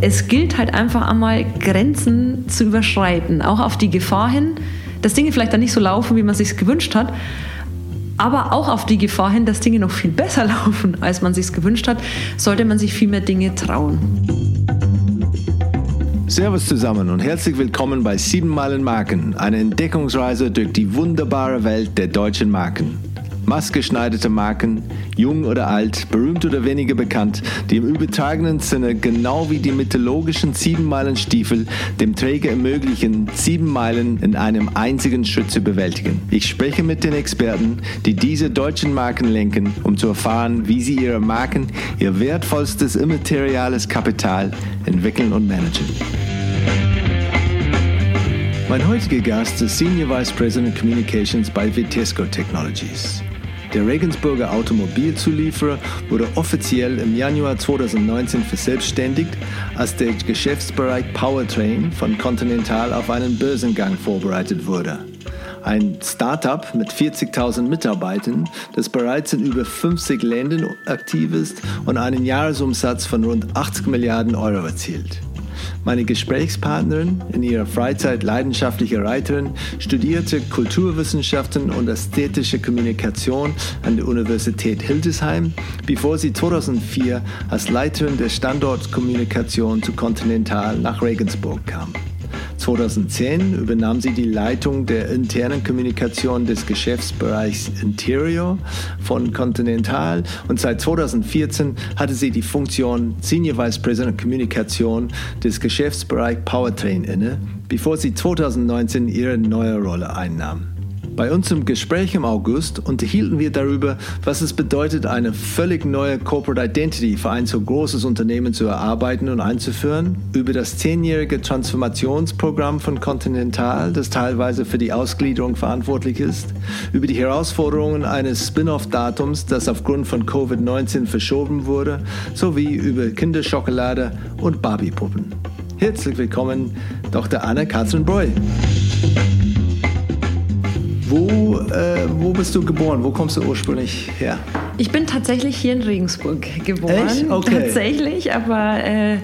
es gilt halt einfach einmal Grenzen zu überschreiten, auch auf die Gefahr hin, dass Dinge vielleicht dann nicht so laufen, wie man sich gewünscht hat, aber auch auf die Gefahr hin, dass Dinge noch viel besser laufen, als man sich gewünscht hat, sollte man sich viel mehr Dinge trauen. Servus zusammen und herzlich willkommen bei 7 Meilen Marken, eine Entdeckungsreise durch die wunderbare Welt der deutschen Marken maßgeschneiderte Marken, jung oder alt, berühmt oder weniger bekannt, die im übertragenen Sinne genau wie die mythologischen Siebenmeilenstiefel dem Träger ermöglichen, sieben Meilen in einem einzigen Schritt zu bewältigen. Ich spreche mit den Experten, die diese deutschen Marken lenken, um zu erfahren, wie sie ihre Marken, ihr wertvollstes immateriales Kapital entwickeln und managen. Mein heutiger Gast ist Senior Vice President Communications bei Vitesco Technologies. Der Regensburger Automobilzulieferer wurde offiziell im Januar 2019 verselbstständigt, als der Geschäftsbereich Powertrain von Continental auf einen Börsengang vorbereitet wurde. Ein Startup mit 40.000 Mitarbeitern, das bereits in über 50 Ländern aktiv ist und einen Jahresumsatz von rund 80 Milliarden Euro erzielt. Meine Gesprächspartnerin, in ihrer Freizeit leidenschaftliche Reiterin, studierte Kulturwissenschaften und ästhetische Kommunikation an der Universität Hildesheim, bevor sie 2004 als Leiterin der Standortkommunikation zu Continental nach Regensburg kam. 2010 übernahm sie die Leitung der internen Kommunikation des Geschäftsbereichs Interior von Continental und seit 2014 hatte sie die Funktion Senior Vice President Kommunikation des Geschäftsbereichs Powertrain inne, bevor sie 2019 ihre neue Rolle einnahm. Bei uns im Gespräch im August unterhielten wir darüber, was es bedeutet, eine völlig neue Corporate Identity für ein so großes Unternehmen zu erarbeiten und einzuführen, über das zehnjährige Transformationsprogramm von Continental, das teilweise für die Ausgliederung verantwortlich ist, über die Herausforderungen eines Spin-off-Datums, das aufgrund von Covid-19 verschoben wurde, sowie über Kinderschokolade und Barbie-Puppen. Herzlich willkommen, Dr. Anna-Katrin Breu. Wo, äh, wo bist du geboren? Wo kommst du ursprünglich her? Ich bin tatsächlich hier in Regensburg geboren. Echt? Okay. Tatsächlich, aber äh,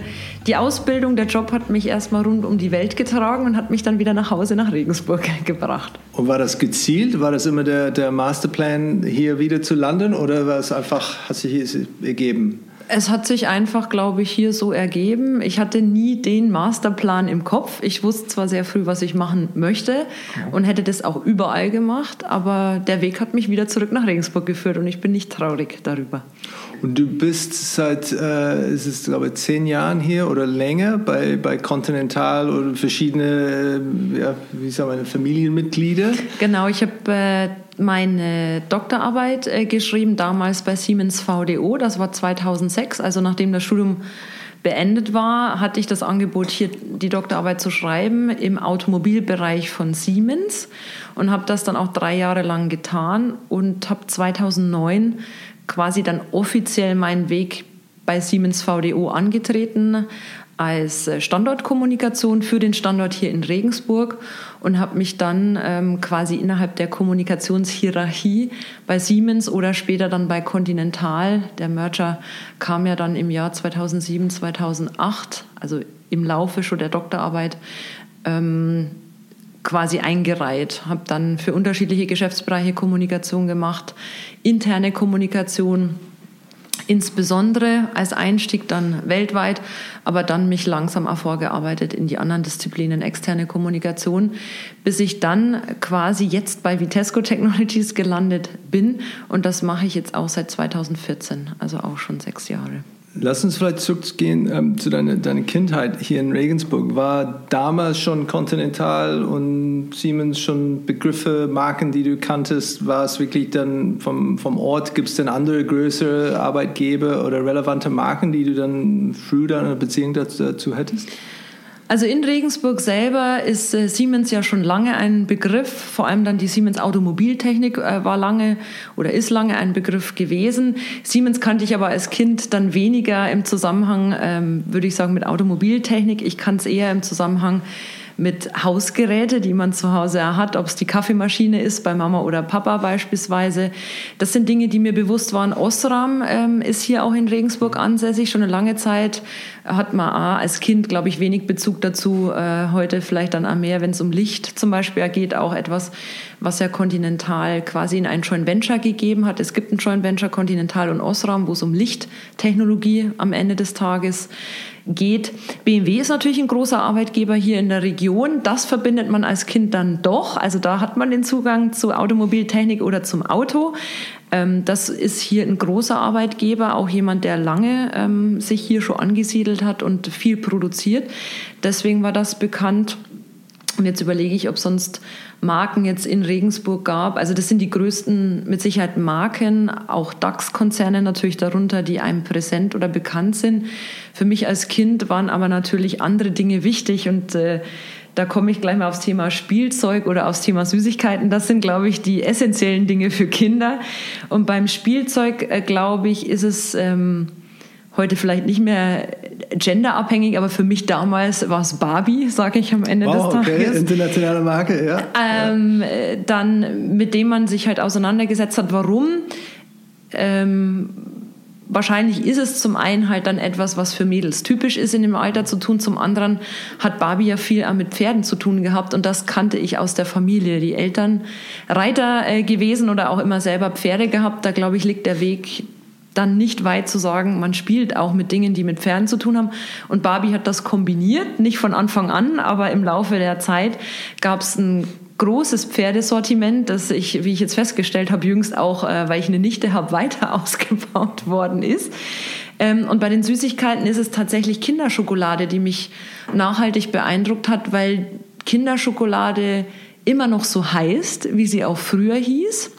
die Ausbildung, der Job hat mich erstmal rund um die Welt getragen und hat mich dann wieder nach Hause nach Regensburg gebracht. Und war das gezielt? War das immer der, der Masterplan, hier wieder zu landen oder war es einfach, hat sich ergeben? Es hat sich einfach, glaube ich, hier so ergeben. Ich hatte nie den Masterplan im Kopf. Ich wusste zwar sehr früh, was ich machen möchte und hätte das auch überall gemacht, aber der Weg hat mich wieder zurück nach Regensburg geführt und ich bin nicht traurig darüber. Und du bist seit, äh, ist es glaube ich, zehn Jahren hier oder länger bei, bei Continental oder verschiedene, äh, ja, wie sagen wir, Familienmitglieder? Genau, ich habe äh, meine Doktorarbeit äh, geschrieben, damals bei Siemens VDO, das war 2006, also nachdem das Studium beendet war, hatte ich das Angebot, hier die Doktorarbeit zu schreiben im Automobilbereich von Siemens und habe das dann auch drei Jahre lang getan und habe 2009 quasi dann offiziell meinen Weg bei Siemens VDO angetreten als äh, Standortkommunikation für den Standort hier in Regensburg und habe mich dann ähm, quasi innerhalb der Kommunikationshierarchie bei Siemens oder später dann bei Continental, der Merger kam ja dann im Jahr 2007, 2008, also im Laufe schon der Doktorarbeit, ähm, quasi eingereiht, habe dann für unterschiedliche Geschäftsbereiche Kommunikation gemacht, interne Kommunikation, insbesondere als Einstieg dann weltweit, aber dann mich langsam auch vorgearbeitet in die anderen Disziplinen externe Kommunikation, bis ich dann quasi jetzt bei Vitesco Technologies gelandet bin und das mache ich jetzt auch seit 2014, also auch schon sechs Jahre. Lass uns vielleicht zurückgehen ähm, zu deiner, deiner Kindheit hier in Regensburg. War damals schon Continental und Siemens schon Begriffe, Marken, die du kanntest? War es wirklich dann vom, vom Ort? Gibt es denn andere größere Arbeitgeber oder relevante Marken, die du dann früher eine Beziehung dazu, dazu hättest? Also in Regensburg selber ist äh, Siemens ja schon lange ein Begriff, vor allem dann die Siemens Automobiltechnik äh, war lange oder ist lange ein Begriff gewesen. Siemens kannte ich aber als Kind dann weniger im Zusammenhang, ähm, würde ich sagen, mit Automobiltechnik. Ich kann es eher im Zusammenhang mit Hausgeräte, die man zu Hause hat, ob es die Kaffeemaschine ist, bei Mama oder Papa beispielsweise. Das sind Dinge, die mir bewusst waren. Osram ähm, ist hier auch in Regensburg ansässig, schon eine lange Zeit. Hat man A, als Kind, glaube ich, wenig Bezug dazu. Äh, heute vielleicht dann auch mehr, wenn es um Licht zum Beispiel geht, auch etwas, was ja Continental quasi in ein Joint Venture gegeben hat. Es gibt ein Joint Venture Continental und Osram, wo es um Lichttechnologie am Ende des Tages geht. BMW ist natürlich ein großer Arbeitgeber hier in der Region. Das verbindet man als Kind dann doch. Also da hat man den Zugang zu Automobiltechnik oder zum Auto. Ähm, das ist hier ein großer Arbeitgeber, auch jemand, der lange ähm, sich hier schon angesiedelt hat und viel produziert. Deswegen war das bekannt. Und jetzt überlege ich, ob sonst Marken jetzt in Regensburg gab. Also das sind die größten mit Sicherheit Marken, auch DAX-Konzerne natürlich darunter, die einem präsent oder bekannt sind. Für mich als Kind waren aber natürlich andere Dinge wichtig und äh, da komme ich gleich mal aufs Thema Spielzeug oder aufs Thema Süßigkeiten. Das sind, glaube ich, die essentiellen Dinge für Kinder. Und beim Spielzeug, äh, glaube ich, ist es ähm, heute vielleicht nicht mehr genderabhängig, aber für mich damals war es Barbie, sage ich am Ende wow, des Tages. Okay. Internationale Marke, ja. Ähm, äh, dann, mit dem man sich halt auseinandergesetzt hat, warum. Ähm, wahrscheinlich ist es zum einen halt dann etwas, was für Mädels typisch ist in dem Alter zu tun. Zum anderen hat Barbie ja viel mit Pferden zu tun gehabt und das kannte ich aus der Familie. Die Eltern Reiter äh, gewesen oder auch immer selber Pferde gehabt. Da glaube ich liegt der Weg dann nicht weit zu sagen, man spielt auch mit Dingen, die mit Pferden zu tun haben. Und Barbie hat das kombiniert, nicht von Anfang an, aber im Laufe der Zeit gab es ein großes Pferdesortiment, das ich, wie ich jetzt festgestellt habe, jüngst auch, äh, weil ich eine Nichte habe, weiter ausgebaut worden ist. Ähm, und bei den Süßigkeiten ist es tatsächlich Kinderschokolade, die mich nachhaltig beeindruckt hat, weil Kinderschokolade immer noch so heißt, wie sie auch früher hieß.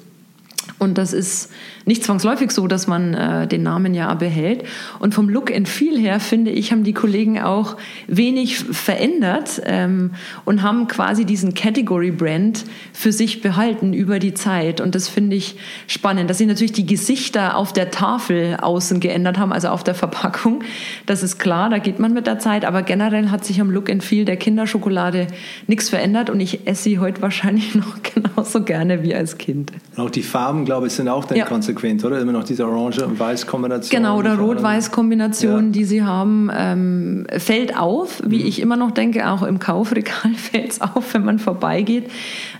Und das ist nicht zwangsläufig so, dass man äh, den Namen ja behält. Und vom Look and Feel her, finde ich, haben die Kollegen auch wenig verändert ähm, und haben quasi diesen Category Brand für sich behalten über die Zeit. Und das finde ich spannend, dass sie natürlich die Gesichter auf der Tafel außen geändert haben, also auf der Verpackung. Das ist klar, da geht man mit der Zeit. Aber generell hat sich am Look and Feel der Kinderschokolade nichts verändert und ich esse sie heute wahrscheinlich noch genauso gerne wie als Kind. Und auch die Farben, glaube ich, sind auch dann ja. konsequent konsequent, oder? Immer noch diese Orange- und Weiß-Kombination. Genau, oder Rot-Weiß-Kombination, ja. die sie haben, ähm, fällt auf, wie mhm. ich immer noch denke, auch im Kaufregal fällt es auf, wenn man vorbeigeht.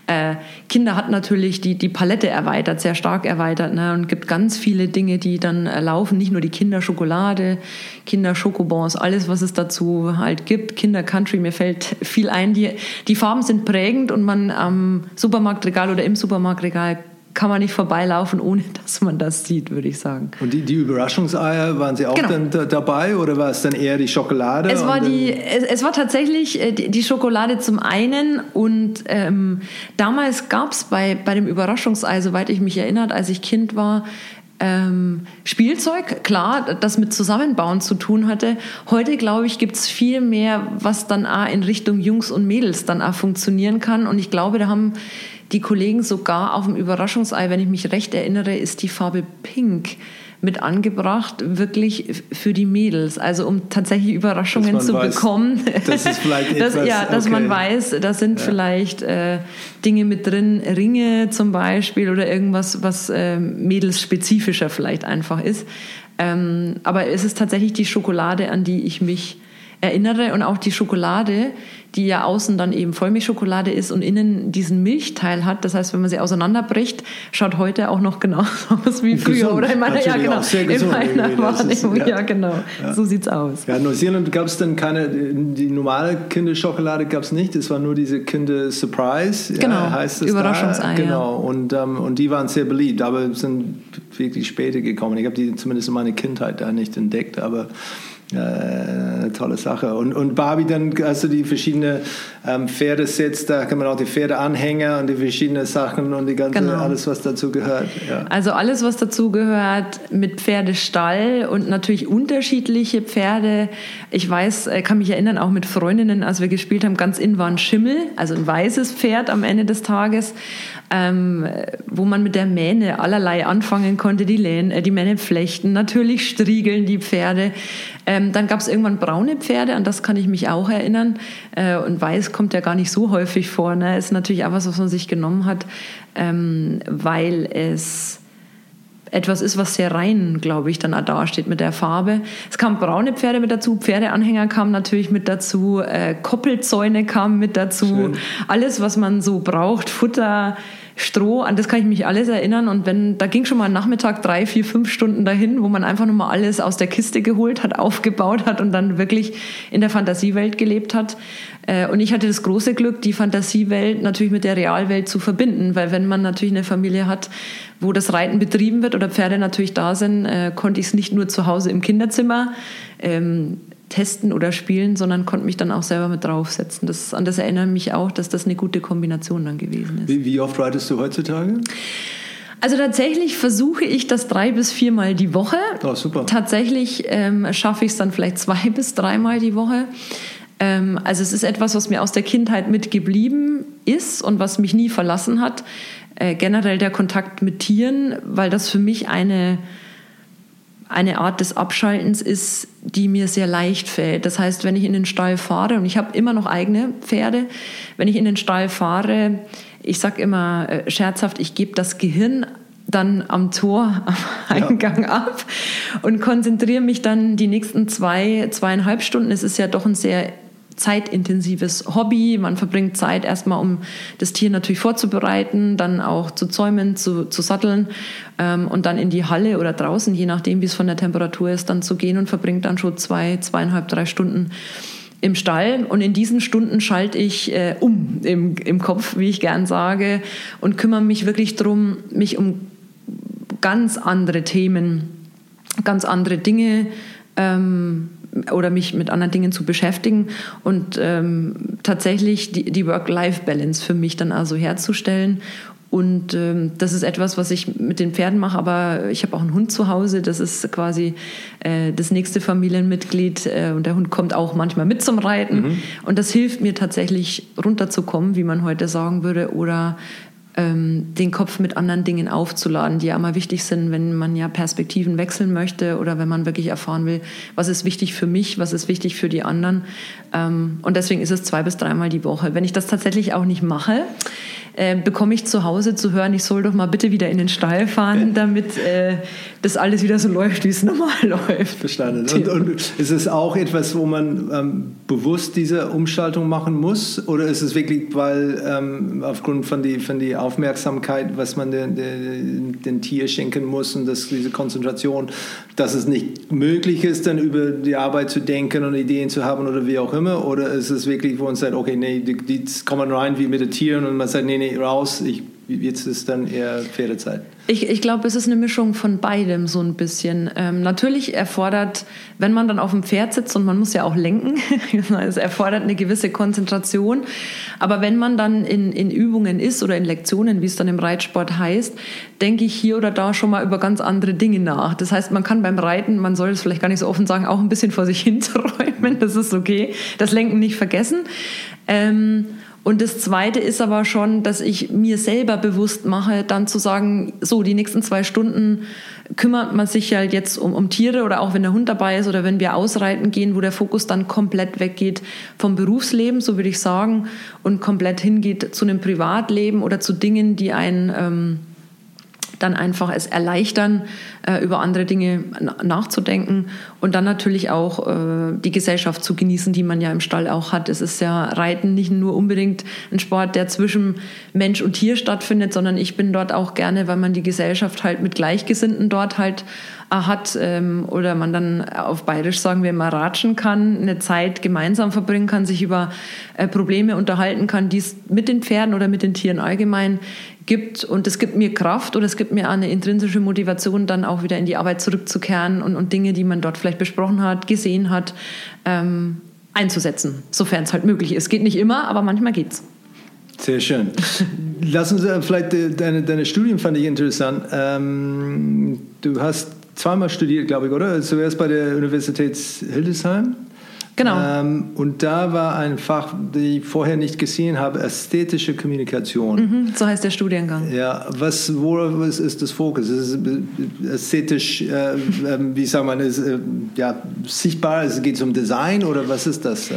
Äh, Kinder hat natürlich die, die Palette erweitert, sehr stark erweitert ne? und gibt ganz viele Dinge, die dann äh, laufen. Nicht nur die Kinderschokolade, Kinderschokobons, alles, was es dazu halt gibt. Kinder-Country, mir fällt viel ein. Die, die Farben sind prägend und man am Supermarktregal oder im Supermarktregal kann man nicht vorbeilaufen, ohne dass man das sieht, würde ich sagen. Und die, die Überraschungseier, waren sie auch genau. dann dabei oder war es dann eher die Schokolade? Es war, die, es, es, war tatsächlich äh, die, die, Schokolade zum einen und ähm, damals gab es bei, bei dem Überraschungsei, soweit ich mich erinnert, als ich Kind war, ähm, Spielzeug, klar, das mit Zusammenbauen zu tun hatte. Heute, glaube ich, gibt es viel mehr, was dann auch in Richtung Jungs und Mädels dann auch funktionieren kann. Und ich glaube, da haben die Kollegen sogar auf dem Überraschungsei, wenn ich mich recht erinnere, ist die Farbe Pink mit angebracht, wirklich für die Mädels, also um tatsächlich Überraschungen zu weiß, bekommen. Das ist vielleicht etwas, dass, ja, dass okay. man weiß, da sind ja. vielleicht äh, Dinge mit drin, Ringe zum Beispiel oder irgendwas, was äh, mädelsspezifischer vielleicht einfach ist. Ähm, aber es ist tatsächlich die Schokolade, an die ich mich erinnere und auch die Schokolade, die ja außen dann eben Vollmilchschokolade ist und innen diesen Milchteil hat. Das heißt, wenn man sie auseinanderbricht, schaut heute auch noch genauso aus wie früher gesund. oder in meiner, ja, genau, in meiner Wahrnehmung. Ja. ja. genau. Ja. So sieht's aus. Ja, in Neuseeland gab es dann keine, die normale Kinderschokolade gab es nicht. Es war nur diese Kinder Surprise, genau. ja, heißt es Überraschungsei. Genau. Und, ähm, und die waren sehr beliebt, aber sind wirklich später gekommen. Ich habe die zumindest in meiner Kindheit da nicht entdeckt, aber äh, tolle Sache. Und, und Barbie, dann hast du die verschiedenen ähm, Pferdesets, da kann man auch die Pferdeanhänger und die verschiedenen Sachen und die ganze, genau. alles, was dazu gehört. Ja. Also alles, was dazu gehört mit Pferdestall und natürlich unterschiedliche Pferde. Ich weiß, äh, kann mich erinnern, auch mit Freundinnen, als wir gespielt haben, ganz in war ein Schimmel, also ein weißes Pferd am Ende des Tages ähm, wo man mit der Mähne allerlei anfangen konnte, die, Lähne, äh, die Mähne flechten, natürlich striegeln die Pferde. Ähm, dann gab es irgendwann braune Pferde an das kann ich mich auch erinnern. Äh, und Weiß kommt ja gar nicht so häufig vor. Ne? Ist natürlich auch was, was man sich genommen hat, ähm, weil es etwas ist, was sehr rein, glaube ich, dann auch dasteht mit der Farbe. Es kamen braune Pferde mit dazu, Pferdeanhänger kamen natürlich mit dazu, äh, Koppelzäune kamen mit dazu. Schön. Alles, was man so braucht, Futter, Stroh, an das kann ich mich alles erinnern. Und wenn, da ging schon mal Nachmittag drei, vier, fünf Stunden dahin, wo man einfach nur mal alles aus der Kiste geholt hat, aufgebaut hat und dann wirklich in der Fantasiewelt gelebt hat. Äh, und ich hatte das große Glück, die Fantasiewelt natürlich mit der Realwelt zu verbinden, weil wenn man natürlich eine Familie hat, wo das Reiten betrieben wird oder Pferde natürlich da sind, äh, konnte ich es nicht nur zu Hause im Kinderzimmer ähm, testen oder spielen, sondern konnte mich dann auch selber mit draufsetzen. Das, an das erinnere mich auch, dass das eine gute Kombination dann gewesen ist. Wie, wie oft reitest du heutzutage? Also tatsächlich versuche ich das drei bis viermal die Woche. Oh, super. Tatsächlich ähm, schaffe ich es dann vielleicht zwei bis dreimal die Woche. Ähm, also es ist etwas, was mir aus der Kindheit mitgeblieben ist und was mich nie verlassen hat. Äh, generell der Kontakt mit Tieren, weil das für mich eine eine Art des Abschaltens ist, die mir sehr leicht fällt. Das heißt, wenn ich in den Stall fahre, und ich habe immer noch eigene Pferde, wenn ich in den Stall fahre, ich sage immer äh, scherzhaft, ich gebe das Gehirn dann am Tor, am Eingang ja. ab und konzentriere mich dann die nächsten zwei, zweieinhalb Stunden. Es ist ja doch ein sehr zeitintensives Hobby. Man verbringt Zeit erstmal, um das Tier natürlich vorzubereiten, dann auch zu zäumen, zu, zu satteln ähm, und dann in die Halle oder draußen, je nachdem, wie es von der Temperatur ist, dann zu gehen und verbringt dann schon zwei, zweieinhalb, drei Stunden im Stall. Und in diesen Stunden schalte ich äh, um im, im Kopf, wie ich gern sage, und kümmere mich wirklich darum, mich um ganz andere Themen, ganz andere Dinge ähm, oder mich mit anderen Dingen zu beschäftigen und ähm, tatsächlich die, die Work-Life-Balance für mich dann also herzustellen. Und ähm, das ist etwas, was ich mit den Pferden mache, aber ich habe auch einen Hund zu Hause. Das ist quasi äh, das nächste Familienmitglied äh, und der Hund kommt auch manchmal mit zum Reiten. Mhm. Und das hilft mir tatsächlich runterzukommen, wie man heute sagen würde, oder den Kopf mit anderen Dingen aufzuladen, die ja immer wichtig sind, wenn man ja Perspektiven wechseln möchte oder wenn man wirklich erfahren will, was ist wichtig für mich, was ist wichtig für die anderen. Ähm, und deswegen ist es zwei bis dreimal die Woche. Wenn ich das tatsächlich auch nicht mache, äh, bekomme ich zu Hause zu hören, ich soll doch mal bitte wieder in den Stall fahren, damit äh, das alles wieder so läuft, wie es normal läuft. Verstanden. Und, und ist es auch etwas, wo man ähm, bewusst diese Umschaltung machen muss? Oder ist es wirklich, weil ähm, aufgrund von der von die Aufmerksamkeit, was man den, den, den Tier schenken muss und das, diese Konzentration, dass es nicht möglich ist, dann über die Arbeit zu denken und Ideen zu haben oder wie auch immer? Oder ist es wirklich, wo man sagt, okay, nee, die, die kommen rein wie meditieren und man sagt, nee, nee, raus, ich Jetzt ist dann eher Pferdezeit. Ich, ich glaube, es ist eine Mischung von beidem so ein bisschen. Ähm, natürlich erfordert, wenn man dann auf dem Pferd sitzt und man muss ja auch lenken, es erfordert eine gewisse Konzentration. Aber wenn man dann in, in Übungen ist oder in Lektionen, wie es dann im Reitsport heißt, denke ich hier oder da schon mal über ganz andere Dinge nach. Das heißt, man kann beim Reiten, man soll es vielleicht gar nicht so offen sagen, auch ein bisschen vor sich hinzuräumen. Das ist okay. Das Lenken nicht vergessen. Ähm, und das Zweite ist aber schon, dass ich mir selber bewusst mache, dann zu sagen, so, die nächsten zwei Stunden kümmert man sich halt jetzt um, um Tiere oder auch wenn der Hund dabei ist oder wenn wir ausreiten gehen, wo der Fokus dann komplett weggeht vom Berufsleben, so würde ich sagen, und komplett hingeht zu einem Privatleben oder zu Dingen, die einen... Ähm, dann einfach es erleichtern, äh, über andere Dinge nachzudenken und dann natürlich auch äh, die Gesellschaft zu genießen, die man ja im Stall auch hat. Es ist ja Reiten nicht nur unbedingt ein Sport, der zwischen Mensch und Tier stattfindet, sondern ich bin dort auch gerne, weil man die Gesellschaft halt mit Gleichgesinnten dort halt hat ähm, oder man dann auf Bayerisch sagen wir mal ratschen kann, eine Zeit gemeinsam verbringen kann, sich über äh, Probleme unterhalten kann, die es mit den Pferden oder mit den Tieren allgemein gibt. Und es gibt mir Kraft oder es gibt mir eine intrinsische Motivation, dann auch wieder in die Arbeit zurückzukehren und, und Dinge, die man dort vielleicht besprochen hat, gesehen hat, ähm, einzusetzen, sofern es halt möglich ist. Geht nicht immer, aber manchmal geht's. Sehr schön. Lass uns äh, vielleicht äh, deine, deine Studien fand ich interessant. Ähm, du hast zweimal studiert, glaube ich, oder? Zuerst bei der Universität Hildesheim Genau. Ähm, und da war ein Fach, das ich vorher nicht gesehen habe, ästhetische Kommunikation. Mhm, so heißt der Studiengang. Ja, was, wo was ist das Fokus? Ist es ästhetisch, äh, äh, wie sagt man, ist, äh, ja, sichtbar? Es geht um Design oder was ist das? Äh?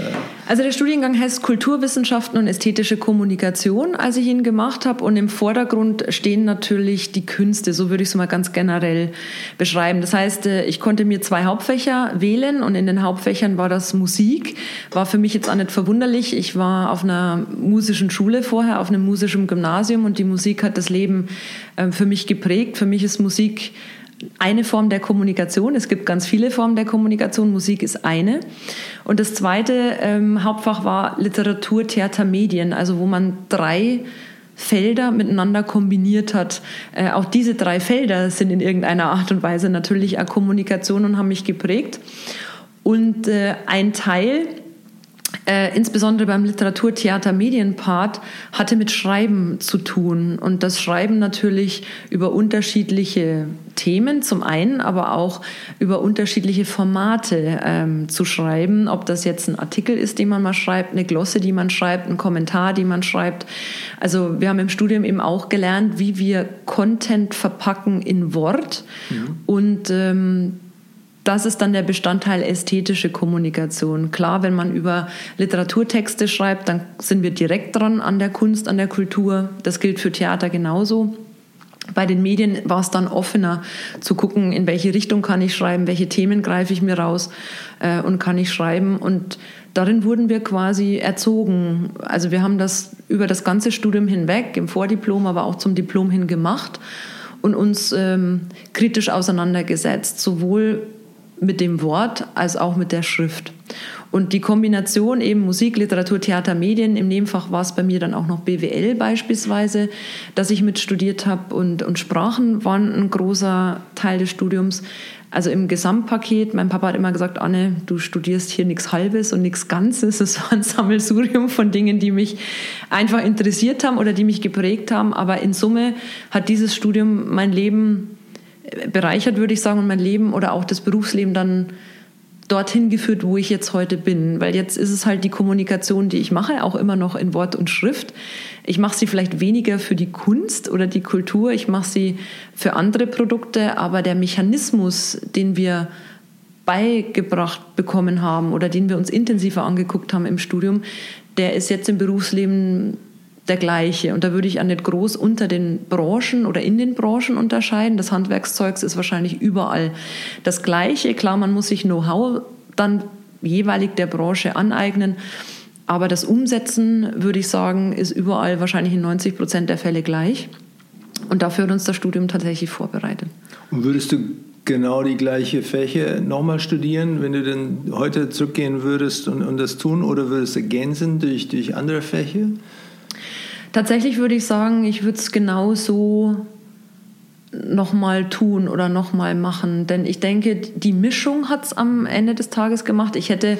Also der Studiengang heißt Kulturwissenschaften und ästhetische Kommunikation, als ich ihn gemacht habe. Und im Vordergrund stehen natürlich die Künste, so würde ich es mal ganz generell beschreiben. Das heißt, äh, ich konnte mir zwei Hauptfächer wählen und in den Hauptfächern war das Musik Musik. War für mich jetzt auch nicht verwunderlich. Ich war auf einer musischen Schule vorher, auf einem musischen Gymnasium und die Musik hat das Leben ähm, für mich geprägt. Für mich ist Musik eine Form der Kommunikation. Es gibt ganz viele Formen der Kommunikation. Musik ist eine. Und das zweite ähm, Hauptfach war Literatur, Theater, Medien, also wo man drei Felder miteinander kombiniert hat. Äh, auch diese drei Felder sind in irgendeiner Art und Weise natürlich eine Kommunikation und haben mich geprägt. Und äh, ein Teil, äh, insbesondere beim Literatur, Theater, Medienpart, hatte mit Schreiben zu tun. Und das Schreiben natürlich über unterschiedliche Themen zum einen, aber auch über unterschiedliche Formate ähm, zu schreiben. Ob das jetzt ein Artikel ist, den man mal schreibt, eine Glosse, die man schreibt, ein Kommentar, die man schreibt. Also wir haben im Studium eben auch gelernt, wie wir Content verpacken in Wort. Mhm. Und ähm, das ist dann der Bestandteil ästhetische Kommunikation. Klar, wenn man über Literaturtexte schreibt, dann sind wir direkt dran an der Kunst, an der Kultur. Das gilt für Theater genauso. Bei den Medien war es dann offener zu gucken, in welche Richtung kann ich schreiben, welche Themen greife ich mir raus äh, und kann ich schreiben. Und darin wurden wir quasi erzogen. Also wir haben das über das ganze Studium hinweg, im Vordiplom, aber auch zum Diplom hin gemacht und uns ähm, kritisch auseinandergesetzt, sowohl mit dem Wort als auch mit der Schrift. Und die Kombination eben Musik, Literatur, Theater, Medien, im Nebenfach war es bei mir dann auch noch BWL beispielsweise, dass ich mit studiert habe und, und Sprachen waren ein großer Teil des Studiums. Also im Gesamtpaket, mein Papa hat immer gesagt, Anne, du studierst hier nichts Halbes und nichts Ganzes. Es war ein Sammelsurium von Dingen, die mich einfach interessiert haben oder die mich geprägt haben. Aber in Summe hat dieses Studium mein Leben bereichert, würde ich sagen, und mein Leben oder auch das Berufsleben dann dorthin geführt, wo ich jetzt heute bin. Weil jetzt ist es halt die Kommunikation, die ich mache, auch immer noch in Wort und Schrift. Ich mache sie vielleicht weniger für die Kunst oder die Kultur, ich mache sie für andere Produkte, aber der Mechanismus, den wir beigebracht bekommen haben oder den wir uns intensiver angeguckt haben im Studium, der ist jetzt im Berufsleben der gleiche. Und da würde ich auch nicht groß unter den Branchen oder in den Branchen unterscheiden. Das Handwerkszeugs ist wahrscheinlich überall das gleiche. Klar, man muss sich Know-how dann jeweilig der Branche aneignen. Aber das Umsetzen, würde ich sagen, ist überall wahrscheinlich in 90 Prozent der Fälle gleich. Und dafür hat uns das Studium tatsächlich vorbereitet. Und würdest du genau die gleiche Fäche nochmal studieren, wenn du denn heute zurückgehen würdest und, und das tun oder würdest du ergänzen durch, durch andere Fächer? Tatsächlich würde ich sagen, ich würde es genauso nochmal tun oder nochmal machen. Denn ich denke, die Mischung hat es am Ende des Tages gemacht. Ich hätte,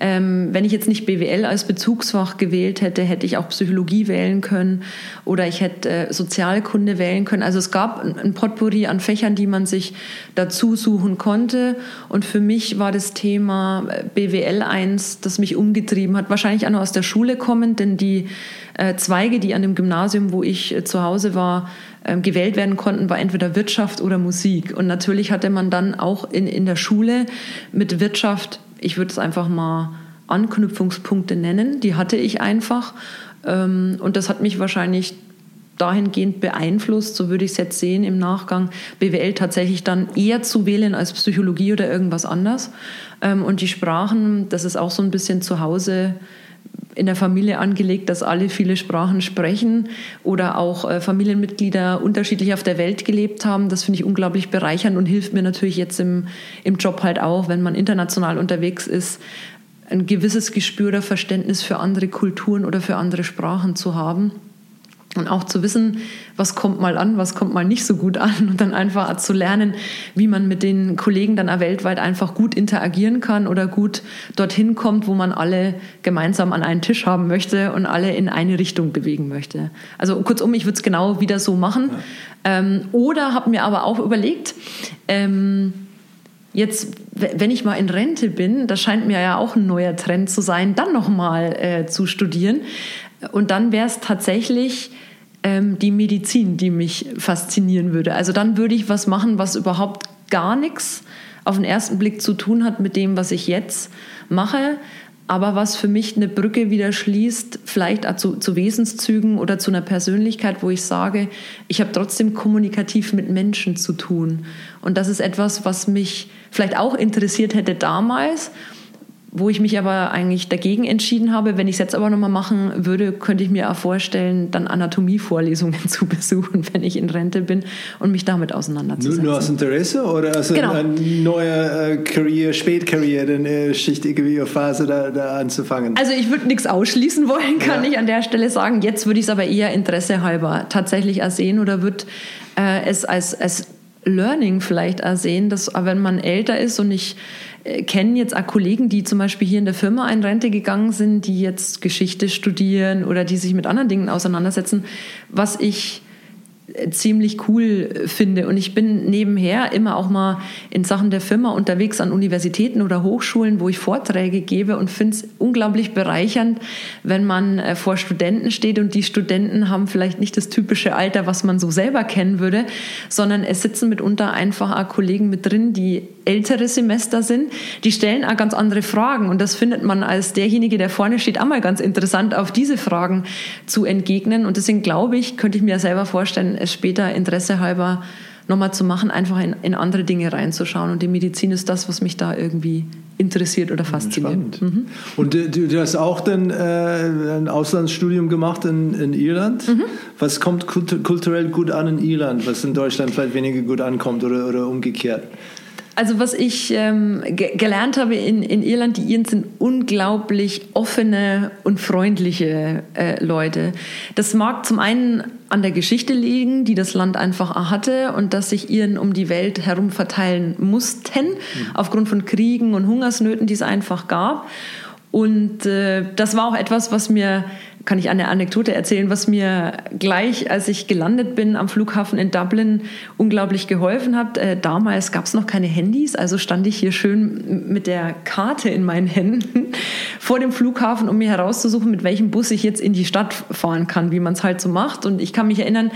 ähm, wenn ich jetzt nicht BWL als Bezugsfach gewählt hätte, hätte ich auch Psychologie wählen können oder ich hätte äh, Sozialkunde wählen können. Also es gab ein Potpourri an Fächern, die man sich dazu suchen konnte. Und für mich war das Thema äh, BWL eins, das mich umgetrieben hat. Wahrscheinlich auch noch aus der Schule kommend, denn die äh, Zweige, die an dem Gymnasium, wo ich äh, zu Hause war, ähm, gewählt werden konnten, war entweder Wirtschaft oder Musik. Und natürlich hatte man dann auch in, in der Schule mit Wirtschaft, ich würde es einfach mal Anknüpfungspunkte nennen, die hatte ich einfach. Ähm, und das hat mich wahrscheinlich dahingehend beeinflusst, so würde ich es jetzt sehen im Nachgang, BWL tatsächlich dann eher zu wählen als Psychologie oder irgendwas anders. Ähm, und die Sprachen, das ist auch so ein bisschen zu Hause in der Familie angelegt, dass alle viele Sprachen sprechen oder auch äh, Familienmitglieder unterschiedlich auf der Welt gelebt haben. Das finde ich unglaublich bereichernd und hilft mir natürlich jetzt im, im Job halt auch, wenn man international unterwegs ist, ein gewisses Gespür oder Verständnis für andere Kulturen oder für andere Sprachen zu haben. Und auch zu wissen, was kommt mal an, was kommt mal nicht so gut an und dann einfach zu lernen, wie man mit den Kollegen dann auch weltweit einfach gut interagieren kann oder gut dorthin kommt, wo man alle gemeinsam an einen Tisch haben möchte und alle in eine Richtung bewegen möchte. Also kurzum, ich würde es genau wieder so machen. Ja. Ähm, oder habe mir aber auch überlegt, ähm, jetzt, wenn ich mal in Rente bin, das scheint mir ja auch ein neuer Trend zu sein, dann nochmal äh, zu studieren. Und dann wäre es tatsächlich ähm, die Medizin, die mich faszinieren würde. Also dann würde ich was machen, was überhaupt gar nichts auf den ersten Blick zu tun hat mit dem, was ich jetzt mache, aber was für mich eine Brücke wieder schließt, vielleicht zu, zu Wesenszügen oder zu einer Persönlichkeit, wo ich sage, ich habe trotzdem kommunikativ mit Menschen zu tun. Und das ist etwas, was mich vielleicht auch interessiert hätte damals wo ich mich aber eigentlich dagegen entschieden habe. Wenn ich es jetzt aber nochmal machen würde, könnte ich mir auch vorstellen, dann Anatomievorlesungen zu besuchen, wenn ich in Rente bin und mich damit auseinanderzusetzen. Nur, nur aus Interesse oder als genau. eine neue äh, Career, Spätkarriere, eine schichtige Phase da, da anzufangen? Also ich würde nichts ausschließen wollen, kann ja. ich an der Stelle sagen. Jetzt würde ich es aber eher Interesse halber tatsächlich ersehen oder würde äh, es als, als Learning vielleicht ersehen, dass wenn man älter ist und ich äh, kenne jetzt auch Kollegen, die zum Beispiel hier in der Firma in Rente gegangen sind, die jetzt Geschichte studieren oder die sich mit anderen Dingen auseinandersetzen, was ich ziemlich cool finde. Und ich bin nebenher immer auch mal in Sachen der Firma unterwegs an Universitäten oder Hochschulen, wo ich Vorträge gebe und finde es unglaublich bereichernd, wenn man äh, vor Studenten steht und die Studenten haben vielleicht nicht das typische Alter, was man so selber kennen würde, sondern es sitzen mitunter einfach auch Kollegen mit drin, die ältere Semester sind, die stellen auch ganz andere Fragen und das findet man als derjenige, der vorne steht, auch mal ganz interessant, auf diese Fragen zu entgegnen. Und deswegen glaube ich, könnte ich mir selber vorstellen, es später Interesse halber nochmal zu machen, einfach in, in, andere Dinge reinzuschauen. Und die Medizin ist das, was mich da irgendwie interessiert oder fasziniert. Mhm. Und du, du, hast auch dann äh, ein Auslandsstudium gemacht in, in Irland. Mhm. Was kommt kulturell gut an in Irland, was in Deutschland vielleicht weniger gut ankommt oder, oder umgekehrt? Also was ich ähm, ge gelernt habe in, in Irland, die Iren sind unglaublich offene und freundliche äh, Leute. Das mag zum einen an der Geschichte liegen, die das Land einfach hatte und dass sich Iren um die Welt herum verteilen mussten, mhm. aufgrund von Kriegen und Hungersnöten, die es einfach gab. Und äh, das war auch etwas, was mir kann ich eine Anekdote erzählen, was mir gleich, als ich gelandet bin am Flughafen in Dublin, unglaublich geholfen hat. Äh, damals gab es noch keine Handys, also stand ich hier schön mit der Karte in meinen Händen vor dem Flughafen, um mir herauszusuchen, mit welchem Bus ich jetzt in die Stadt fahren kann, wie man es halt so macht. Und ich kann mich erinnern,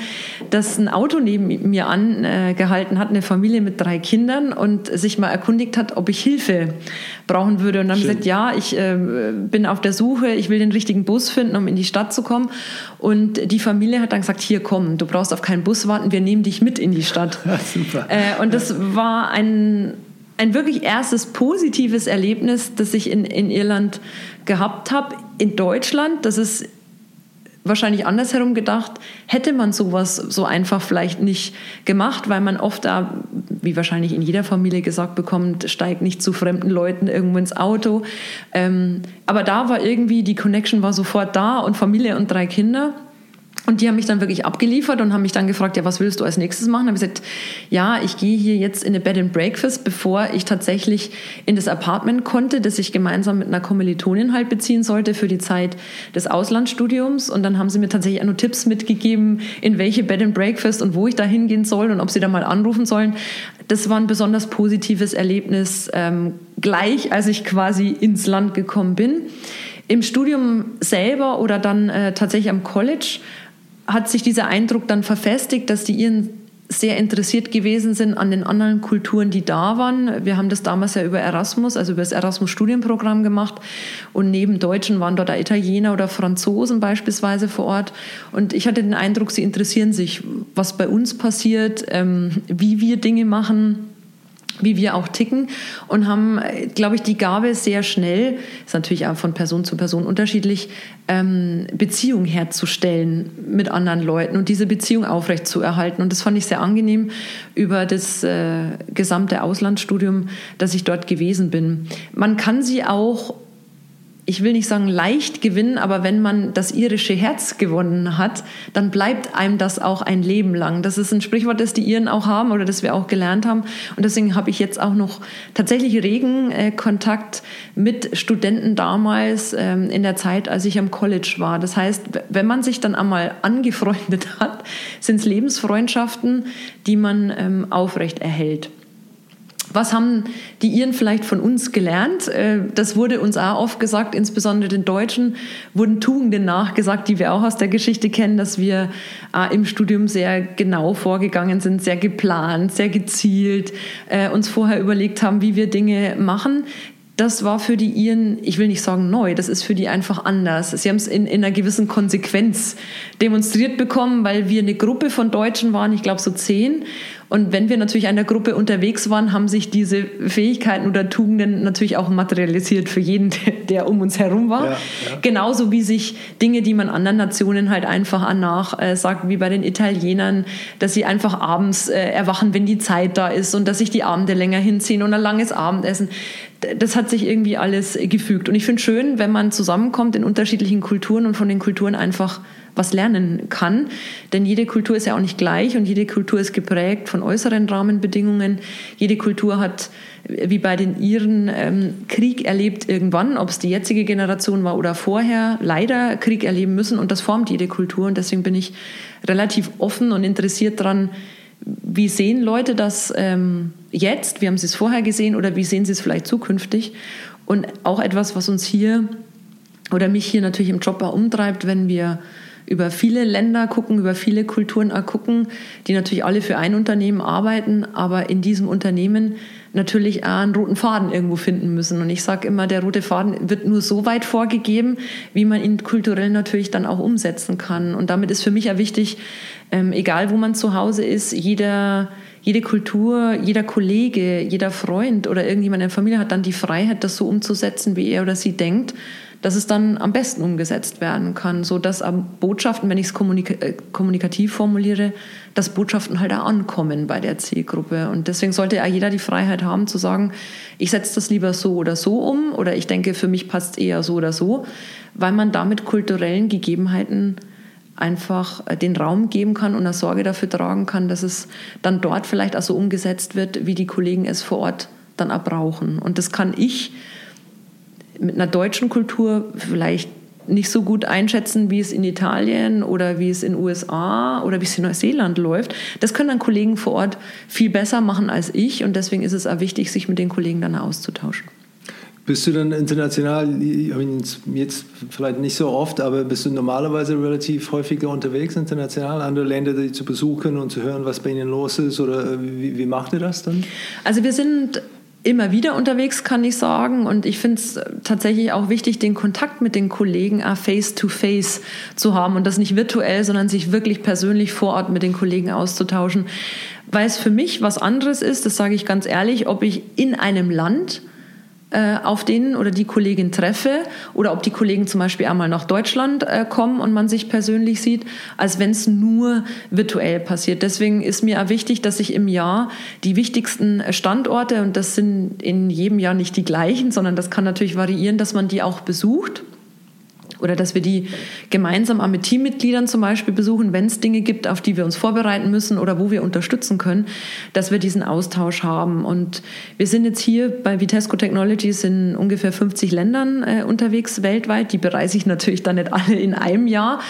dass ein Auto neben mir angehalten hat, eine Familie mit drei Kindern und sich mal erkundigt hat, ob ich Hilfe brauchen würde. Und dann Schön. gesagt, ja, ich äh, bin auf der Suche, ich will den richtigen Bus finden, um in die Stadt zu kommen. Und die Familie hat dann gesagt, hier komm, du brauchst auf keinen Bus warten, wir nehmen dich mit in die Stadt. Ja, super. Äh, und das war ein, ein wirklich erstes positives Erlebnis, das ich in, in Irland gehabt habe. In Deutschland, das ist wahrscheinlich andersherum gedacht, hätte man sowas so einfach vielleicht nicht gemacht, weil man oft da, wie wahrscheinlich in jeder Familie gesagt bekommt, steigt nicht zu fremden Leuten irgendwo ins Auto. Ähm, aber da war irgendwie, die Connection war sofort da und Familie und drei Kinder. Und die haben mich dann wirklich abgeliefert und haben mich dann gefragt, ja, was willst du als nächstes machen? Habe ich gesagt, ja, ich gehe hier jetzt in eine Bed and Breakfast, bevor ich tatsächlich in das Apartment konnte, das ich gemeinsam mit einer Kommilitonin halt beziehen sollte für die Zeit des Auslandsstudiums. Und dann haben sie mir tatsächlich auch nur Tipps mitgegeben, in welche Bed and Breakfast und wo ich da hingehen soll und ob sie da mal anrufen sollen. Das war ein besonders positives Erlebnis, ähm, gleich als ich quasi ins Land gekommen bin. Im Studium selber oder dann äh, tatsächlich am College hat sich dieser Eindruck dann verfestigt, dass die Iren sehr interessiert gewesen sind an den anderen Kulturen, die da waren. Wir haben das damals ja über Erasmus, also über das Erasmus-Studienprogramm gemacht. Und neben Deutschen waren dort Italiener oder Franzosen beispielsweise vor Ort. Und ich hatte den Eindruck, sie interessieren sich, was bei uns passiert, ähm, wie wir Dinge machen wie wir auch ticken und haben, glaube ich, die Gabe sehr schnell, ist natürlich auch von Person zu Person unterschiedlich, ähm, Beziehung herzustellen mit anderen Leuten und diese Beziehung aufrechtzuerhalten. Und das fand ich sehr angenehm über das äh, gesamte Auslandsstudium, dass ich dort gewesen bin. Man kann sie auch ich will nicht sagen leicht gewinnen, aber wenn man das irische Herz gewonnen hat, dann bleibt einem das auch ein Leben lang. Das ist ein Sprichwort, das die Iren auch haben oder das wir auch gelernt haben. Und deswegen habe ich jetzt auch noch tatsächlich regen äh, Kontakt mit Studenten damals ähm, in der Zeit, als ich am College war. Das heißt, wenn man sich dann einmal angefreundet hat, sind es Lebensfreundschaften, die man ähm, aufrecht erhält. Was haben die Iren vielleicht von uns gelernt? Äh, das wurde uns auch oft gesagt, insbesondere den Deutschen wurden Tugenden nachgesagt, die wir auch aus der Geschichte kennen, dass wir äh, im Studium sehr genau vorgegangen sind, sehr geplant, sehr gezielt, äh, uns vorher überlegt haben, wie wir Dinge machen das war für die Iren, ich will nicht sagen neu, das ist für die einfach anders. Sie haben es in, in einer gewissen Konsequenz demonstriert bekommen, weil wir eine Gruppe von Deutschen waren, ich glaube so zehn. Und wenn wir natürlich in der Gruppe unterwegs waren, haben sich diese Fähigkeiten oder Tugenden natürlich auch materialisiert für jeden, der um uns herum war. Ja, ja. Genauso wie sich Dinge, die man anderen Nationen halt einfach an nach äh, sagt, wie bei den Italienern, dass sie einfach abends äh, erwachen, wenn die Zeit da ist und dass sich die Abende länger hinziehen und ein langes Abendessen das hat sich irgendwie alles gefügt. Und ich finde schön, wenn man zusammenkommt in unterschiedlichen Kulturen und von den Kulturen einfach was lernen kann. Denn jede Kultur ist ja auch nicht gleich und jede Kultur ist geprägt von äußeren Rahmenbedingungen. Jede Kultur hat, wie bei den Iren, ähm, Krieg erlebt irgendwann, ob es die jetzige Generation war oder vorher, leider Krieg erleben müssen und das formt jede Kultur. Und deswegen bin ich relativ offen und interessiert daran, wie sehen Leute das ähm, jetzt? Wie haben sie es vorher gesehen oder wie sehen sie es vielleicht zukünftig? Und auch etwas, was uns hier oder mich hier natürlich im Job auch umtreibt, wenn wir über viele Länder gucken, über viele Kulturen gucken, die natürlich alle für ein Unternehmen arbeiten, aber in diesem Unternehmen natürlich auch einen roten Faden irgendwo finden müssen. Und ich sage immer, der rote Faden wird nur so weit vorgegeben, wie man ihn kulturell natürlich dann auch umsetzen kann. Und damit ist für mich ja wichtig, ähm, egal wo man zu Hause ist, jeder, jede Kultur, jeder Kollege, jeder Freund oder irgendjemand in der Familie hat dann die Freiheit, das so umzusetzen, wie er oder sie denkt dass es dann am besten umgesetzt werden kann, so dass Botschaften, wenn ich es kommunika äh, kommunikativ formuliere, dass Botschaften halt auch ankommen bei der Zielgruppe. Und deswegen sollte ja jeder die Freiheit haben zu sagen, ich setze das lieber so oder so um oder ich denke, für mich passt eher so oder so, weil man damit kulturellen Gegebenheiten einfach äh, den Raum geben kann und eine Sorge dafür tragen kann, dass es dann dort vielleicht auch so umgesetzt wird, wie die Kollegen es vor Ort dann auch brauchen. Und das kann ich mit einer deutschen Kultur vielleicht nicht so gut einschätzen, wie es in Italien oder wie es in den USA oder wie es in Neuseeland läuft. Das können dann Kollegen vor Ort viel besser machen als ich und deswegen ist es auch wichtig, sich mit den Kollegen dann auszutauschen. Bist du dann international, jetzt vielleicht nicht so oft, aber bist du normalerweise relativ häufiger unterwegs international, andere Länder zu besuchen und zu hören, was bei ihnen los ist? Oder wie, wie macht ihr das dann? Also wir sind immer wieder unterwegs, kann ich sagen. Und ich finde es tatsächlich auch wichtig, den Kontakt mit den Kollegen face-to-face -face zu haben und das nicht virtuell, sondern sich wirklich persönlich vor Ort mit den Kollegen auszutauschen. Weil es für mich was anderes ist, das sage ich ganz ehrlich, ob ich in einem Land äh, auf den oder die Kollegin treffe oder ob die Kollegen zum Beispiel einmal nach Deutschland äh, kommen und man sich persönlich sieht, als wenn es nur virtuell passiert. Deswegen ist mir auch wichtig, dass ich im Jahr die wichtigsten Standorte, und das sind in jedem Jahr nicht die gleichen, sondern das kann natürlich variieren, dass man die auch besucht oder dass wir die gemeinsam auch mit Teammitgliedern zum Beispiel besuchen, wenn es Dinge gibt, auf die wir uns vorbereiten müssen oder wo wir unterstützen können, dass wir diesen Austausch haben. Und wir sind jetzt hier bei Vitesco Technologies in ungefähr 50 Ländern äh, unterwegs weltweit. Die bereise ich natürlich dann nicht alle in einem Jahr,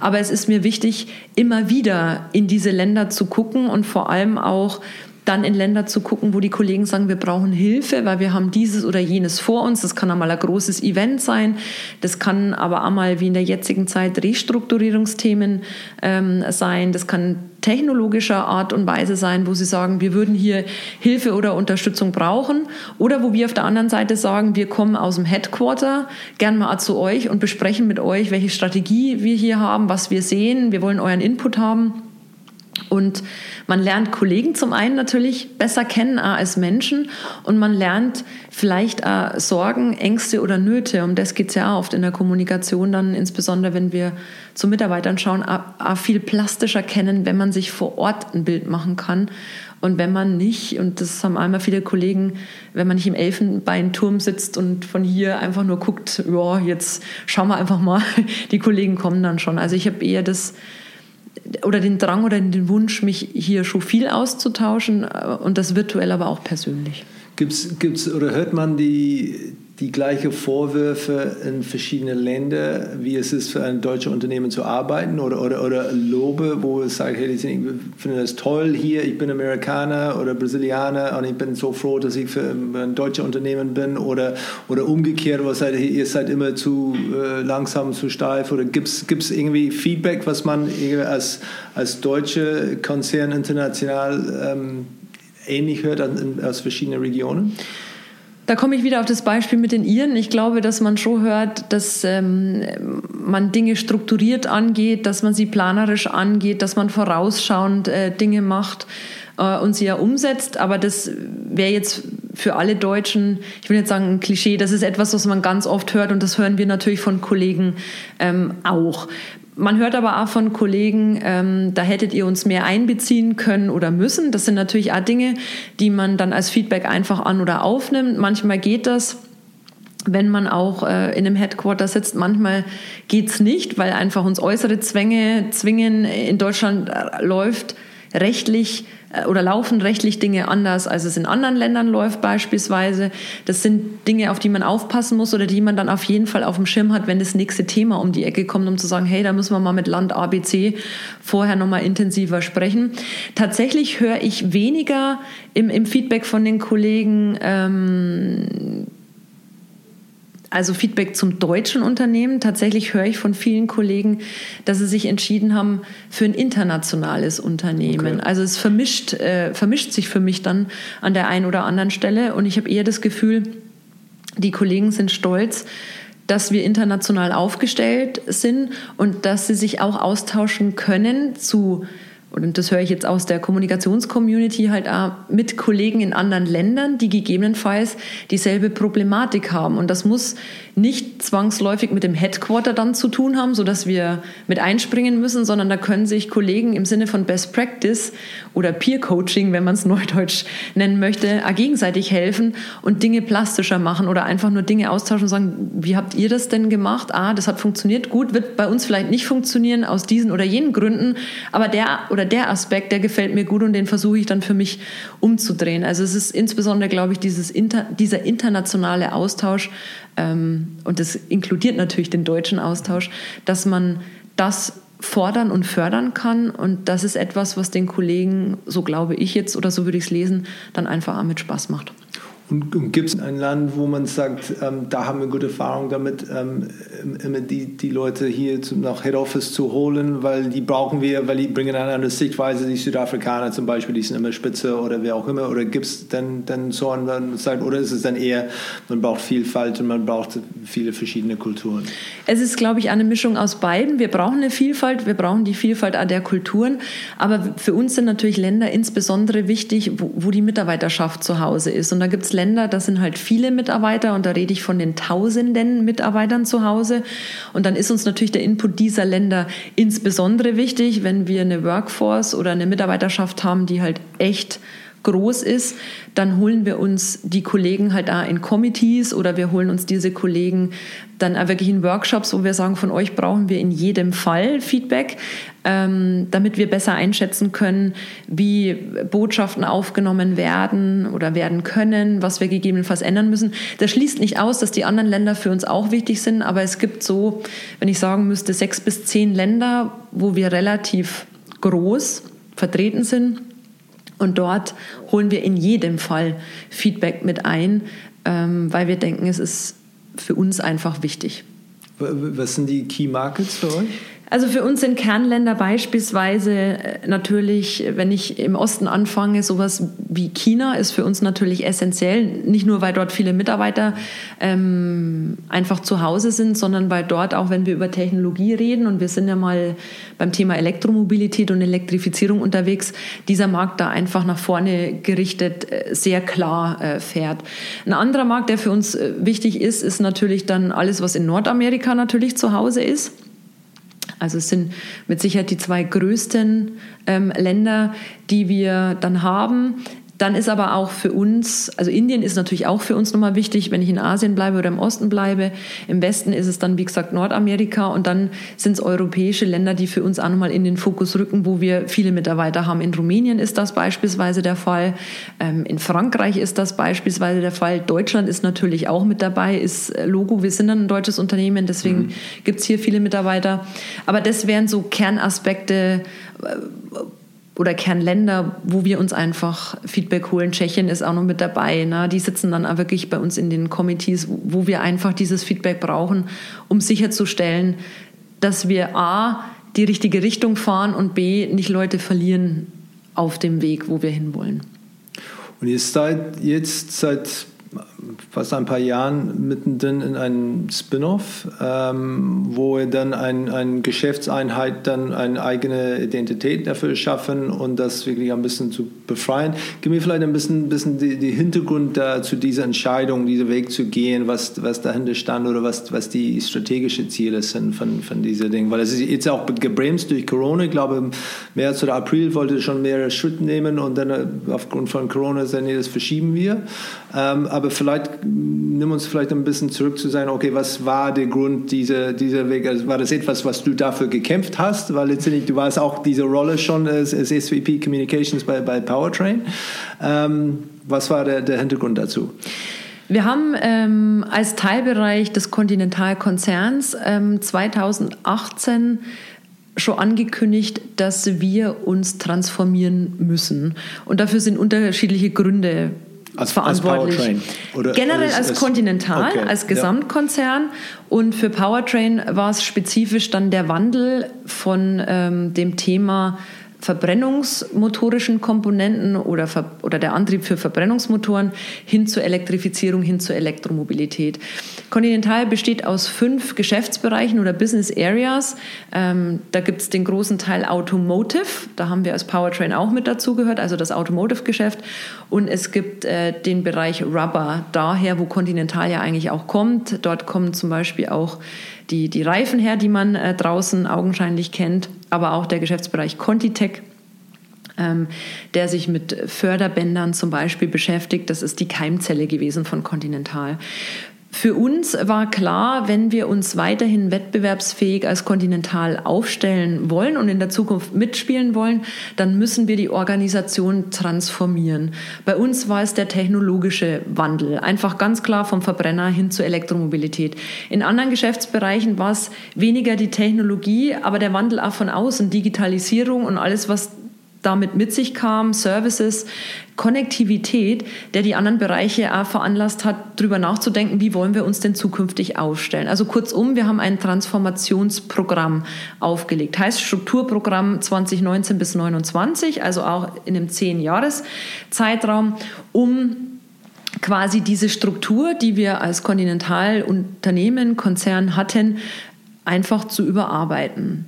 aber es ist mir wichtig, immer wieder in diese Länder zu gucken und vor allem auch dann in Länder zu gucken, wo die Kollegen sagen, wir brauchen Hilfe, weil wir haben dieses oder jenes vor uns. Das kann einmal ein großes Event sein, das kann aber einmal wie in der jetzigen Zeit Restrukturierungsthemen ähm, sein, das kann technologischer Art und Weise sein, wo sie sagen, wir würden hier Hilfe oder Unterstützung brauchen. Oder wo wir auf der anderen Seite sagen, wir kommen aus dem Headquarter. Gern mal zu euch und besprechen mit euch, welche Strategie wir hier haben, was wir sehen, wir wollen euren Input haben. Und man lernt Kollegen zum einen natürlich besser kennen als Menschen und man lernt vielleicht Sorgen, Ängste oder Nöte. Um das geht es ja oft in der Kommunikation dann, insbesondere wenn wir zu Mitarbeitern schauen, viel plastischer kennen, wenn man sich vor Ort ein Bild machen kann. Und wenn man nicht, und das haben einmal viele Kollegen, wenn man nicht im Elfenbeinturm sitzt und von hier einfach nur guckt, ja, jetzt schauen wir einfach mal, die Kollegen kommen dann schon. Also ich habe eher das, oder den Drang oder den Wunsch, mich hier schon viel auszutauschen äh, und das virtuell aber auch persönlich. Gibt's, gibt's oder hört man die, die gleichen Vorwürfe in verschiedenen Ländern, wie es ist für ein deutsches Unternehmen zu arbeiten oder, oder, oder Lobe, wo es sagt, hey, ich finde das toll hier, ich bin Amerikaner oder Brasilianer und ich bin so froh, dass ich für ein deutsches Unternehmen bin oder, oder umgekehrt, was seid, ihr seid immer zu äh, langsam, zu steif oder gibt es irgendwie Feedback, was man als, als deutsche Konzern international ähm, ähnlich hört an, aus verschiedenen Regionen? Da komme ich wieder auf das Beispiel mit den Iren. Ich glaube, dass man schon hört, dass ähm, man Dinge strukturiert angeht, dass man sie planerisch angeht, dass man vorausschauend äh, Dinge macht äh, und sie ja umsetzt. Aber das wäre jetzt für alle Deutschen, ich will jetzt sagen, ein Klischee. Das ist etwas, was man ganz oft hört und das hören wir natürlich von Kollegen ähm, auch. Man hört aber auch von Kollegen, ähm, da hättet ihr uns mehr einbeziehen können oder müssen. Das sind natürlich auch Dinge, die man dann als Feedback einfach an oder aufnimmt. Manchmal geht das wenn man auch äh, in einem Headquarter sitzt. Manchmal geht's nicht, weil einfach uns äußere Zwänge zwingen. In Deutschland äh, läuft rechtlich oder laufen rechtlich Dinge anders, als es in anderen Ländern läuft beispielsweise. Das sind Dinge, auf die man aufpassen muss oder die man dann auf jeden Fall auf dem Schirm hat, wenn das nächste Thema um die Ecke kommt, um zu sagen, hey, da müssen wir mal mit Land ABC vorher nochmal intensiver sprechen. Tatsächlich höre ich weniger im, im Feedback von den Kollegen, ähm, also Feedback zum deutschen Unternehmen. Tatsächlich höre ich von vielen Kollegen, dass sie sich entschieden haben für ein internationales Unternehmen. Okay. Also es vermischt, äh, vermischt sich für mich dann an der einen oder anderen Stelle und ich habe eher das Gefühl, die Kollegen sind stolz, dass wir international aufgestellt sind und dass sie sich auch austauschen können zu und das höre ich jetzt aus der Kommunikationscommunity halt auch mit Kollegen in anderen Ländern, die gegebenenfalls dieselbe Problematik haben. Und das muss nicht zwangsläufig mit dem Headquarter dann zu tun haben, sodass wir mit einspringen müssen, sondern da können sich Kollegen im Sinne von Best Practice oder Peer Coaching, wenn man es neudeutsch nennen möchte, gegenseitig helfen und Dinge plastischer machen oder einfach nur Dinge austauschen und sagen, wie habt ihr das denn gemacht? Ah, das hat funktioniert gut, wird bei uns vielleicht nicht funktionieren aus diesen oder jenen Gründen, aber der oder der Aspekt, der gefällt mir gut und den versuche ich dann für mich umzudrehen. Also es ist insbesondere, glaube ich, dieses Inter, dieser internationale Austausch, ähm, und das inkludiert natürlich den deutschen Austausch, dass man das fordern und fördern kann. Und das ist etwas, was den Kollegen, so glaube ich jetzt oder so würde ich es lesen, dann einfach auch mit Spaß macht. Und, gibt es ein Land, wo man sagt, ähm, da haben wir gute Erfahrung damit, ähm, immer die, die Leute hier zum, nach Head Office zu holen, weil die brauchen wir, weil die bringen eine andere Sichtweise, die Südafrikaner zum Beispiel, die sind immer spitze oder wer auch immer, oder gibt es denn, denn so einen oder ist es dann eher, man braucht Vielfalt und man braucht viele verschiedene Kulturen? Es ist, glaube ich, eine Mischung aus beiden. Wir brauchen eine Vielfalt, wir brauchen die Vielfalt der Kulturen, aber für uns sind natürlich Länder insbesondere wichtig, wo, wo die Mitarbeiterschaft zu Hause ist. Und da gibt es Länder, das sind halt viele Mitarbeiter und da rede ich von den Tausenden Mitarbeitern zu Hause. Und dann ist uns natürlich der Input dieser Länder insbesondere wichtig, wenn wir eine Workforce oder eine Mitarbeiterschaft haben, die halt echt groß ist, dann holen wir uns die Kollegen halt da in Committees oder wir holen uns diese Kollegen dann wirklich in Workshops, wo wir sagen, von euch brauchen wir in jedem Fall Feedback, ähm, damit wir besser einschätzen können, wie Botschaften aufgenommen werden oder werden können, was wir gegebenenfalls ändern müssen. Das schließt nicht aus, dass die anderen Länder für uns auch wichtig sind, aber es gibt so, wenn ich sagen müsste, sechs bis zehn Länder, wo wir relativ groß vertreten sind und dort holen wir in jedem Fall Feedback mit ein, ähm, weil wir denken, es ist für uns einfach wichtig. Was sind die Key Markets für euch? Also für uns sind Kernländer beispielsweise äh, natürlich, wenn ich im Osten anfange, sowas wie China ist für uns natürlich essentiell. Nicht nur, weil dort viele Mitarbeiter ähm, einfach zu Hause sind, sondern weil dort auch, wenn wir über Technologie reden und wir sind ja mal beim Thema Elektromobilität und Elektrifizierung unterwegs, dieser Markt da einfach nach vorne gerichtet äh, sehr klar äh, fährt. Ein anderer Markt, der für uns wichtig ist, ist natürlich dann alles, was in Nordamerika natürlich zu Hause ist. Also es sind mit Sicherheit die zwei größten ähm, Länder, die wir dann haben. Dann ist aber auch für uns, also Indien ist natürlich auch für uns nochmal wichtig, wenn ich in Asien bleibe oder im Osten bleibe. Im Westen ist es dann, wie gesagt, Nordamerika und dann sind es europäische Länder, die für uns auch nochmal in den Fokus rücken, wo wir viele Mitarbeiter haben. In Rumänien ist das beispielsweise der Fall, ähm, in Frankreich ist das beispielsweise der Fall, Deutschland ist natürlich auch mit dabei, ist Logo, wir sind dann ein deutsches Unternehmen, deswegen mhm. gibt es hier viele Mitarbeiter. Aber das wären so Kernaspekte, äh, oder Kernländer, wo wir uns einfach Feedback holen. Tschechien ist auch noch mit dabei. Ne? Die sitzen dann auch wirklich bei uns in den Committees, wo wir einfach dieses Feedback brauchen, um sicherzustellen, dass wir A, die richtige Richtung fahren und B, nicht Leute verlieren auf dem Weg, wo wir hinwollen. Und ihr seid jetzt seit fast ein paar Jahren mittendrin in einem Spin-off, ähm, wo wir dann eine ein Geschäftseinheit dann eine eigene Identität dafür schaffen und das wirklich ein bisschen zu befreien. Gib mir vielleicht ein bisschen, bisschen die, die Hintergrund da, zu dieser Entscheidung, diesen Weg zu gehen, was, was dahinter stand oder was, was die strategischen Ziele sind von, von dieser Ding. Weil es ist jetzt auch gebremst durch Corona. Ich glaube, im März oder April wollte schon mehrere Schritte nehmen und dann äh, aufgrund von Corona sagen, nee, das verschieben wir. Ähm, aber vielleicht nimm uns vielleicht ein bisschen zurück zu sein, okay, was war der Grund dieser, dieser Weg? Also war das etwas, was du dafür gekämpft hast? Weil letztendlich, du warst auch diese Rolle schon als, als SVP Communications bei, bei Powertrain. Ähm, was war der, der Hintergrund dazu? Wir haben ähm, als Teilbereich des Continental-Konzerns ähm, 2018 schon angekündigt, dass wir uns transformieren müssen. Und dafür sind unterschiedliche Gründe als, verantwortlich. Als Generell als, als Continental, okay, als Gesamtkonzern. Ja. Und für Powertrain war es spezifisch dann der Wandel von ähm, dem Thema verbrennungsmotorischen Komponenten oder, oder der Antrieb für Verbrennungsmotoren hin zur Elektrifizierung, hin zur Elektromobilität. Continental besteht aus fünf Geschäftsbereichen oder Business Areas. Ähm, da gibt es den großen Teil Automotive, da haben wir als Powertrain auch mit dazugehört, also das Automotive-Geschäft. Und es gibt äh, den Bereich Rubber, daher, wo Continental ja eigentlich auch kommt. Dort kommen zum Beispiel auch die, die Reifen her, die man äh, draußen augenscheinlich kennt, aber auch der Geschäftsbereich Contitech, ähm, der sich mit Förderbändern zum Beispiel beschäftigt. Das ist die Keimzelle gewesen von Continental. Für uns war klar, wenn wir uns weiterhin wettbewerbsfähig als Continental aufstellen wollen und in der Zukunft mitspielen wollen, dann müssen wir die Organisation transformieren. Bei uns war es der technologische Wandel, einfach ganz klar vom Verbrenner hin zur Elektromobilität. In anderen Geschäftsbereichen war es weniger die Technologie, aber der Wandel auch von außen, Digitalisierung und alles, was damit mit sich kam, Services, Konnektivität, der die anderen Bereiche auch veranlasst hat, darüber nachzudenken, wie wollen wir uns denn zukünftig aufstellen. Also kurzum, wir haben ein Transformationsprogramm aufgelegt. Heißt Strukturprogramm 2019 bis 2029, also auch in einem zehn Jahres Zeitraum, um quasi diese Struktur, die wir als Kontinentalunternehmen, Konzern hatten, einfach zu überarbeiten.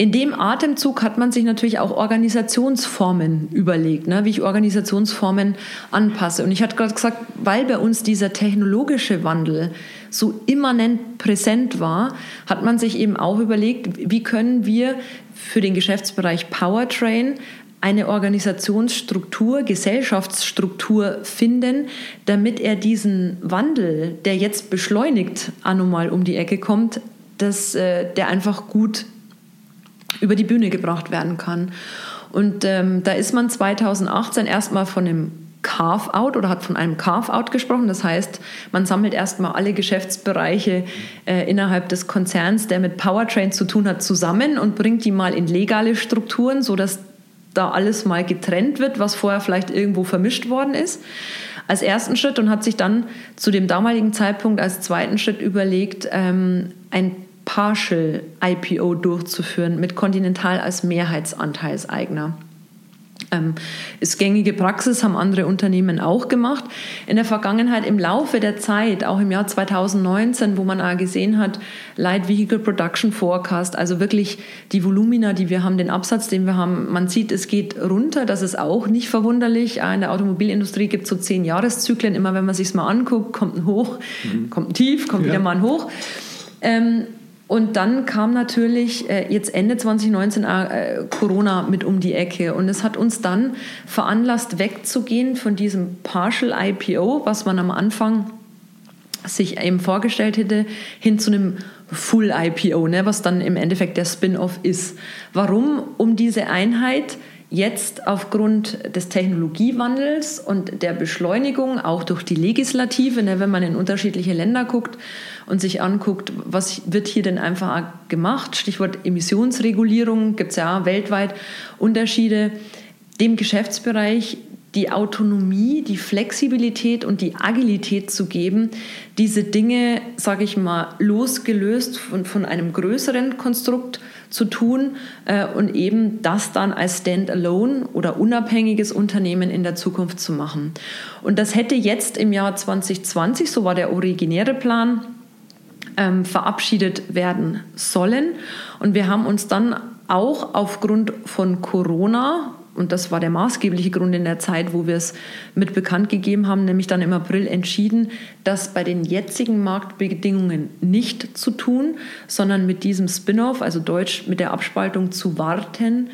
In dem Atemzug hat man sich natürlich auch Organisationsformen überlegt, ne, wie ich Organisationsformen anpasse. Und ich hatte gerade gesagt, weil bei uns dieser technologische Wandel so immanent präsent war, hat man sich eben auch überlegt, wie können wir für den Geschäftsbereich Powertrain eine Organisationsstruktur, Gesellschaftsstruktur finden, damit er diesen Wandel, der jetzt beschleunigt anomal um die Ecke kommt, dass äh, der einfach gut über die Bühne gebracht werden kann. Und ähm, da ist man 2018 erstmal von einem Carve-out oder hat von einem Carve-out gesprochen. Das heißt, man sammelt erstmal alle Geschäftsbereiche äh, innerhalb des Konzerns, der mit Powertrain zu tun hat, zusammen und bringt die mal in legale Strukturen, sodass da alles mal getrennt wird, was vorher vielleicht irgendwo vermischt worden ist. Als ersten Schritt und hat sich dann zu dem damaligen Zeitpunkt als zweiten Schritt überlegt, ähm, ein Partial IPO durchzuführen mit Continental als Mehrheitsanteilseigner. Ähm, ist gängige Praxis, haben andere Unternehmen auch gemacht. In der Vergangenheit, im Laufe der Zeit, auch im Jahr 2019, wo man gesehen hat, Light Vehicle Production Forecast, also wirklich die Volumina, die wir haben, den Absatz, den wir haben, man sieht, es geht runter. Das ist auch nicht verwunderlich. In der Automobilindustrie gibt es so zehn Jahreszyklen. Immer wenn man sich mal anguckt, kommt ein Hoch, mhm. kommt ein Tief, kommt ja. wieder mal ein Hoch. Ähm, Und dann kam natürlich äh, jetzt Ende 2019 äh, Corona mit um die Ecke. Und es hat uns dann veranlasst, wegzugehen von diesem Partial IPO, was man am Anfang sich eben vorgestellt hätte, hin zu einem Full IPO, ne, was dann im Endeffekt der Spin-off ist. Warum? Um diese Einheit jetzt aufgrund des Technologiewandels und der Beschleunigung, auch durch die Legislative, ne, wenn man in unterschiedliche Länder guckt und sich anguckt, was wird hier denn einfach gemacht, Stichwort Emissionsregulierung, gibt es ja weltweit Unterschiede, dem Geschäftsbereich die Autonomie, die Flexibilität und die Agilität zu geben, diese Dinge, sage ich mal, losgelöst von, von einem größeren Konstrukt zu tun äh, und eben das dann als Standalone oder unabhängiges Unternehmen in der Zukunft zu machen. Und das hätte jetzt im Jahr 2020, so war der originäre Plan, ähm, verabschiedet werden sollen. Und wir haben uns dann auch aufgrund von Corona und das war der maßgebliche Grund in der Zeit, wo wir es mit bekannt gegeben haben, nämlich dann im April entschieden, das bei den jetzigen Marktbedingungen nicht zu tun, sondern mit diesem Spin-off, also Deutsch mit der Abspaltung zu warten,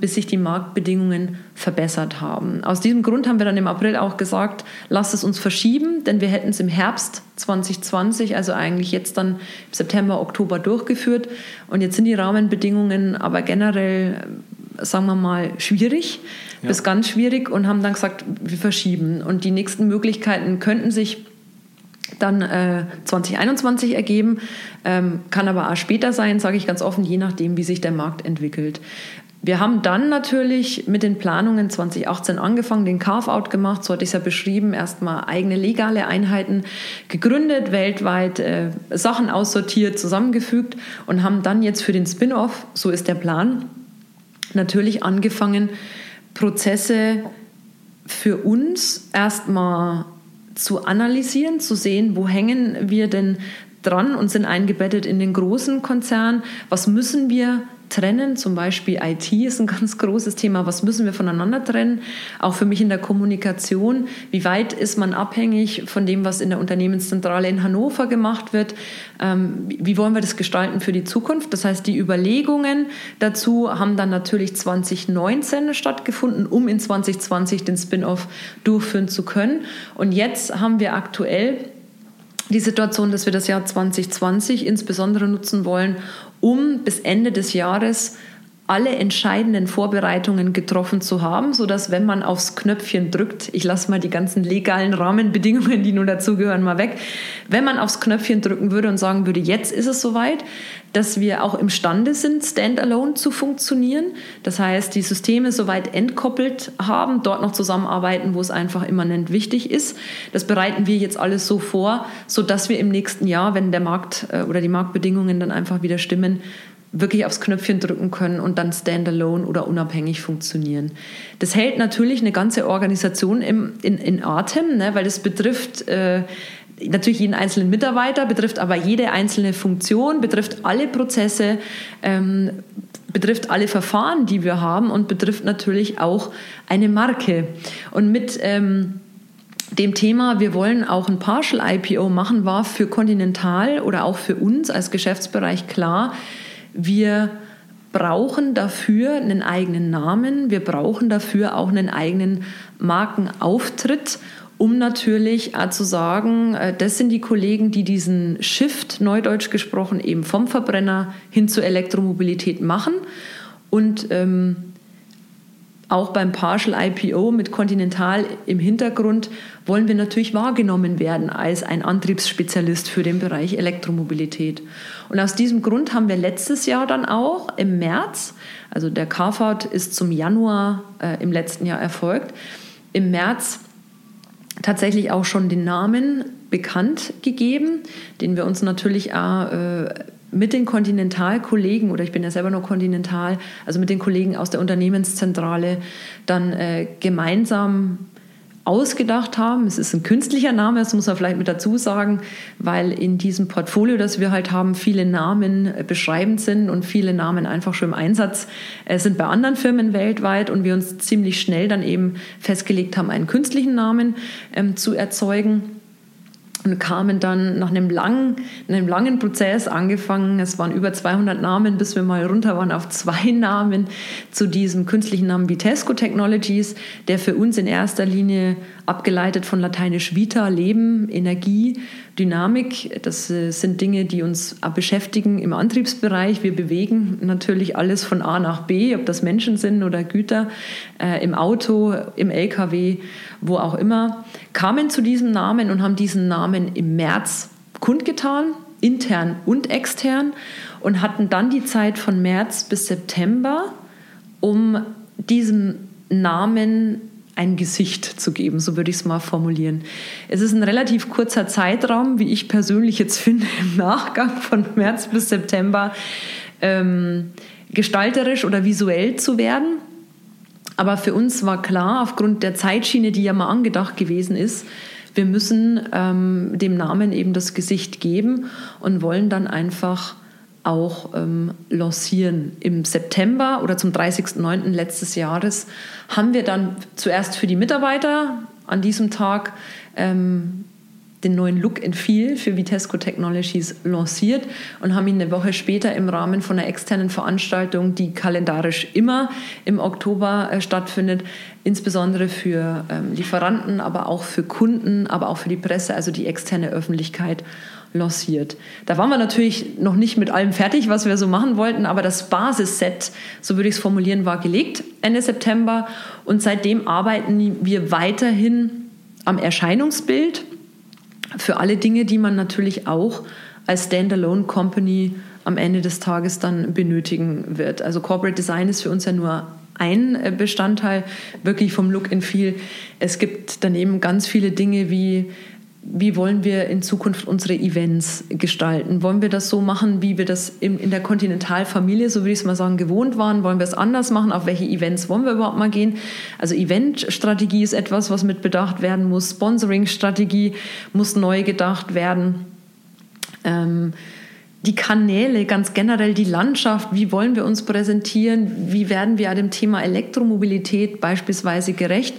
bis sich die Marktbedingungen verbessert haben. Aus diesem Grund haben wir dann im April auch gesagt, lasst es uns verschieben, denn wir hätten es im Herbst 2020, also eigentlich jetzt dann im September, Oktober durchgeführt. Und jetzt sind die Rahmenbedingungen aber generell sagen wir mal, schwierig ja. bis ganz schwierig und haben dann gesagt, wir verschieben. Und die nächsten Möglichkeiten könnten sich dann äh, 2021 ergeben, ähm, kann aber auch später sein, sage ich ganz offen, je nachdem, wie sich der Markt entwickelt. Wir haben dann natürlich mit den Planungen 2018 angefangen, den Carve-out gemacht, so hatte ich es ja beschrieben, erstmal eigene legale Einheiten gegründet, weltweit äh, Sachen aussortiert, zusammengefügt und haben dann jetzt für den Spin-off, so ist der Plan, natürlich angefangen, Prozesse für uns erstmal zu analysieren, zu sehen, wo hängen wir denn dran und sind eingebettet in den großen Konzern. Was müssen wir trennen. Zum Beispiel IT ist ein ganz großes Thema. Was müssen wir voneinander trennen? Auch für mich in der Kommunikation. Wie weit ist man abhängig von dem, was in der Unternehmenszentrale in Hannover gemacht wird? Ähm, wie wollen wir das gestalten für die Zukunft? Das heißt, die Überlegungen dazu haben dann natürlich 2019 stattgefunden, um in 2020 den Spin-off durchführen zu können. Und jetzt haben wir aktuell die Situation, dass wir das Jahr 2020 insbesondere nutzen wollen, um bis Ende des Jahres alle entscheidenden Vorbereitungen getroffen zu haben, sodass wenn man aufs Knöpfchen drückt, ich lasse mal die ganzen legalen Rahmenbedingungen, die nun dazugehören, mal weg, wenn man aufs Knöpfchen drücken würde und sagen würde, jetzt ist es soweit, dass wir auch imstande sind, standalone zu funktionieren. Das heißt, die Systeme soweit entkoppelt haben, dort noch zusammenarbeiten, wo es einfach immanent wichtig ist. Das bereiten wir jetzt alles so vor, sodass wir im nächsten Jahr, wenn der Markt äh, oder die Marktbedingungen dann einfach wieder stimmen, wirklich aufs Knöpfchen drücken können und dann standalone oder unabhängig funktionieren. Das hält natürlich eine ganze Organisation im, in, in Atem, ne, weil das betrifft äh, natürlich jeden einzelnen Mitarbeiter, betrifft aber jede einzelne Funktion, betrifft alle Prozesse, ähm, betrifft alle Verfahren, die wir haben und betrifft natürlich auch eine Marke. Und mit ähm, dem Thema, wir wollen auch ein Partial IPO machen, war für Continental oder auch für uns als Geschäftsbereich klar, wir brauchen dafür einen eigenen Namen, wir brauchen dafür auch einen eigenen Markenauftritt, um natürlich auch zu sagen, äh, das sind die Kollegen, die diesen Shift, neudeutsch gesprochen, eben vom Verbrenner hin zur Elektromobilität machen. Und ähm, auch beim Partial IPO mit Continental im Hintergrund wollen wir natürlich wahrgenommen werden als ein Antriebsspezialist für den Bereich Elektromobilität. Und aus diesem Grund haben wir letztes Jahr dann auch im März, also der Carfahrt ist zum Januar äh, im letzten Jahr erfolgt, im März tatsächlich auch schon den Namen bekannt gegeben, den wir uns natürlich auch, äh, mit den Kontinentalkollegen, oder ich bin ja selber nur Kontinental, also mit den Kollegen aus der Unternehmenszentrale dann äh, gemeinsam ausgedacht haben. Es ist ein künstlicher Name, das muss man vielleicht mit dazu sagen, weil in diesem Portfolio, das wir halt haben, viele Namen äh, beschreibend sind und viele Namen einfach schon im Einsatz äh, sind bei anderen Firmen weltweit und wir uns ziemlich schnell dann eben festgelegt haben, einen künstlichen Namen ähm, zu erzeugen. Und kamen dann nach einem langen, einem langen Prozess angefangen. Es waren über 200 Namen, bis wir mal runter waren auf zwei Namen zu diesem künstlichen Namen Vitesco Technologies, der für uns in erster Linie abgeleitet von lateinisch Vita, Leben, Energie, Dynamik. Das äh, sind Dinge, die uns beschäftigen im Antriebsbereich. Wir bewegen natürlich alles von A nach B, ob das Menschen sind oder Güter, äh, im Auto, im LKW, wo auch immer, kamen zu diesem Namen und haben diesen Namen im März kundgetan, intern und extern, und hatten dann die Zeit von März bis September, um diesem Namen ein Gesicht zu geben, so würde ich es mal formulieren. Es ist ein relativ kurzer Zeitraum, wie ich persönlich jetzt finde, im Nachgang von März bis September ähm, gestalterisch oder visuell zu werden. Aber für uns war klar, aufgrund der Zeitschiene, die ja mal angedacht gewesen ist, wir müssen ähm, dem Namen eben das Gesicht geben und wollen dann einfach auch ähm, lancieren. Im September oder zum 30.09. letztes Jahres haben wir dann zuerst für die Mitarbeiter an diesem Tag ähm, den neuen Look and Feel für Vitesco Technologies lanciert und haben ihn eine Woche später im Rahmen von einer externen Veranstaltung, die kalendarisch immer im Oktober äh, stattfindet, insbesondere für ähm, Lieferanten, aber auch für Kunden, aber auch für die Presse, also die externe Öffentlichkeit lanciert. Da waren wir natürlich noch nicht mit allem fertig, was wir so machen wollten, aber das Basisset, so würde ich es formulieren, war gelegt Ende September und seitdem arbeiten wir weiterhin am Erscheinungsbild für alle Dinge, die man natürlich auch als Standalone Company am Ende des Tages dann benötigen wird. Also Corporate Design ist für uns ja nur ein äh, Bestandteil wirklich vom Look and Feel. Es gibt daneben ganz viele Dinge wie wie wollen wir in Zukunft unsere Events gestalten? Wollen wir das so machen, wie wir das in, in der Kontinentalfamilie, so würde ich es mal sagen, gewohnt waren? Wollen wir es anders machen? Auf welche Events wollen wir überhaupt mal gehen? Also Eventstrategie ist etwas, was mit bedacht werden muss. Sponsoring-Strategie muss neu gedacht werden. Ähm, die Kanäle, ganz generell die Landschaft, wie wollen wir uns präsentieren? Wie werden wir dem Thema Elektromobilität beispielsweise gerecht?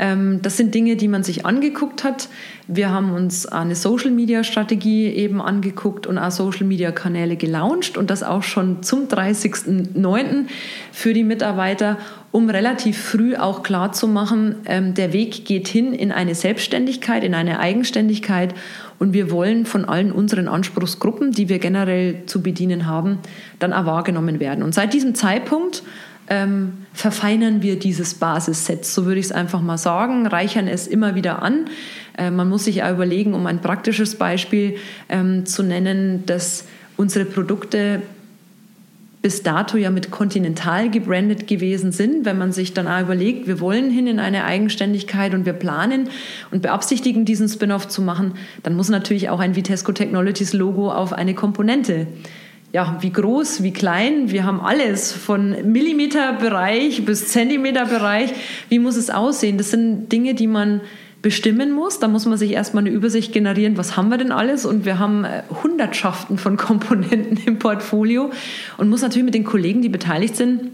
Ähm, das sind Dinge, die man sich angeguckt hat. Wir haben uns eine Social-Media-Strategie eben angeguckt und auch Social-Media-Kanäle gelauncht und das auch schon zum 30.09. für die Mitarbeiter, um relativ früh auch klar zu machen, ähm, der Weg geht hin in eine Selbstständigkeit, in eine Eigenständigkeit und wir wollen von allen unseren Anspruchsgruppen, die wir generell zu bedienen haben, dann auch wahrgenommen werden. Und seit diesem Zeitpunkt ähm, verfeinern wir dieses Basisset, so würde ich es einfach mal sagen, reichern es immer wieder an. Äh, man muss sich auch überlegen, um ein praktisches Beispiel ähm, zu nennen, dass unsere Produkte bis dato ja mit Continental gebrandet gewesen sind. Wenn man sich dann auch überlegt, wir wollen hin in eine Eigenständigkeit und wir planen und beabsichtigen, diesen Spin-off zu machen, dann muss natürlich auch ein Vitesco Technologies Logo auf eine Komponente ja, wie groß, wie klein. Wir haben alles von Millimeterbereich bis Zentimeterbereich. Wie muss es aussehen? Das sind Dinge, die man bestimmen muss. Da muss man sich erstmal eine Übersicht generieren, was haben wir denn alles? Und wir haben äh, Hundertschaften von Komponenten im Portfolio und muss natürlich mit den Kollegen, die beteiligt sind,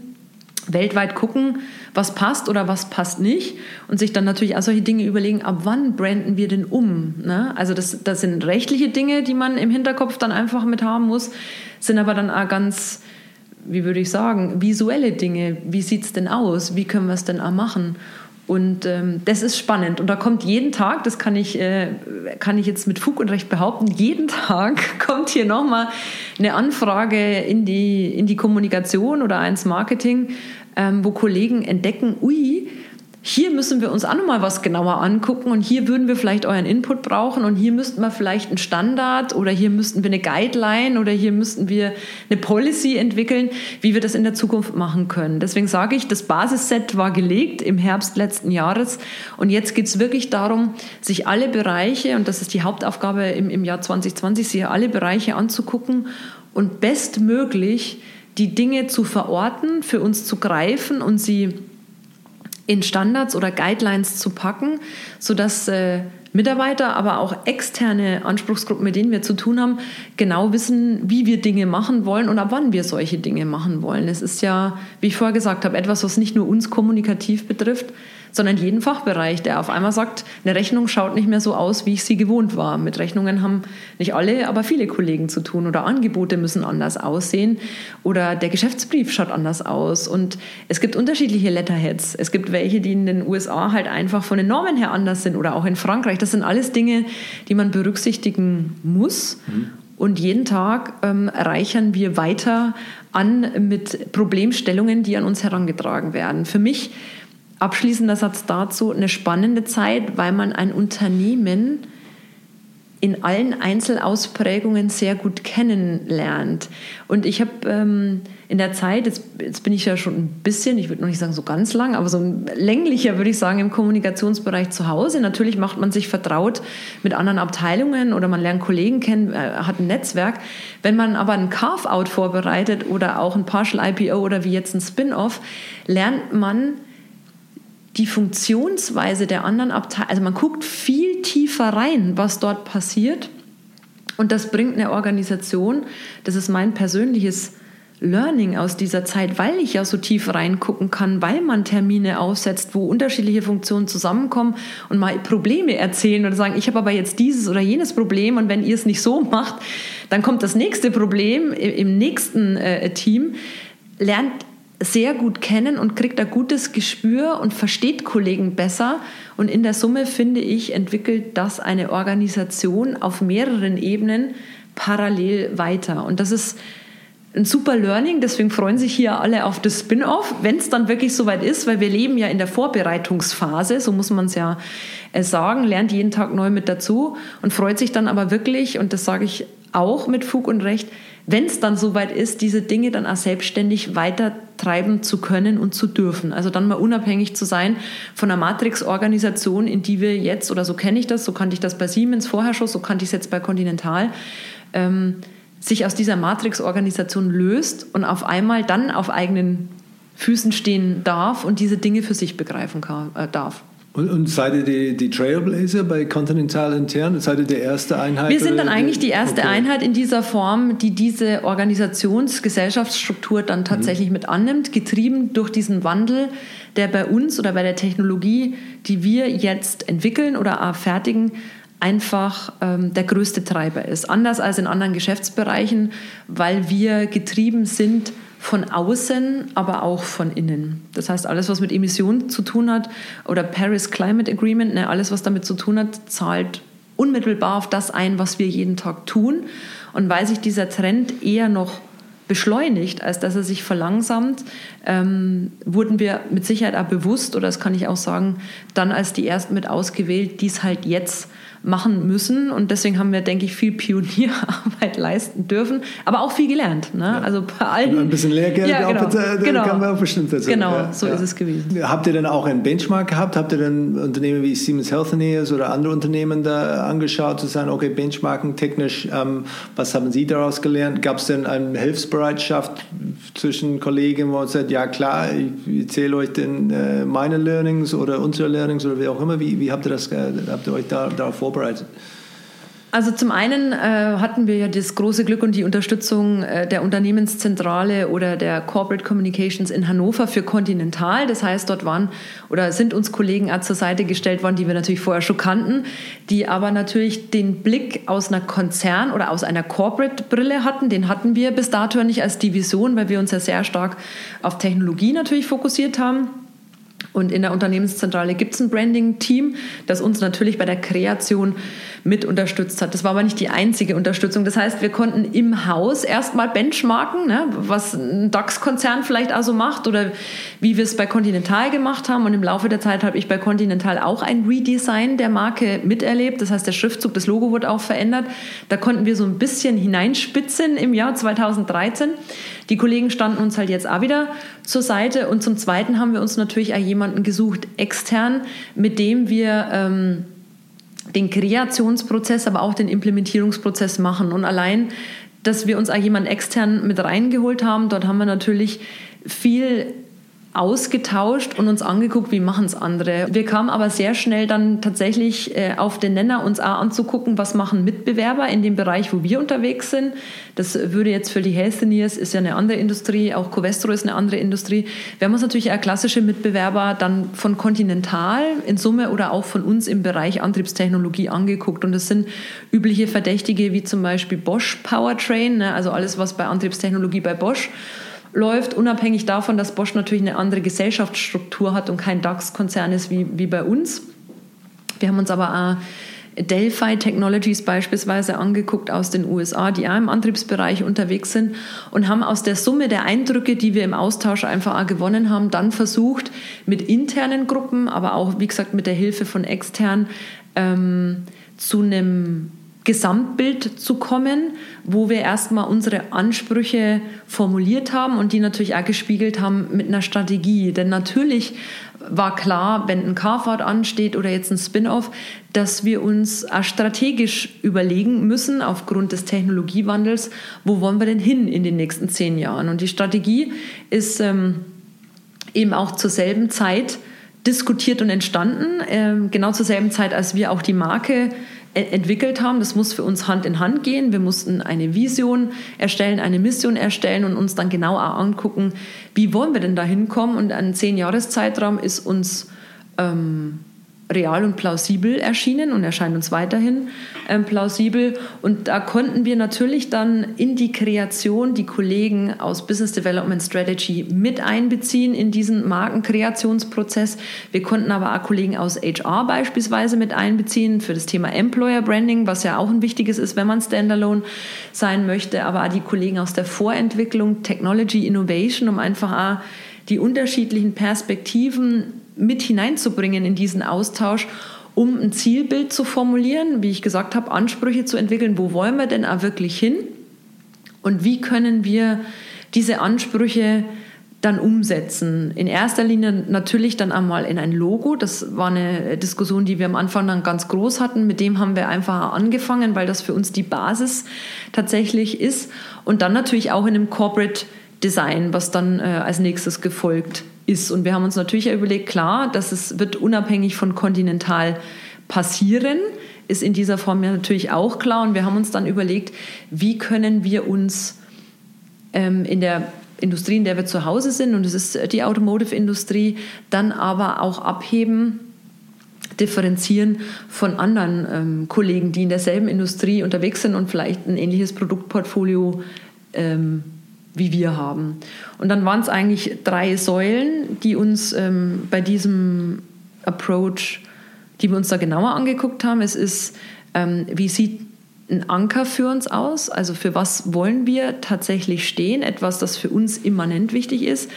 weltweit gucken, was passt oder was passt nicht und sich dann natürlich auch solche Dinge überlegen, ab wann branden wir denn um? Ne? Also das, das sind rechtliche Dinge, die man im Hinterkopf dann einfach mit haben muss, sind aber dann auch ganz, wie würde ich sagen, visuelle Dinge. Wie sieht es denn aus? Wie können wir es denn auch machen? Und ähm, das ist spannend. Und da kommt jeden Tag, das kann ich, äh, kann ich jetzt mit Fug und Recht behaupten, jeden Tag kommt hier nochmal eine Anfrage in die, in die Kommunikation oder ins Marketing, ähm, wo Kollegen entdecken, ui, hier müssen wir uns auch nochmal was genauer angucken und hier würden wir vielleicht euren Input brauchen und hier müssten wir vielleicht einen Standard oder hier müssten wir eine Guideline oder hier müssten wir eine Policy entwickeln, wie wir das in der Zukunft machen können. Deswegen sage ich, das Basisset war gelegt im Herbst letzten Jahres und jetzt geht es wirklich darum, sich alle Bereiche, und das ist die Hauptaufgabe im, im Jahr 2020, sich alle Bereiche anzugucken und bestmöglich die Dinge zu verorten, für uns zu greifen und sie in Standards oder Guidelines zu packen, sodass äh, Mitarbeiter, aber auch externe Anspruchsgruppen, mit denen wir zu tun haben, genau wissen, wie wir Dinge machen wollen und ab wann wir solche Dinge machen wollen. Es ist ja, wie ich vorher gesagt habe, etwas, was nicht nur uns kommunikativ betrifft, sondern jeden Fachbereich, der auf einmal sagt, eine Rechnung schaut nicht mehr so aus, wie ich sie gewohnt war. Mit Rechnungen haben nicht alle, aber viele Kollegen zu tun oder Angebote müssen anders aussehen oder der Geschäftsbrief schaut anders aus und es gibt unterschiedliche Letterheads. Es gibt welche, die in den USA halt einfach von den Normen her anders sind oder auch in Frankreich. Das sind alles Dinge, die man berücksichtigen muss. Mhm. Und jeden Tag ähm, reichern wir weiter an mit Problemstellungen, die an uns herangetragen werden. Für mich, abschließender Satz dazu, eine spannende Zeit, weil man ein Unternehmen in allen Einzelausprägungen sehr gut kennenlernt. Und ich habe ähm, in der Zeit, jetzt, jetzt, bin ich ja schon ein bisschen, ich würde noch nicht sagen so ganz lang, aber so ein länglicher würde ich sagen im Kommunikationsbereich zu Hause. Natürlich macht man sich vertraut mit anderen Abteilungen oder man lernt Kollegen kennen, äh, hat ein Netzwerk. Wenn man aber ein Carve-out vorbereitet oder auch ein Partial IPO oder wie jetzt ein Spin-off, lernt man die Funktionsweise der anderen Abteilungen, also man guckt viel tiefer rein, was dort passiert. Und das bringt eine Organisation, das ist mein persönliches Learning aus dieser Zeit, weil ich ja so tief reingucken kann, weil man Termine aufsetzt, wo unterschiedliche Funktionen zusammenkommen und mal Probleme erzählen oder sagen, ich habe aber jetzt dieses oder jenes Problem und wenn ihr es nicht so macht, dann kommt das nächste Problem im nächsten äh, Team. Lernt sehr gut kennen und kriegt ein gutes Gespür und versteht Kollegen besser. Und in der Summe, finde ich, entwickelt das eine Organisation auf mehreren Ebenen parallel weiter. Und das ist ein super Learning, deswegen freuen sich hier alle auf das Spin-off, wenn es dann wirklich soweit ist, weil wir leben ja in der Vorbereitungsphase, so muss man es ja äh, sagen, lernt jeden Tag neu mit dazu und freut sich dann aber wirklich, und das sage ich auch mit Fug und Recht, wenn es dann soweit ist, diese Dinge dann auch selbstständig weitertreiben zu können und zu dürfen. Also dann mal unabhängig zu sein von einer Matrix-Organisation, in die wir jetzt, oder so kenne ich das, so kannte ich das bei Siemens vorher schon, so kannte ich es jetzt bei Continental, ähm, sich aus dieser Matrix-Organisation löst und auf einmal dann auf eigenen Füßen stehen darf und diese Dinge für sich begreifen kann, äh, darf. Und, und seid ihr die, die, Trailblazer bei Continental intern? Seid ihr die erste Einheit? Wir sind dann eigentlich die erste okay. Einheit in dieser Form, die diese Organisationsgesellschaftsstruktur dann tatsächlich mhm. mit annimmt, getrieben durch diesen Wandel, der bei uns oder bei der Technologie, die wir jetzt entwickeln oder fertigen, einfach ähm, der größte Treiber ist. Anders als in anderen Geschäftsbereichen, weil wir getrieben sind von außen, aber auch von innen. Das heißt, alles, was mit Emissionen zu tun hat oder Paris Climate Agreement, ne, alles, was damit zu tun hat, zahlt unmittelbar auf das ein, was wir jeden Tag tun. Und weil sich dieser Trend eher noch beschleunigt, als dass er sich verlangsamt, ähm, wurden wir mit Sicherheit auch bewusst, oder das kann ich auch sagen, dann als die Ersten mit ausgewählt, dies halt jetzt machen müssen. Und deswegen haben wir, denke ich, viel Pionierarbeit leisten dürfen, aber auch viel gelernt. Ne? Ja. Also bei allen. Ein bisschen Lehrgeld ja, genau. Bitte, genau. kann man auch bestimmt dazu. Genau, ja, so ist es gewesen. Habt ihr denn auch einen Benchmark gehabt? Habt ihr denn Unternehmen wie Siemens Healthineers oder andere Unternehmen da angeschaut, zu sagen, okay, Benchmarking technisch, ähm, was haben Sie daraus gelernt? Gab es denn eine Hilfsbereitschaft zwischen Kollegen, wo man sagt, ja klar, ich erzähle euch denn äh, meine Learnings oder unsere Learnings oder wie auch immer? Wie, wie habt ihr das, habt ihr euch da, darauf vorbereitet? Vorbereitet? Also zum einen äh, hatten wir ja das große Glück und die Unterstützung äh, der Unternehmenszentrale oder der Corporate Communications in Hannover für Continental. Das heißt, dort waren oder sind uns Kollegen zur Seite gestellt worden, die wir natürlich vorher schon kannten, die aber natürlich den Blick aus einer Konzern- oder aus einer Corporate-Brille hatten. Den hatten wir bis dato nicht als Division, weil wir uns ja sehr stark auf Technologie natürlich fokussiert haben. Und in der Unternehmenszentrale gibt es ein Branding-Team, das uns natürlich bei der Kreation mit unterstützt hat. Das war aber nicht die einzige Unterstützung. Das heißt, wir konnten im Haus erstmal benchmarken, ne, was ein DAX-Konzern vielleicht also macht oder wie wir es bei Continental gemacht haben. Und im Laufe der Zeit habe ich bei Continental auch ein Redesign der Marke miterlebt. Das heißt, der Schriftzug, das Logo wurde auch verändert. Da konnten wir so ein bisschen hineinspitzen im Jahr 2013. Die Kollegen standen uns halt jetzt auch wieder zur Seite. Und zum Zweiten haben wir uns natürlich auch jemanden gesucht, extern, mit dem wir... Ähm, den Kreationsprozess, aber auch den Implementierungsprozess machen. Und allein, dass wir uns auch jemanden extern mit reingeholt haben, dort haben wir natürlich viel ausgetauscht und uns angeguckt, wie machen es andere. Wir kamen aber sehr schnell dann tatsächlich äh, auf den Nenner, uns auch anzugucken, was machen Mitbewerber in dem Bereich, wo wir unterwegs sind. Das würde jetzt für die Healthineers, ist ja eine andere Industrie, auch Covestro ist eine andere Industrie. Wir haben uns natürlich auch klassische Mitbewerber dann von Continental in Summe oder auch von uns im Bereich Antriebstechnologie angeguckt. Und das sind übliche Verdächtige wie zum Beispiel Bosch Powertrain, ne? also alles, was bei Antriebstechnologie bei Bosch läuft, unabhängig davon, dass Bosch natürlich eine andere Gesellschaftsstruktur hat und kein DAX-Konzern ist wie, wie bei uns. Wir haben uns aber auch Delphi Technologies beispielsweise angeguckt aus den USA, die auch im Antriebsbereich unterwegs sind und haben aus der Summe der Eindrücke, die wir im Austausch einfach auch gewonnen haben, dann versucht, mit internen Gruppen, aber auch, wie gesagt, mit der Hilfe von externen, ähm, zu einem Gesamtbild zu kommen, wo wir erstmal unsere Ansprüche formuliert haben und die natürlich auch gespiegelt haben mit einer Strategie. Denn natürlich war klar, wenn ein Carfahrt ansteht oder jetzt ein Spin-off, dass wir uns strategisch überlegen müssen, aufgrund des Technologiewandels, wo wollen wir denn hin in den nächsten zehn Jahren. Und die Strategie ist ähm, eben auch zur selben Zeit diskutiert und entstanden, ähm, genau zur selben Zeit, als wir auch die Marke entwickelt haben. Das muss für uns Hand in Hand gehen. Wir mussten eine Vision erstellen, eine Mission erstellen und uns dann genau angucken, wie wollen wir denn da hinkommen. Und ein Zehn-Jahres-Zeitraum ist uns ähm, real und plausibel erschienen und erscheint uns weiterhin ähm, plausibel. Und da konnten wir natürlich dann in die Kreation die Kollegen aus Business Development Strategy mit einbeziehen in diesen Markenkreationsprozess. Wir konnten aber auch Kollegen aus HR beispielsweise mit einbeziehen für das Thema Employer Branding, was ja auch ein wichtiges ist, wenn man Standalone sein möchte, aber auch die Kollegen aus der Vorentwicklung, Technology Innovation, um einfach auch die unterschiedlichen Perspektiven mit hineinzubringen in diesen Austausch, um ein Zielbild zu formulieren, wie ich gesagt habe, Ansprüche zu entwickeln, wo wollen wir denn auch wirklich hin und wie können wir diese Ansprüche dann umsetzen. In erster Linie natürlich dann einmal in ein Logo. Das war eine Diskussion, die wir am Anfang dann ganz groß hatten. Mit dem haben wir einfach angefangen, weil das für uns die Basis tatsächlich ist. Und dann natürlich auch in einem Corporate Design, was dann äh, als nächstes gefolgt ist. Und wir haben uns natürlich überlegt, klar, dass es wird unabhängig von Continental passieren, ist in dieser Form ja natürlich auch klar. Und wir haben uns dann überlegt, wie können wir uns ähm, in der Industrie, in der wir zu Hause sind, und es ist die Automotive-Industrie, dann aber auch abheben, differenzieren von anderen ähm, Kollegen, die in derselben Industrie unterwegs sind und vielleicht ein ähnliches Produktportfolio ähm, wie wir haben. Und dann waren es eigentlich drei Säulen, die uns ähm, bei diesem Approach, die wir uns da genauer angeguckt haben. Es ist, ähm, wie sieht ein Anker für uns aus? Also für was wollen wir tatsächlich stehen? Etwas, das für uns immanent wichtig ist.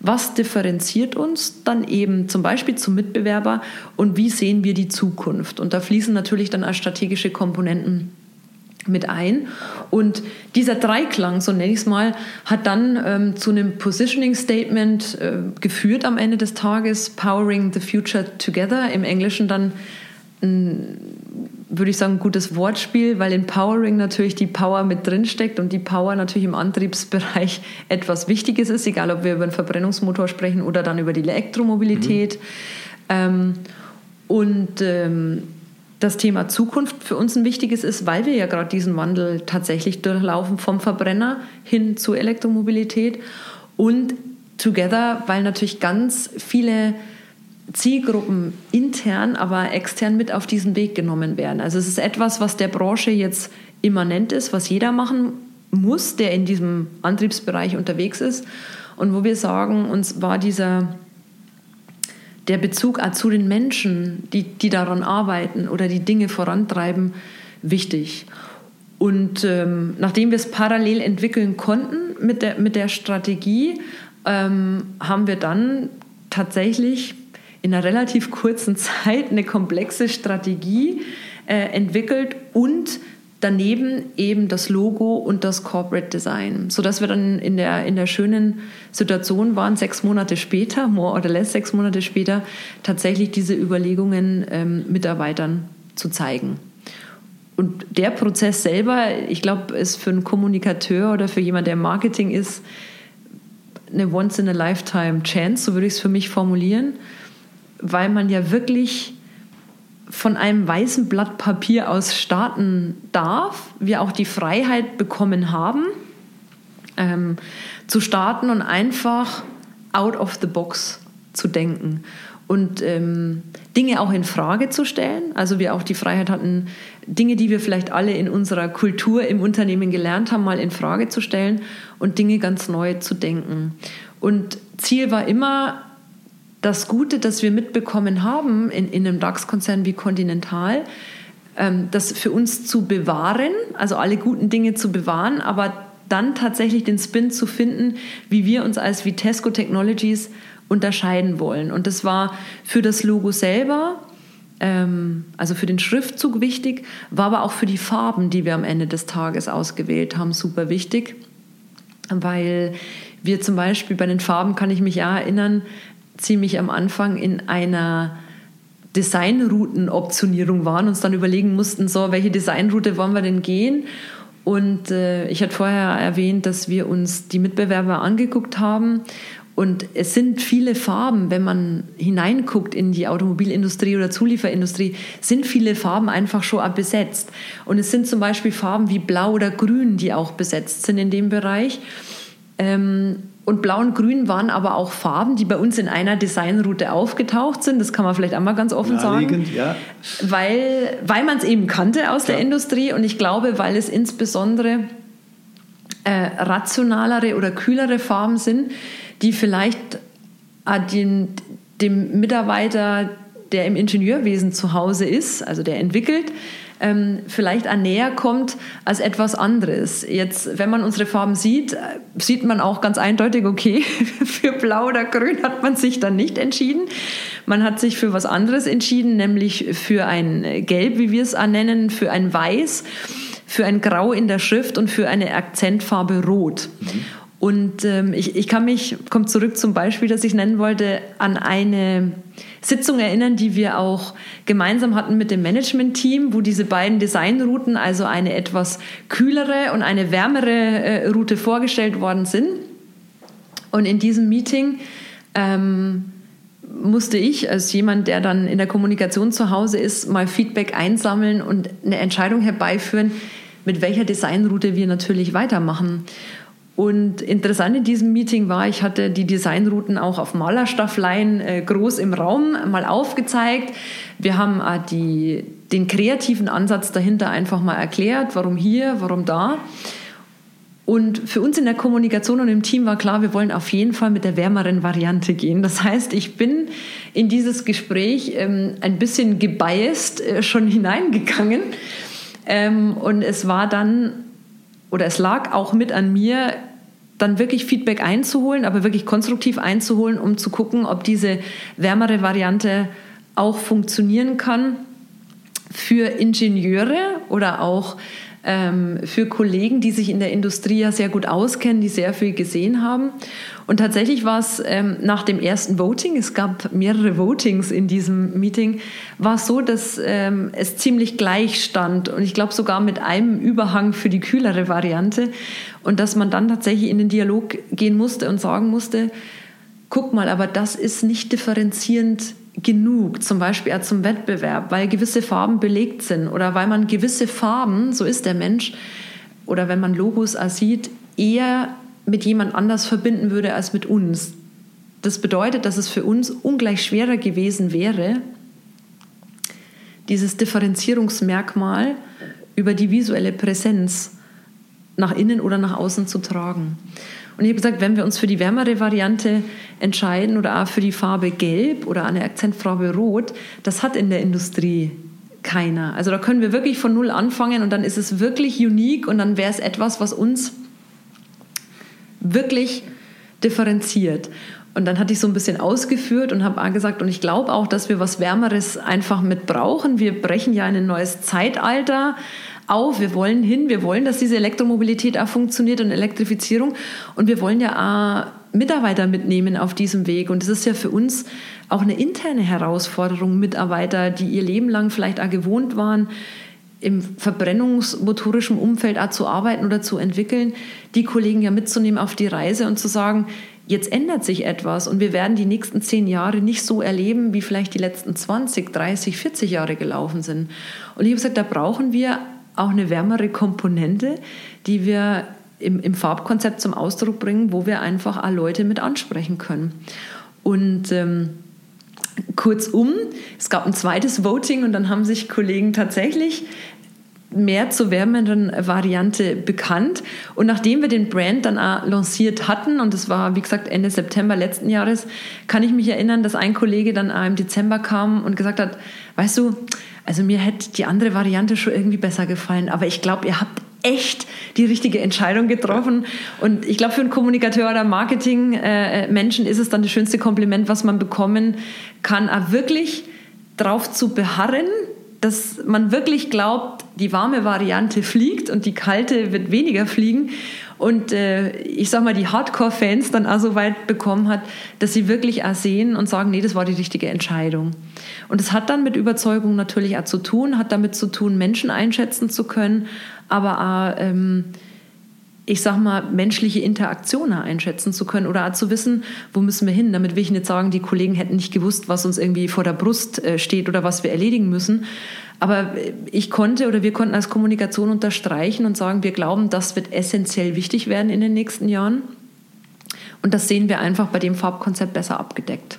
Was differenziert uns dann eben zum Beispiel zum Mitbewerber und wie sehen wir die Zukunft? Und da fließen natürlich dann als strategische Komponenten mit ein. Und dieser Dreiklang, so nenne ich es mal, hat dann ähm, zu einem Positioning Statement äh, geführt am Ende des Tages, Powering the Future Together, im Englischen dann ein, würde ich sagen, ein gutes Wortspiel, weil in Powering natürlich die Power mit drin steckt und die Power natürlich im Antriebsbereich etwas Wichtiges ist, egal ob wir über einen Verbrennungsmotor sprechen oder dann über die Elektromobilität. Mhm. Ähm, und ähm, das Thema Zukunft für uns ein wichtiges ist, weil wir ja gerade diesen Wandel tatsächlich durchlaufen vom Verbrenner hin zur Elektromobilität und Together, weil natürlich ganz viele Zielgruppen intern, aber extern mit auf diesen Weg genommen werden. Also es ist etwas, was der Branche jetzt immanent ist, was jeder machen muss, der in diesem Antriebsbereich unterwegs ist und wo wir sagen, uns war dieser der Bezug auch zu den Menschen, die, die daran arbeiten oder die Dinge vorantreiben, wichtig. Und ähm, nachdem wir es parallel entwickeln konnten mit der, mit der Strategie, ähm, haben wir dann tatsächlich in einer relativ kurzen Zeit eine komplexe Strategie äh, entwickelt und daneben eben das Logo und das Corporate Design, sodass wir dann in der, in der schönen Situation waren, sechs Monate später, more or less sechs Monate später, tatsächlich diese Überlegungen ähm, Mitarbeitern zu zeigen. Und der Prozess selber, ich glaube, ist für einen Kommunikateur oder für jemanden, der Marketing ist, eine Once-in-a-Lifetime-Chance, so würde ich es für mich formulieren, weil man ja wirklich von einem weißen Blatt Papier aus starten darf, wir auch die Freiheit bekommen haben, ähm, zu starten und einfach out of the box zu denken und ähm, Dinge auch in Frage zu stellen. Also wir auch die Freiheit hatten, Dinge, die wir vielleicht alle in unserer Kultur im Unternehmen gelernt haben, mal in Frage zu stellen und Dinge ganz neu zu denken. Und Ziel war immer, das Gute, das wir mitbekommen haben in, in einem DAX-Konzern wie Continental, ähm, das für uns zu bewahren, also alle guten Dinge zu bewahren, aber dann tatsächlich den Spin zu finden, wie wir uns als Vitesco Technologies unterscheiden wollen. Und das war für das Logo selber, ähm, also für den Schriftzug wichtig, war aber auch für die Farben, die wir am Ende des Tages ausgewählt haben, super wichtig, weil wir zum Beispiel bei den Farben, kann ich mich ja erinnern, ziemlich am Anfang in einer Designroutenoptionierung waren, uns dann überlegen mussten, so, welche Designroute wollen wir denn gehen? Und äh, ich hatte vorher erwähnt, dass wir uns die Mitbewerber angeguckt haben. Und es sind viele Farben, wenn man hineinguckt in die Automobilindustrie oder Zulieferindustrie, sind viele Farben einfach schon besetzt. Und es sind zum Beispiel Farben wie Blau oder Grün, die auch besetzt sind in dem Bereich. Ähm, und Blau und Grün waren aber auch Farben, die bei uns in einer Designroute aufgetaucht sind. Das kann man vielleicht einmal ganz offen sagen. Ja. Weil, weil man es eben kannte aus ja. der Industrie und ich glaube, weil es insbesondere äh, rationalere oder kühlere Farben sind, die vielleicht äh, den, dem Mitarbeiter, der im Ingenieurwesen zu Hause ist, also der entwickelt, ähm, vielleicht auch näher kommt als etwas anderes. Jetzt, wenn man unsere Farben sieht, äh, sieht man auch ganz eindeutig, okay, für Blau oder Grün hat man sich dann nicht entschieden. Man hat sich für was anderes entschieden, nämlich für ein Gelb, wie wir es nennen, für ein Weiß, für ein Grau in der Schrift und für eine Akzentfarbe Rot. Mhm. Und ähm, ich, ich kann mich, kommt zurück zum Beispiel, das ich nennen wollte, an eine Sitzung erinnern, die wir auch gemeinsam hatten mit dem Management-Team, wo diese beiden Designrouten, also eine etwas kühlere und eine wärmere äh, Route vorgestellt worden sind. Und in diesem Meeting ähm, musste ich als jemand, der dann in der Kommunikation zu Hause ist, mal Feedback einsammeln und eine Entscheidung herbeiführen, mit welcher Designroute wir natürlich weitermachen. Und interessant in diesem Meeting war, ich hatte die Designrouten auch auf Malerstaffleien äh, groß im Raum mal aufgezeigt. Wir haben äh, die, den kreativen Ansatz dahinter einfach mal erklärt, warum hier, warum da. Und für uns in der Kommunikation und im Team war klar, wir wollen auf jeden Fall mit der wärmeren Variante gehen. Das heißt, ich bin in dieses Gespräch ähm, ein bisschen gebiased äh, schon hineingegangen. Ähm, und es war dann, oder es lag auch mit an mir, dann wirklich Feedback einzuholen, aber wirklich konstruktiv einzuholen, um zu gucken, ob diese wärmere Variante auch funktionieren kann für Ingenieure oder auch ähm, für Kollegen, die sich in der Industrie ja sehr gut auskennen, die sehr viel gesehen haben. Und tatsächlich war es ähm, nach dem ersten Voting, es gab mehrere Votings in diesem Meeting, war es so, dass ähm, es ziemlich gleich stand und ich glaube sogar mit einem Überhang für die kühlere Variante und dass man dann tatsächlich in den Dialog gehen musste und sagen musste, guck mal, aber das ist nicht differenzierend genug, zum Beispiel zum Wettbewerb, weil gewisse Farben belegt sind oder weil man gewisse Farben, so ist der Mensch, oder wenn man Logos sieht, eher mit jemand anders verbinden würde als mit uns. Das bedeutet, dass es für uns ungleich schwerer gewesen wäre, dieses Differenzierungsmerkmal über die visuelle Präsenz nach innen oder nach außen zu tragen. Und ich habe gesagt, wenn wir uns für die wärmere Variante entscheiden oder auch für die Farbe Gelb oder eine Akzentfarbe Rot, das hat in der Industrie keiner. Also da können wir wirklich von Null anfangen und dann ist es wirklich unique und dann wäre es etwas, was uns wirklich differenziert. Und dann hatte ich so ein bisschen ausgeführt und habe gesagt, und ich glaube auch, dass wir was Wärmeres einfach mit brauchen. Wir brechen ja in ein neues Zeitalter auf. Wir wollen hin, wir wollen, dass diese Elektromobilität auch funktioniert und Elektrifizierung. Und wir wollen ja auch Mitarbeiter mitnehmen auf diesem Weg. Und das ist ja für uns auch eine interne Herausforderung, Mitarbeiter, die ihr Leben lang vielleicht auch gewohnt waren, im verbrennungsmotorischen Umfeld auch zu arbeiten oder zu entwickeln, die Kollegen ja mitzunehmen auf die Reise und zu sagen, jetzt ändert sich etwas und wir werden die nächsten zehn Jahre nicht so erleben, wie vielleicht die letzten 20, 30, 40 Jahre gelaufen sind. Und ich habe gesagt, da brauchen wir auch eine wärmere Komponente, die wir im, im Farbkonzept zum Ausdruck bringen, wo wir einfach auch Leute mit ansprechen können. Und ähm, kurzum, es gab ein zweites Voting und dann haben sich Kollegen tatsächlich mehr zur wärmeren Variante bekannt. Und nachdem wir den Brand dann auch lanciert hatten, und das war, wie gesagt, Ende September letzten Jahres, kann ich mich erinnern, dass ein Kollege dann auch im Dezember kam und gesagt hat, weißt du, also mir hätte die andere Variante schon irgendwie besser gefallen, aber ich glaube, ihr habt echt die richtige Entscheidung getroffen. Und ich glaube, für einen Kommunikateur oder Marketing-Menschen ist es dann das schönste Kompliment, was man bekommen kann, auch wirklich drauf zu beharren, dass man wirklich glaubt, die warme Variante fliegt und die kalte wird weniger fliegen. Und äh, ich sag mal, die Hardcore-Fans dann auch so weit bekommen hat, dass sie wirklich auch sehen und sagen, nee, das war die richtige Entscheidung. Und es hat dann mit Überzeugung natürlich auch zu tun, hat damit zu tun, Menschen einschätzen zu können, aber auch, ähm, ich sag mal, menschliche Interaktionen einschätzen zu können oder zu wissen, wo müssen wir hin. Damit will ich nicht sagen, die Kollegen hätten nicht gewusst, was uns irgendwie vor der Brust äh, steht oder was wir erledigen müssen. Aber ich konnte oder wir konnten als Kommunikation unterstreichen und sagen, wir glauben, das wird essentiell wichtig werden in den nächsten Jahren. Und das sehen wir einfach bei dem Farbkonzept besser abgedeckt.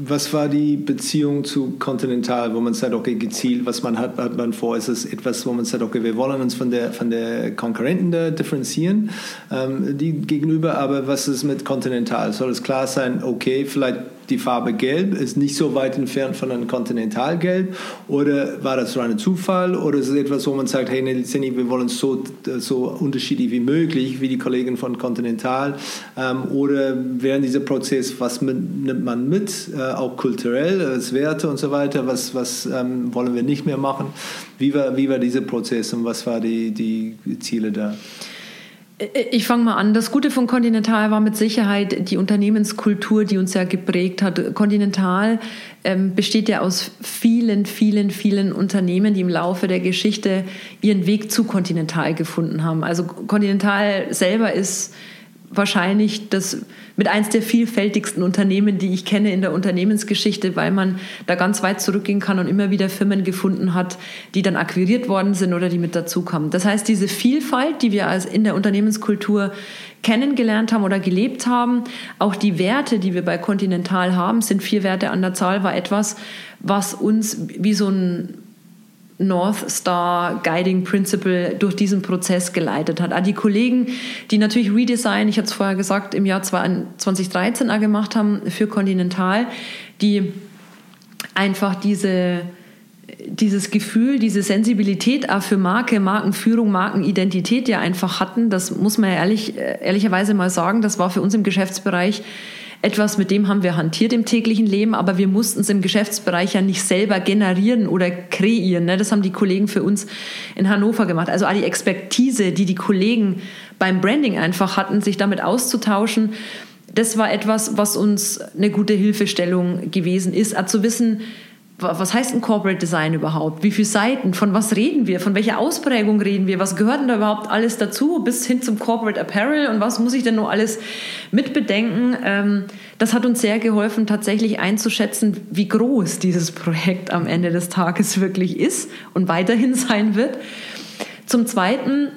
Was war die Beziehung zu Continental, wo man sagt, okay, gezielt, was man hat, hat man vor? Ist es etwas, wo man sagt, okay, wir wollen uns von der, von der Konkurrenten da differenzieren, ähm, die gegenüber, aber was ist mit Continental? Soll es klar sein, okay, vielleicht die Farbe Gelb ist nicht so weit entfernt von einem Kontinentalgelb? Oder war das so ein Zufall? Oder ist es etwas, wo man sagt, hey, Nelly, wir wollen es so, so unterschiedlich wie möglich, wie die Kollegen von Continental? Ähm, oder während dieser Prozess, was nimmt man mit, äh, auch kulturell, als Werte und so weiter? Was, was ähm, wollen wir nicht mehr machen? Wie war, wie war dieser Prozess und was waren die, die Ziele da? Ich fange mal an. Das Gute von Continental war mit Sicherheit die Unternehmenskultur, die uns ja geprägt hat. Continental ähm, besteht ja aus vielen, vielen, vielen Unternehmen, die im Laufe der Geschichte ihren Weg zu Continental gefunden haben. Also Continental selber ist wahrscheinlich das mit eins der vielfältigsten Unternehmen, die ich kenne in der Unternehmensgeschichte, weil man da ganz weit zurückgehen kann und immer wieder Firmen gefunden hat, die dann akquiriert worden sind oder die mit dazukommen. Das heißt, diese Vielfalt, die wir als in der Unternehmenskultur kennengelernt haben oder gelebt haben, auch die Werte, die wir bei Continental haben, sind vier Werte an der Zahl, war etwas, was uns wie so ein North Star Guiding Principle durch diesen Prozess geleitet hat. Auch die Kollegen, die natürlich Redesign, ich hatte es vorher gesagt, im Jahr 2013 gemacht haben für Continental, die einfach diese dieses Gefühl, diese Sensibilität auch für Marke, Markenführung, Markenidentität ja einfach hatten, das muss man ja ehrlich, ehrlicherweise mal sagen, das war für uns im Geschäftsbereich etwas, mit dem haben wir hantiert im täglichen Leben, aber wir mussten es im Geschäftsbereich ja nicht selber generieren oder kreieren. Ne? Das haben die Kollegen für uns in Hannover gemacht. Also all die Expertise, die die Kollegen beim Branding einfach hatten, sich damit auszutauschen, das war etwas, was uns eine gute Hilfestellung gewesen ist, auch zu wissen, was heißt ein Corporate Design überhaupt? Wie viele Seiten? Von was reden wir? Von welcher Ausprägung reden wir? Was gehört denn da überhaupt alles dazu? Bis hin zum Corporate Apparel und was muss ich denn nur alles mitbedenken? Ähm, das hat uns sehr geholfen, tatsächlich einzuschätzen, wie groß dieses Projekt am Ende des Tages wirklich ist und weiterhin sein wird. Zum Zweiten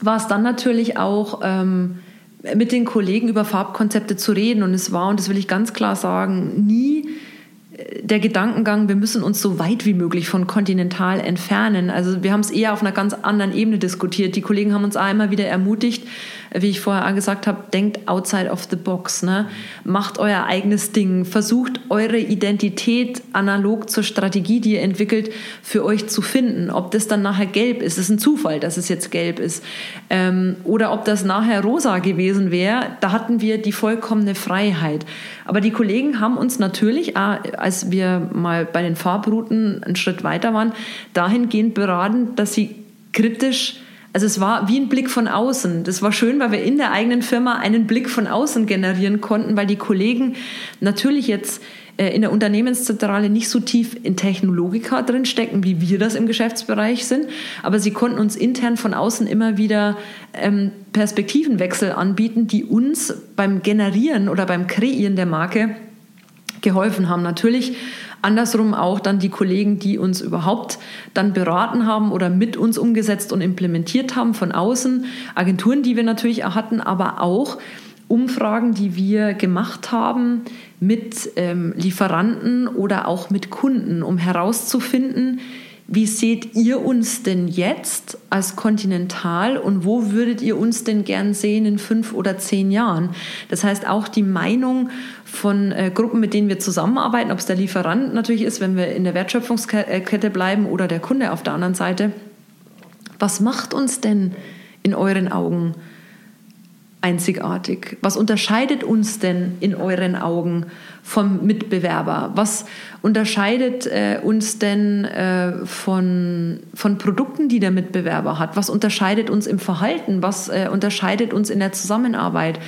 war es dann natürlich auch ähm, mit den Kollegen über Farbkonzepte zu reden und es war, und das will ich ganz klar sagen, nie der Gedankengang, wir müssen uns so weit wie möglich von Kontinental entfernen. Also wir haben es eher auf einer ganz anderen Ebene diskutiert. Die Kollegen haben uns einmal wieder ermutigt, wie ich vorher gesagt habe, denkt outside of the box. Ne? Macht euer eigenes Ding. Versucht eure Identität analog zur Strategie, die ihr entwickelt, für euch zu finden. Ob das dann nachher gelb ist, ist ein Zufall, dass es jetzt gelb ist. Ähm, oder ob das nachher rosa gewesen wäre, da hatten wir die vollkommene Freiheit. Aber die Kollegen haben uns natürlich, als wir mal bei den Farbrouten einen Schritt weiter waren, dahingehend beraten, dass sie kritisch also es war wie ein Blick von außen. Das war schön, weil wir in der eigenen Firma einen Blick von außen generieren konnten, weil die Kollegen natürlich jetzt äh, in der Unternehmenszentrale nicht so tief in Technologika drin stecken, wie wir das im Geschäftsbereich sind, aber sie konnten uns intern von außen immer wieder ähm, Perspektivenwechsel anbieten, die uns beim Generieren oder beim Kreieren der Marke geholfen haben. Natürlich andersrum auch dann die Kollegen, die uns überhaupt dann beraten haben oder mit uns umgesetzt und implementiert haben von außen, Agenturen, die wir natürlich hatten, aber auch Umfragen, die wir gemacht haben mit ähm, Lieferanten oder auch mit Kunden, um herauszufinden, wie seht ihr uns denn jetzt als Continental und wo würdet ihr uns denn gern sehen in fünf oder zehn Jahren? Das heißt, auch die Meinung von äh, Gruppen, mit denen wir zusammenarbeiten, ob es der Lieferant natürlich ist, wenn wir in der Wertschöpfungskette bleiben oder der Kunde auf der anderen Seite. Was macht uns denn in euren Augen einzigartig? Was unterscheidet uns denn in euren Augen vom Mitbewerber? Was unterscheidet äh, uns denn äh, von, von Produkten, die der Mitbewerber hat? Was unterscheidet uns im Verhalten? Was äh, unterscheidet uns in der Zusammenarbeit?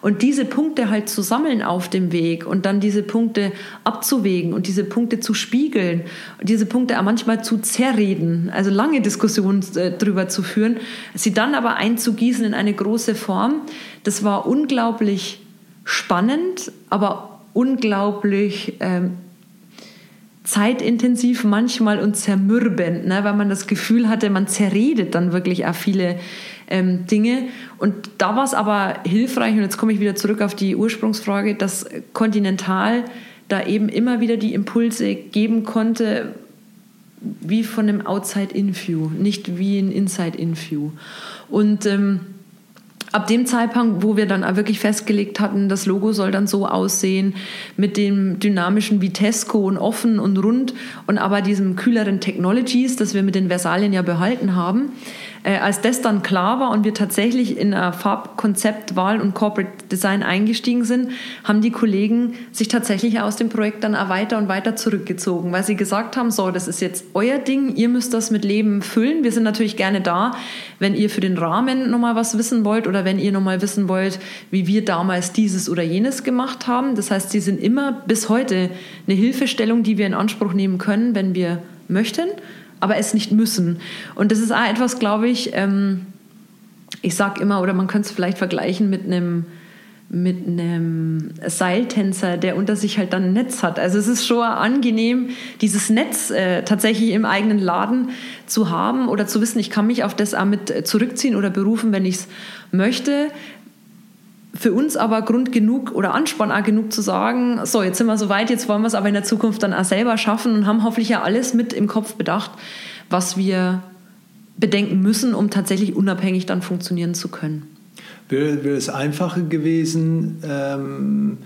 Und diese Punkte halt zu sammeln auf dem Weg und dann diese Punkte abzuwägen und diese Punkte zu spiegeln, diese Punkte auch manchmal zu zerreden, also lange Diskussionen äh, darüber zu führen, sie dann aber einzugießen in eine große Form, das war unglaublich spannend, aber unglaublich ähm, zeitintensiv manchmal und zermürbend, ne, weil man das Gefühl hatte, man zerredet dann wirklich auch viele ähm, Dinge. Und da war es aber hilfreich, und jetzt komme ich wieder zurück auf die Ursprungsfrage, dass Continental da eben immer wieder die Impulse geben konnte, wie von einem Outside-In-View, nicht wie ein Inside-In-View. Und ähm, ab dem Zeitpunkt, wo wir dann wirklich festgelegt hatten, das Logo soll dann so aussehen mit dem dynamischen Vitesco und offen und rund und aber diesem kühleren Technologies, das wir mit den Versalien ja behalten haben, äh, als das dann klar war und wir tatsächlich in eine Farbkonzeptwahl und Corporate Design eingestiegen sind, haben die Kollegen sich tatsächlich aus dem Projekt dann auch weiter und weiter zurückgezogen, weil sie gesagt haben, so, das ist jetzt euer Ding, ihr müsst das mit Leben füllen. Wir sind natürlich gerne da, wenn ihr für den Rahmen nochmal was wissen wollt oder wenn ihr nochmal wissen wollt, wie wir damals dieses oder jenes gemacht haben. Das heißt, sie sind immer bis heute eine Hilfestellung, die wir in Anspruch nehmen können, wenn wir möchten aber es nicht müssen. Und das ist auch etwas, glaube ich, ähm, ich sage immer, oder man könnte es vielleicht vergleichen mit einem mit einem Seiltänzer, der unter sich halt dann ein Netz hat. Also es ist schon angenehm, dieses Netz äh, tatsächlich im eigenen Laden zu haben oder zu wissen, ich kann mich auf das auch mit zurückziehen oder berufen, wenn ich es möchte für uns aber Grund genug oder Ansporn auch genug zu sagen, so, jetzt sind wir so weit, jetzt wollen wir es aber in der Zukunft dann auch selber schaffen und haben hoffentlich ja alles mit im Kopf bedacht, was wir bedenken müssen, um tatsächlich unabhängig dann funktionieren zu können. Wäre es einfacher gewesen, ähm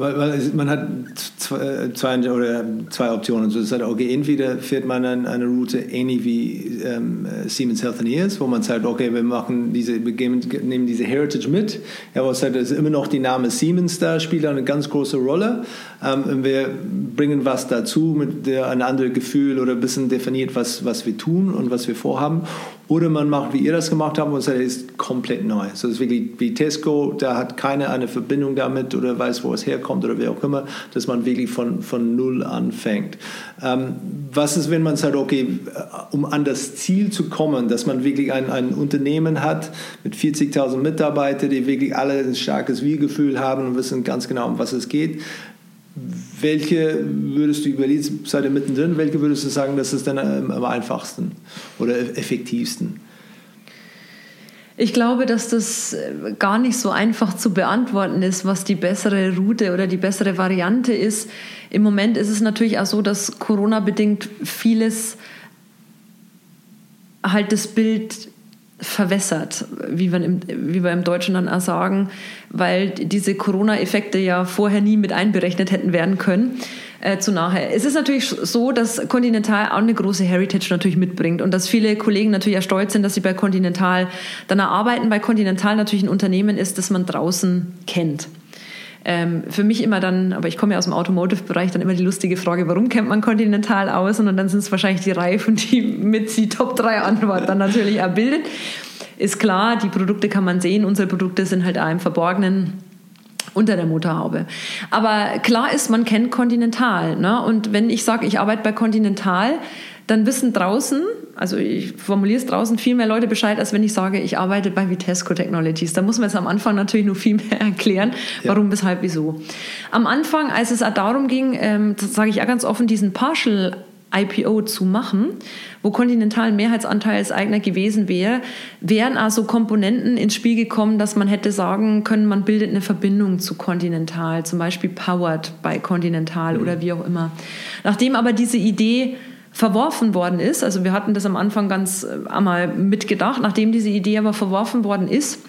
weil, weil man hat zwei, zwei, oder zwei Optionen. Also das heißt, okay, entweder fährt man eine, eine Route ähnlich wie ähm, Siemens Healthineers, wo man sagt, okay, wir machen diese, wir geben, nehmen diese Heritage mit. Aber es ist immer noch die Name Siemens da, spielt eine ganz große Rolle. Ähm, wir bringen was dazu, mit der ein anderes Gefühl oder ein bisschen definiert, was, was wir tun und was wir vorhaben. Oder man macht, wie ihr das gemacht habt, und sagt, es ist komplett neu. So ist wirklich wie Tesco, da hat keiner eine Verbindung damit oder weiß, wo es herkommt oder wer auch immer, dass man wirklich von, von Null anfängt. Ähm, was ist, wenn man sagt, okay, äh, um an das Ziel zu kommen, dass man wirklich ein, ein Unternehmen hat mit 40.000 Mitarbeitern, die wirklich alle ein starkes Wir-Gefühl haben und wissen ganz genau, um was es geht, welche würdest du überlegen, seid ihr mittendrin, welche würdest du sagen, das ist dann am einfachsten oder effektivsten? Ich glaube, dass das gar nicht so einfach zu beantworten ist, was die bessere Route oder die bessere Variante ist. Im Moment ist es natürlich auch so, dass Corona bedingt vieles halt das Bild verwässert, wie wir, im, wie wir im Deutschen dann auch sagen, weil diese Corona-Effekte ja vorher nie mit einberechnet hätten werden können. Äh, zu nachher. Es ist natürlich so, dass Continental auch eine große Heritage natürlich mitbringt und dass viele Kollegen natürlich auch stolz sind, dass sie bei Continental dann arbeiten, weil Continental natürlich ein Unternehmen ist, das man draußen kennt. Ähm, für mich immer dann, aber ich komme ja aus dem Automotive-Bereich, dann immer die lustige Frage, warum kennt man Continental aus? Und dann sind es wahrscheinlich die Reifen, die mit die Top 3 Antwort dann natürlich auch bildet. Ist klar, die Produkte kann man sehen, unsere Produkte sind halt auch im Verborgenen unter der Motorhaube. Aber klar ist, man kennt Continental. Ne? Und wenn ich sage, ich arbeite bei Continental, dann wissen draußen, also ich formuliere es draußen, viel mehr Leute Bescheid, als wenn ich sage, ich arbeite bei Vitesco Technologies. Da muss man jetzt am Anfang natürlich noch viel mehr erklären, warum, ja. weshalb, wieso. Am Anfang, als es darum ging, ähm, das sage ich auch ganz offen, diesen Partial IPO zu machen, wo Continental ein Mehrheitsanteilseigner gewesen wäre, wären also Komponenten ins Spiel gekommen, dass man hätte sagen können, man bildet eine Verbindung zu Continental, zum Beispiel Powered bei Continental mhm. oder wie auch immer. Nachdem aber diese Idee verworfen worden ist, also wir hatten das am Anfang ganz äh, einmal mitgedacht, nachdem diese Idee aber verworfen worden ist,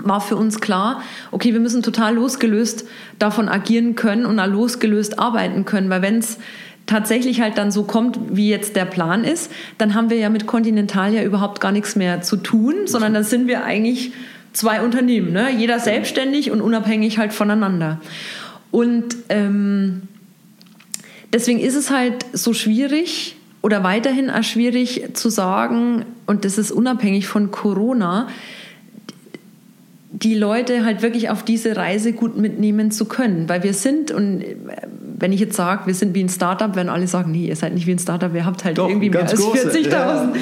war für uns klar, okay, wir müssen total losgelöst davon agieren können und losgelöst arbeiten können, weil wenn es tatsächlich halt dann so kommt, wie jetzt der Plan ist, dann haben wir ja mit Continental ja überhaupt gar nichts mehr zu tun, sondern dann sind wir eigentlich zwei Unternehmen, ne? jeder selbstständig und unabhängig halt voneinander. Und ähm, deswegen ist es halt so schwierig oder weiterhin auch schwierig zu sagen, und das ist unabhängig von Corona, die Leute halt wirklich auf diese Reise gut mitnehmen zu können. Weil wir sind, und wenn ich jetzt sage, wir sind wie ein Startup, werden alle sagen, nee, ihr seid nicht wie ein Startup, ihr habt halt Doch, irgendwie mehr als 40.000. Ja, ja.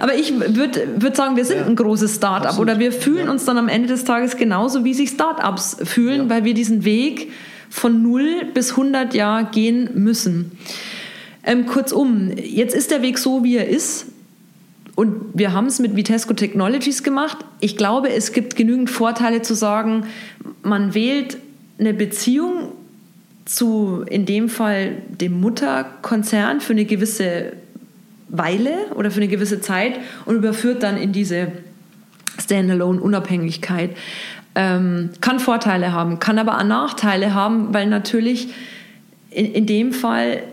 Aber ich würde würd sagen, wir sind ja, ein großes Startup oder wir fühlen uns dann am Ende des Tages genauso, wie sich Startups fühlen, weil wir diesen Weg von 0 bis 100 Jahr gehen müssen. Ähm, kurzum, jetzt ist der Weg so, wie er ist. Und wir haben es mit Vitesco Technologies gemacht. Ich glaube, es gibt genügend Vorteile zu sagen, man wählt eine Beziehung zu, in dem Fall, dem Mutterkonzern für eine gewisse Weile oder für eine gewisse Zeit und überführt dann in diese Standalone-Unabhängigkeit. Ähm, kann Vorteile haben, kann aber auch Nachteile haben, weil natürlich in, in dem Fall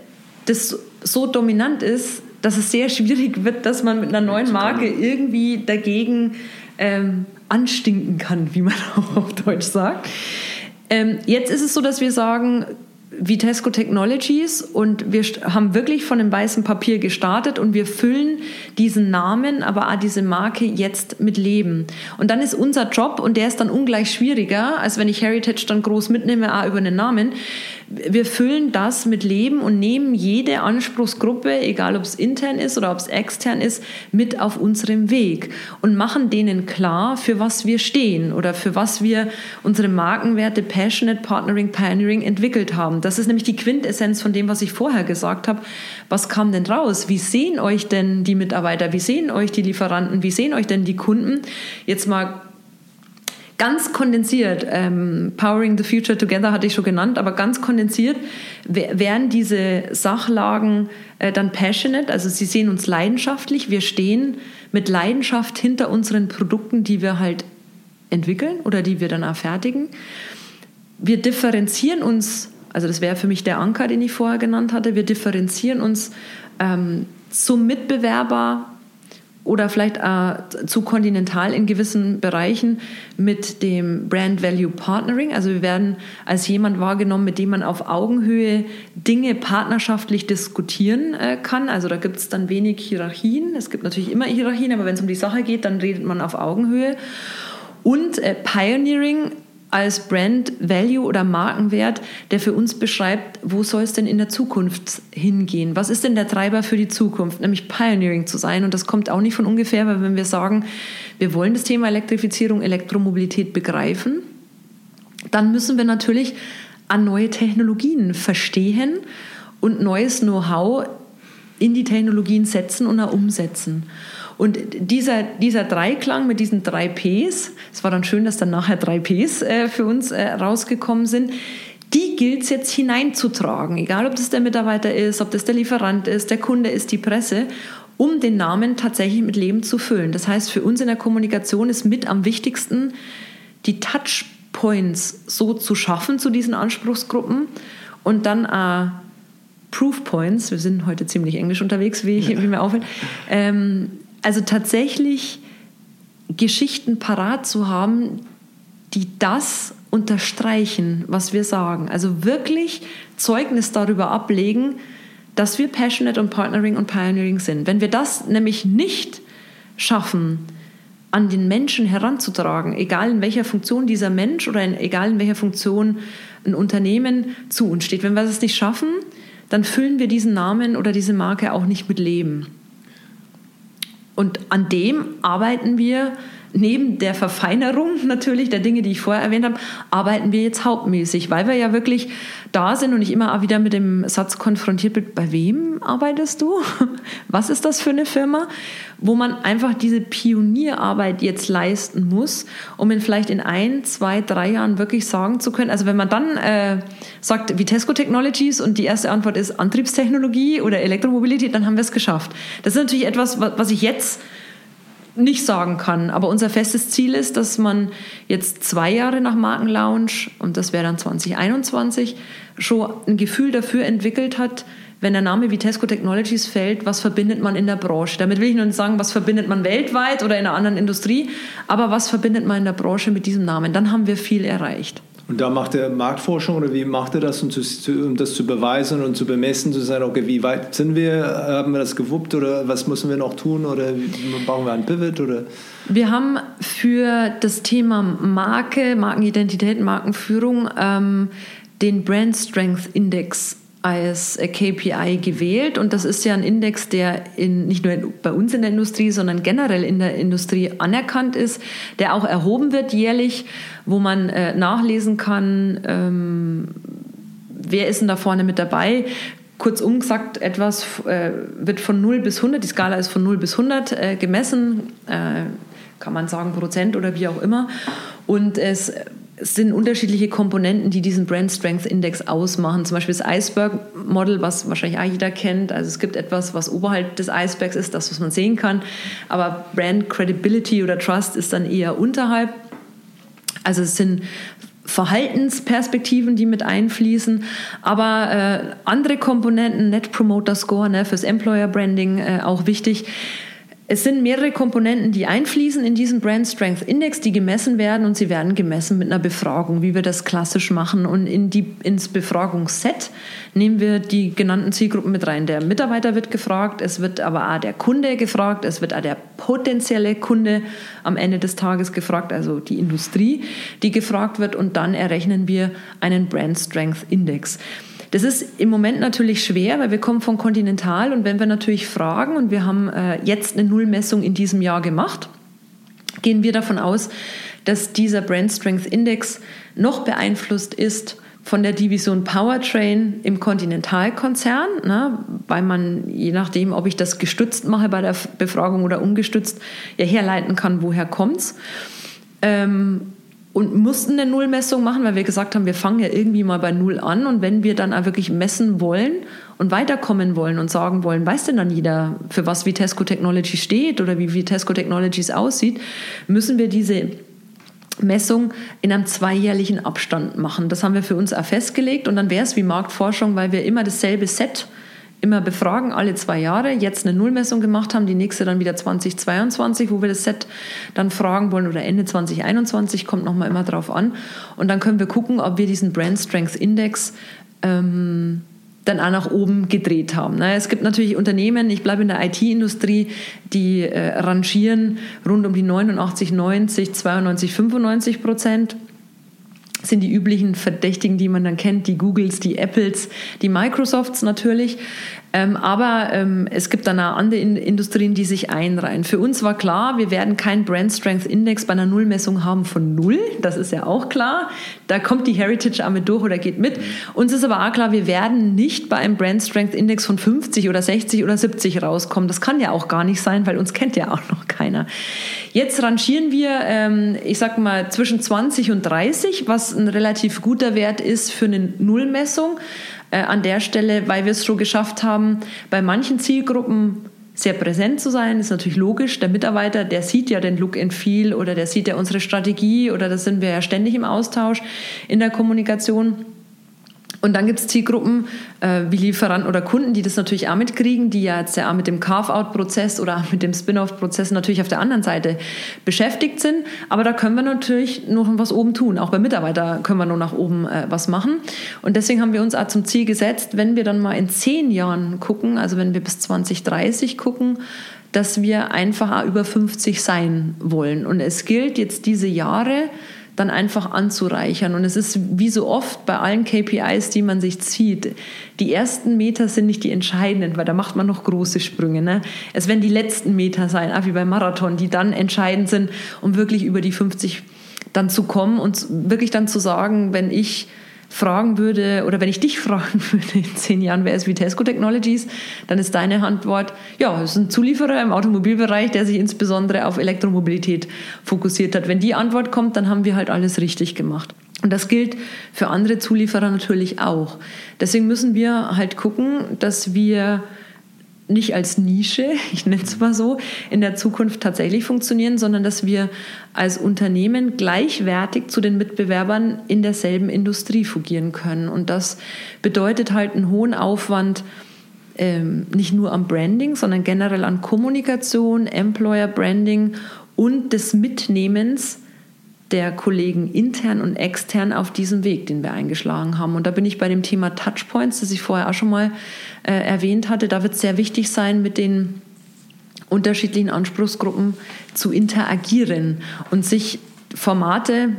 das so dominant ist, dass es sehr schwierig wird, dass man mit einer neuen Marke irgendwie dagegen ähm, anstinken kann, wie man auch auf Deutsch sagt. Ähm, jetzt ist es so, dass wir sagen, Vitesco Technologies und wir haben wirklich von dem weißen Papier gestartet und wir füllen diesen Namen, aber auch diese Marke jetzt mit Leben. Und dann ist unser Job, und der ist dann ungleich schwieriger, als wenn ich Heritage dann groß mitnehme, auch über einen Namen, wir füllen das mit Leben und nehmen jede Anspruchsgruppe, egal ob es intern ist oder ob es extern ist, mit auf unserem Weg und machen denen klar, für was wir stehen oder für was wir unsere Markenwerte Passionate, Partnering, Pioneering entwickelt haben. Das ist nämlich die Quintessenz von dem, was ich vorher gesagt habe. Was kam denn raus? Wie sehen euch denn die Mitarbeiter? Wie sehen euch die Lieferanten? Wie sehen euch denn die Kunden? Jetzt mal ganz kondensiert, ähm, Powering the Future Together hatte ich schon genannt, aber ganz kondensiert wären diese Sachlagen äh, dann passionate, also sie sehen uns leidenschaftlich, wir stehen mit Leidenschaft hinter unseren Produkten, die wir halt entwickeln oder die wir dann auch fertigen. Wir differenzieren uns, also das wäre für mich der Anker, den ich vorher genannt hatte, wir differenzieren uns ähm, zum Mitbewerber oder vielleicht äh, zu kontinental in gewissen Bereichen mit dem Brand Value Partnering. Also wir werden als jemand wahrgenommen, mit dem man auf Augenhöhe Dinge partnerschaftlich diskutieren äh, kann. Also da gibt es dann wenig Hierarchien. Es gibt natürlich immer Hierarchien, aber wenn es um die Sache geht, dann redet man auf Augenhöhe. Und äh, Pioneering als Brand Value oder Markenwert, der für uns beschreibt, wo soll es denn in der Zukunft hingehen? Was ist denn der Treiber für die Zukunft? Nämlich Pioneering zu sein. Und das kommt auch nicht von ungefähr, weil wenn wir sagen, wir wollen das Thema Elektrifizierung, Elektromobilität begreifen, dann müssen wir natürlich an neue Technologien verstehen und neues Know-how in die Technologien setzen und auch umsetzen. Und dieser, dieser Dreiklang mit diesen drei Ps, es war dann schön, dass dann nachher drei Ps äh, für uns äh, rausgekommen sind, die gilt es jetzt hineinzutragen, egal ob das der Mitarbeiter ist, ob das der Lieferant ist, der Kunde ist, die Presse, um den Namen tatsächlich mit Leben zu füllen. Das heißt, für uns in der Kommunikation ist mit am wichtigsten, die Touchpoints so zu schaffen zu diesen Anspruchsgruppen und dann äh, Proof Points, wir sind heute ziemlich englisch unterwegs, wie, ja. wie mir auffällt, ähm, also tatsächlich Geschichten parat zu haben, die das unterstreichen, was wir sagen. Also wirklich Zeugnis darüber ablegen, dass wir passionate und partnering und pioneering sind. Wenn wir das nämlich nicht schaffen, an den Menschen heranzutragen, egal in welcher Funktion dieser Mensch oder in, egal in welcher Funktion ein Unternehmen zu uns steht. Wenn wir das nicht schaffen, dann füllen wir diesen Namen oder diese Marke auch nicht mit Leben. Und an dem arbeiten wir neben der Verfeinerung natürlich der Dinge, die ich vorher erwähnt habe, arbeiten wir jetzt hauptmäßig, weil wir ja wirklich da sind und ich immer auch wieder mit dem Satz konfrontiert bin, bei wem arbeitest du? Was ist das für eine Firma? Wo man einfach diese Pionierarbeit jetzt leisten muss, um in vielleicht in ein, zwei, drei Jahren wirklich sagen zu können, also wenn man dann äh, sagt Vitesco Technologies und die erste Antwort ist Antriebstechnologie oder Elektromobilität, dann haben wir es geschafft. Das ist natürlich etwas, was ich jetzt nicht sagen kann. Aber unser festes Ziel ist, dass man jetzt zwei Jahre nach Markenlaunch, und das wäre dann 2021, schon ein Gefühl dafür entwickelt hat, wenn der Name Vitesco Technologies fällt, was verbindet man in der Branche? Damit will ich nur nicht sagen, was verbindet man weltweit oder in einer anderen Industrie, aber was verbindet man in der Branche mit diesem Namen? Dann haben wir viel erreicht. Und da macht er Marktforschung oder wie macht er das, um, zu, um, das zu beweisen und zu bemessen, zu sagen, okay, wie weit sind wir, haben wir das gewuppt oder was müssen wir noch tun oder brauchen wir ein Pivot oder? Wir haben für das Thema Marke, Markenidentität, Markenführung ähm, den Brand Strength Index als KPI gewählt und das ist ja ein Index, der in, nicht nur bei uns in der Industrie, sondern generell in der Industrie anerkannt ist, der auch erhoben wird jährlich, wo man äh, nachlesen kann, ähm, wer ist denn da vorne mit dabei. Kurzum gesagt, etwas äh, wird von 0 bis 100, die Skala ist von 0 bis 100 äh, gemessen, äh, kann man sagen Prozent oder wie auch immer. Und es es sind unterschiedliche Komponenten, die diesen Brand Strength Index ausmachen. Zum Beispiel das Iceberg Model, was wahrscheinlich auch jeder kennt. Also es gibt etwas, was oberhalb des Icebergs ist, das, was man sehen kann. Aber Brand Credibility oder Trust ist dann eher unterhalb. Also es sind Verhaltensperspektiven, die mit einfließen, aber äh, andere Komponenten, Net Promoter Score ne, fürs Employer Branding äh, auch wichtig es sind mehrere Komponenten, die einfließen in diesen Brand Strength Index, die gemessen werden und sie werden gemessen mit einer Befragung, wie wir das klassisch machen. Und in die, ins Befragungsset nehmen wir die genannten Zielgruppen mit rein. Der Mitarbeiter wird gefragt, es wird aber auch der Kunde gefragt, es wird auch der potenzielle Kunde am Ende des Tages gefragt, also die Industrie, die gefragt wird und dann errechnen wir einen Brand Strength Index. Das ist im Moment natürlich schwer, weil wir kommen von Continental und wenn wir natürlich fragen und wir haben äh, jetzt eine Nullmessung in diesem Jahr gemacht, gehen wir davon aus, dass dieser Brand Strength Index noch beeinflusst ist von der Division Powertrain im Continental-Konzern, ne, weil man, je nachdem, ob ich das gestützt mache bei der Befragung oder ungestützt, ja herleiten kann, woher kommt's. Ähm, und mussten eine Nullmessung machen, weil wir gesagt haben, wir fangen ja irgendwie mal bei Null an und wenn wir dann wirklich messen wollen und weiterkommen wollen und sagen wollen, weiß denn dann jeder, für was Vitesco Technology steht oder wie Vitesco Technologies aussieht, müssen wir diese Messung in einem zweijährlichen Abstand machen. Das haben wir für uns auch festgelegt und dann wäre es wie Marktforschung, weil wir immer dasselbe Set immer befragen, alle zwei Jahre, jetzt eine Nullmessung gemacht haben, die nächste dann wieder 2022, wo wir das Set dann fragen wollen oder Ende 2021, kommt nochmal immer drauf an. Und dann können wir gucken, ob wir diesen Brand Strength Index ähm, dann auch nach oben gedreht haben. Ne? Es gibt natürlich Unternehmen, ich bleibe in der IT-Industrie, die äh, rangieren rund um die 89, 90, 92, 95 Prozent sind die üblichen Verdächtigen, die man dann kennt, die Googles, die Apples, die Microsofts natürlich. Ähm, aber ähm, es gibt dann auch andere in Industrien, die sich einreihen. Für uns war klar, wir werden keinen Brand Strength Index bei einer Nullmessung haben von null. Das ist ja auch klar. Da kommt die Heritage Arme durch oder geht mit. Uns ist aber auch klar, wir werden nicht bei einem Brand Strength Index von 50 oder 60 oder 70 rauskommen. Das kann ja auch gar nicht sein, weil uns kennt ja auch noch keiner. Jetzt rangieren wir, ähm, ich sag mal, zwischen 20 und 30, was ein relativ guter Wert ist für eine Nullmessung äh, an der Stelle, weil wir es schon geschafft haben, bei manchen Zielgruppen sehr präsent zu sein, ist natürlich logisch. Der Mitarbeiter, der sieht ja den Look and Feel oder der sieht ja unsere Strategie oder da sind wir ja ständig im Austausch in der Kommunikation. Und dann gibt es Zielgruppen äh, wie Lieferanten oder Kunden, die das natürlich auch mitkriegen, die ja jetzt ja auch mit dem Carve-out-Prozess oder mit dem Spin-off-Prozess natürlich auf der anderen Seite beschäftigt sind. Aber da können wir natürlich noch was oben tun. Auch bei Mitarbeitern können wir nur nach oben äh, was machen. Und deswegen haben wir uns auch zum Ziel gesetzt, wenn wir dann mal in zehn Jahren gucken, also wenn wir bis 2030 gucken, dass wir einfach über 50 sein wollen. Und es gilt jetzt diese Jahre, dann einfach anzureichern. Und es ist wie so oft bei allen KPIs, die man sich zieht, die ersten Meter sind nicht die entscheidenden, weil da macht man noch große Sprünge. Ne? Es werden die letzten Meter sein, auch wie beim Marathon, die dann entscheidend sind, um wirklich über die 50 dann zu kommen und wirklich dann zu sagen, wenn ich fragen würde oder wenn ich dich fragen würde in zehn Jahren, wer ist Vitesco Technologies, dann ist deine Antwort, ja, es ist ein Zulieferer im Automobilbereich, der sich insbesondere auf Elektromobilität fokussiert hat. Wenn die Antwort kommt, dann haben wir halt alles richtig gemacht. Und das gilt für andere Zulieferer natürlich auch. Deswegen müssen wir halt gucken, dass wir nicht als Nische, ich nenne es mal so, in der Zukunft tatsächlich funktionieren, sondern dass wir als Unternehmen gleichwertig zu den Mitbewerbern in derselben Industrie fungieren können. Und das bedeutet halt einen hohen Aufwand, ähm, nicht nur am Branding, sondern generell an Kommunikation, Employer Branding und des Mitnehmens der Kollegen intern und extern auf diesem Weg, den wir eingeschlagen haben. Und da bin ich bei dem Thema Touchpoints, das ich vorher auch schon mal äh, erwähnt hatte. Da wird es sehr wichtig sein, mit den unterschiedlichen Anspruchsgruppen zu interagieren und sich Formate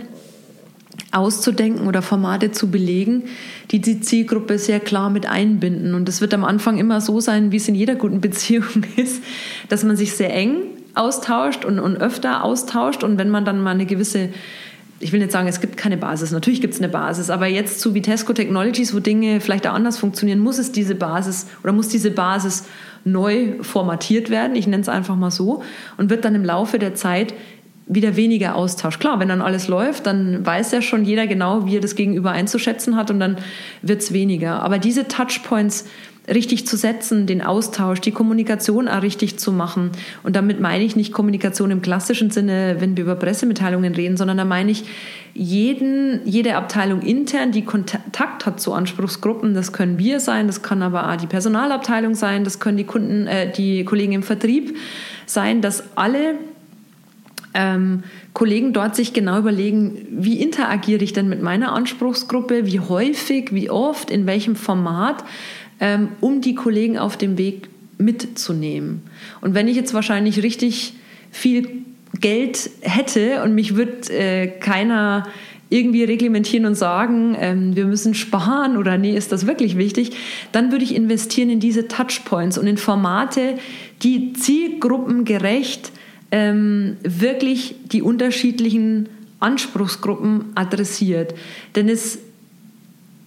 auszudenken oder Formate zu belegen, die die Zielgruppe sehr klar mit einbinden. Und das wird am Anfang immer so sein, wie es in jeder guten Beziehung ist, dass man sich sehr eng austauscht und, und öfter austauscht. Und wenn man dann mal eine gewisse ich will nicht sagen, es gibt keine Basis. Natürlich gibt es eine Basis, aber jetzt zu Vitesco Technologies, wo Dinge vielleicht auch anders funktionieren, muss es diese Basis oder muss diese Basis neu formatiert werden. Ich nenne es einfach mal so und wird dann im Laufe der Zeit wieder weniger Austausch. Klar, wenn dann alles läuft, dann weiß ja schon jeder genau, wie er das Gegenüber einzuschätzen hat und dann wird es weniger. Aber diese Touchpoints, richtig zu setzen, den Austausch, die Kommunikation auch richtig zu machen. Und damit meine ich nicht Kommunikation im klassischen Sinne, wenn wir über Pressemitteilungen reden, sondern da meine ich jeden, jede Abteilung intern, die Kontakt hat zu Anspruchsgruppen. Das können wir sein, das kann aber auch die Personalabteilung sein, das können die Kunden, äh, die Kollegen im Vertrieb sein, dass alle ähm, Kollegen dort sich genau überlegen, wie interagiere ich denn mit meiner Anspruchsgruppe, wie häufig, wie oft, in welchem Format ähm, um die Kollegen auf dem Weg mitzunehmen. Und wenn ich jetzt wahrscheinlich richtig viel Geld hätte und mich wird äh, keiner irgendwie reglementieren und sagen, ähm, wir müssen sparen oder nee, ist das wirklich wichtig, dann würde ich investieren in diese Touchpoints und in Formate, die zielgruppengerecht ähm, wirklich die unterschiedlichen Anspruchsgruppen adressiert. Denn es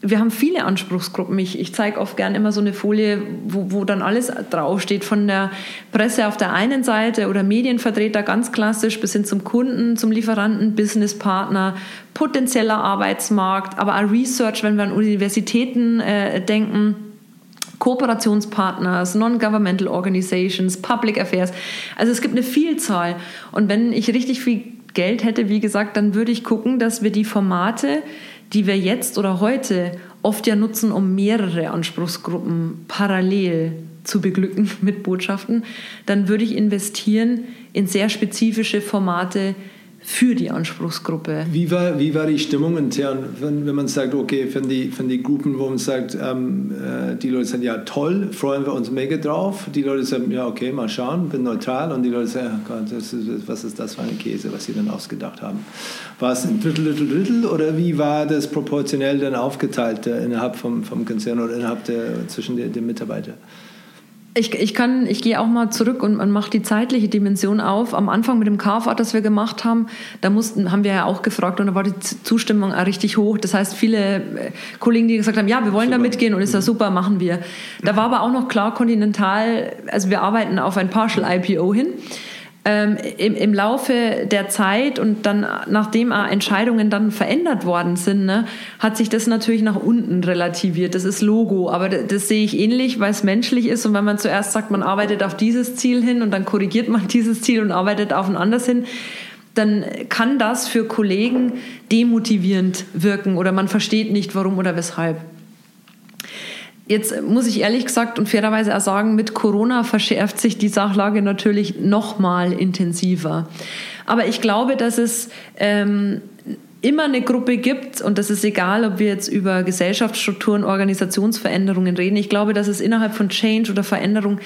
wir haben viele Anspruchsgruppen. Ich, ich zeige oft gern immer so eine Folie, wo, wo dann alles draufsteht, von der Presse auf der einen Seite oder Medienvertreter ganz klassisch bis hin zum Kunden, zum Lieferanten, Businesspartner, potenzieller Arbeitsmarkt, aber auch Research, wenn wir an Universitäten äh, denken. Kooperationspartners, Non-Governmental Organizations, Public Affairs. Also es gibt eine Vielzahl. Und wenn ich richtig viel Geld hätte, wie gesagt, dann würde ich gucken, dass wir die Formate, die wir jetzt oder heute oft ja nutzen, um mehrere Anspruchsgruppen parallel zu beglücken mit Botschaften, dann würde ich investieren in sehr spezifische Formate, für die Anspruchsgruppe. Wie war, wie war die Stimmung intern, wenn, wenn man sagt, okay, für die, für die Gruppen, wo man sagt, ähm, äh, die Leute sagen, ja toll, freuen wir uns mega drauf. Die Leute sagen, ja okay, mal schauen, bin neutral. Und die Leute sagen, oh Gott, ist, was ist das für ein Käse, was sie dann ausgedacht haben. War es ein Drittel, Drittel, Drittel oder wie war das proportionell dann aufgeteilt äh, innerhalb vom, vom Konzern oder innerhalb der, zwischen den Mitarbeitern? Ich, ich kann, ich gehe auch mal zurück und man macht die zeitliche Dimension auf. Am Anfang mit dem Carve-Out, das wir gemacht haben, da mussten, haben wir ja auch gefragt und da war die Zustimmung auch richtig hoch. Das heißt, viele äh, Kollegen, die gesagt haben, ja, wir wollen super. da mitgehen und ist ja mhm. super, machen wir. Da war aber auch noch klar, Continental, also wir arbeiten auf ein Partial IPO hin ähm, im, im Laufe der Zeit und dann, nachdem Entscheidungen dann verändert worden sind, ne, hat sich das natürlich nach unten relativiert. Das ist Logo, aber das, das sehe ich ähnlich, weil es menschlich ist und wenn man zuerst sagt, man arbeitet auf dieses Ziel hin und dann korrigiert man dieses Ziel und arbeitet auf ein anderes hin, dann kann das für Kollegen demotivierend wirken oder man versteht nicht, warum oder weshalb. Jetzt muss ich ehrlich gesagt und fairerweise auch sagen, mit Corona verschärft sich die Sachlage natürlich noch mal intensiver. Aber ich glaube, dass es ähm, immer eine Gruppe gibt, und das ist egal, ob wir jetzt über Gesellschaftsstrukturen, Organisationsveränderungen reden, ich glaube, dass es innerhalb von Change oder Veränderung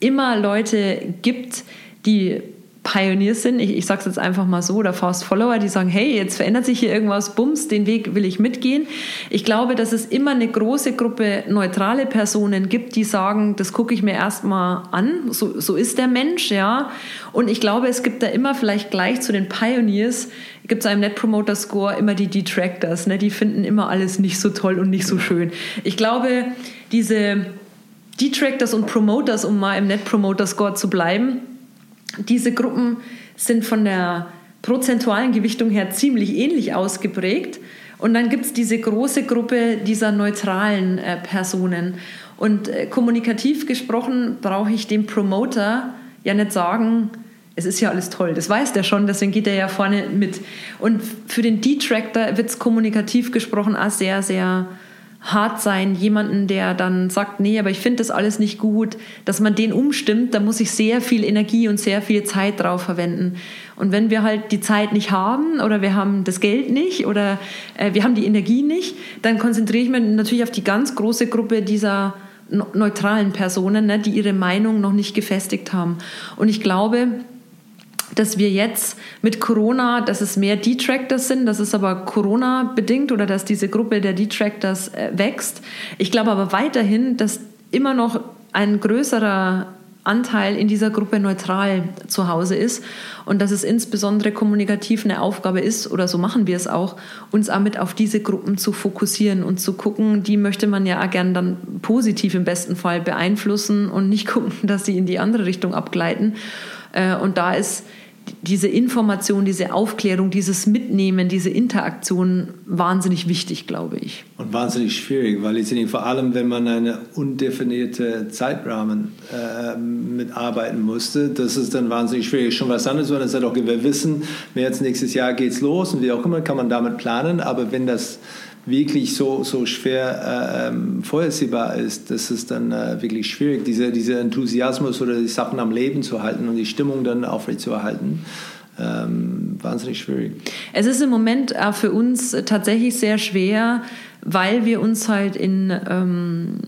immer Leute gibt, die Pioneers sind, ich, ich sage es jetzt einfach mal so, oder Fast Follower, die sagen, hey, jetzt verändert sich hier irgendwas, bums, den Weg will ich mitgehen. Ich glaube, dass es immer eine große Gruppe neutrale Personen gibt, die sagen, das gucke ich mir erstmal an, so, so ist der Mensch, ja. Und ich glaube, es gibt da immer vielleicht gleich zu den Pioneers, gibt es einem Net Promoter Score immer die Detractors, ne? die finden immer alles nicht so toll und nicht so schön. Ich glaube, diese Detractors und Promoters, um mal im Net Promoter Score zu bleiben, diese Gruppen sind von der prozentualen Gewichtung her ziemlich ähnlich ausgeprägt. Und dann gibt es diese große Gruppe dieser neutralen äh, Personen. Und äh, kommunikativ gesprochen brauche ich dem Promoter ja nicht sagen, es ist ja alles toll, das weiß der schon, deswegen geht er ja vorne mit. Und für den Detractor wird es kommunikativ gesprochen auch sehr, sehr hart sein, jemanden, der dann sagt, nee, aber ich finde das alles nicht gut, dass man den umstimmt, da muss ich sehr viel Energie und sehr viel Zeit drauf verwenden. Und wenn wir halt die Zeit nicht haben oder wir haben das Geld nicht oder äh, wir haben die Energie nicht, dann konzentriere ich mich natürlich auf die ganz große Gruppe dieser neutralen Personen, ne, die ihre Meinung noch nicht gefestigt haben. Und ich glaube, dass wir jetzt mit Corona, dass es mehr Detractors sind, das ist aber Corona bedingt oder dass diese Gruppe der Detractors äh, wächst. Ich glaube aber weiterhin, dass immer noch ein größerer Anteil in dieser Gruppe neutral zu Hause ist und dass es insbesondere kommunikativ eine Aufgabe ist, oder so machen wir es auch, uns damit auf diese Gruppen zu fokussieren und zu gucken, die möchte man ja gern dann positiv im besten Fall beeinflussen und nicht gucken, dass sie in die andere Richtung abgleiten. Äh, und da ist diese Information, diese Aufklärung, dieses Mitnehmen, diese Interaktion wahnsinnig wichtig, glaube ich. Und wahnsinnig schwierig, weil ich denke, vor allem, wenn man eine undefinierte Zeitrahmen äh, mitarbeiten musste, das ist dann wahnsinnig schwierig. Schon was anderes, wenn man sagt, okay, wir wissen, jetzt nächstes Jahr geht's los und wie auch immer, kann man damit planen, aber wenn das wirklich so, so schwer äh, ähm, vorhersehbar ist, das ist dann äh, wirklich schwierig, diese, dieser Enthusiasmus oder die Sachen am Leben zu halten und die Stimmung dann aufrechtzuerhalten. Ähm, wahnsinnig schwierig. Es ist im Moment auch für uns tatsächlich sehr schwer, weil wir uns halt in ähm,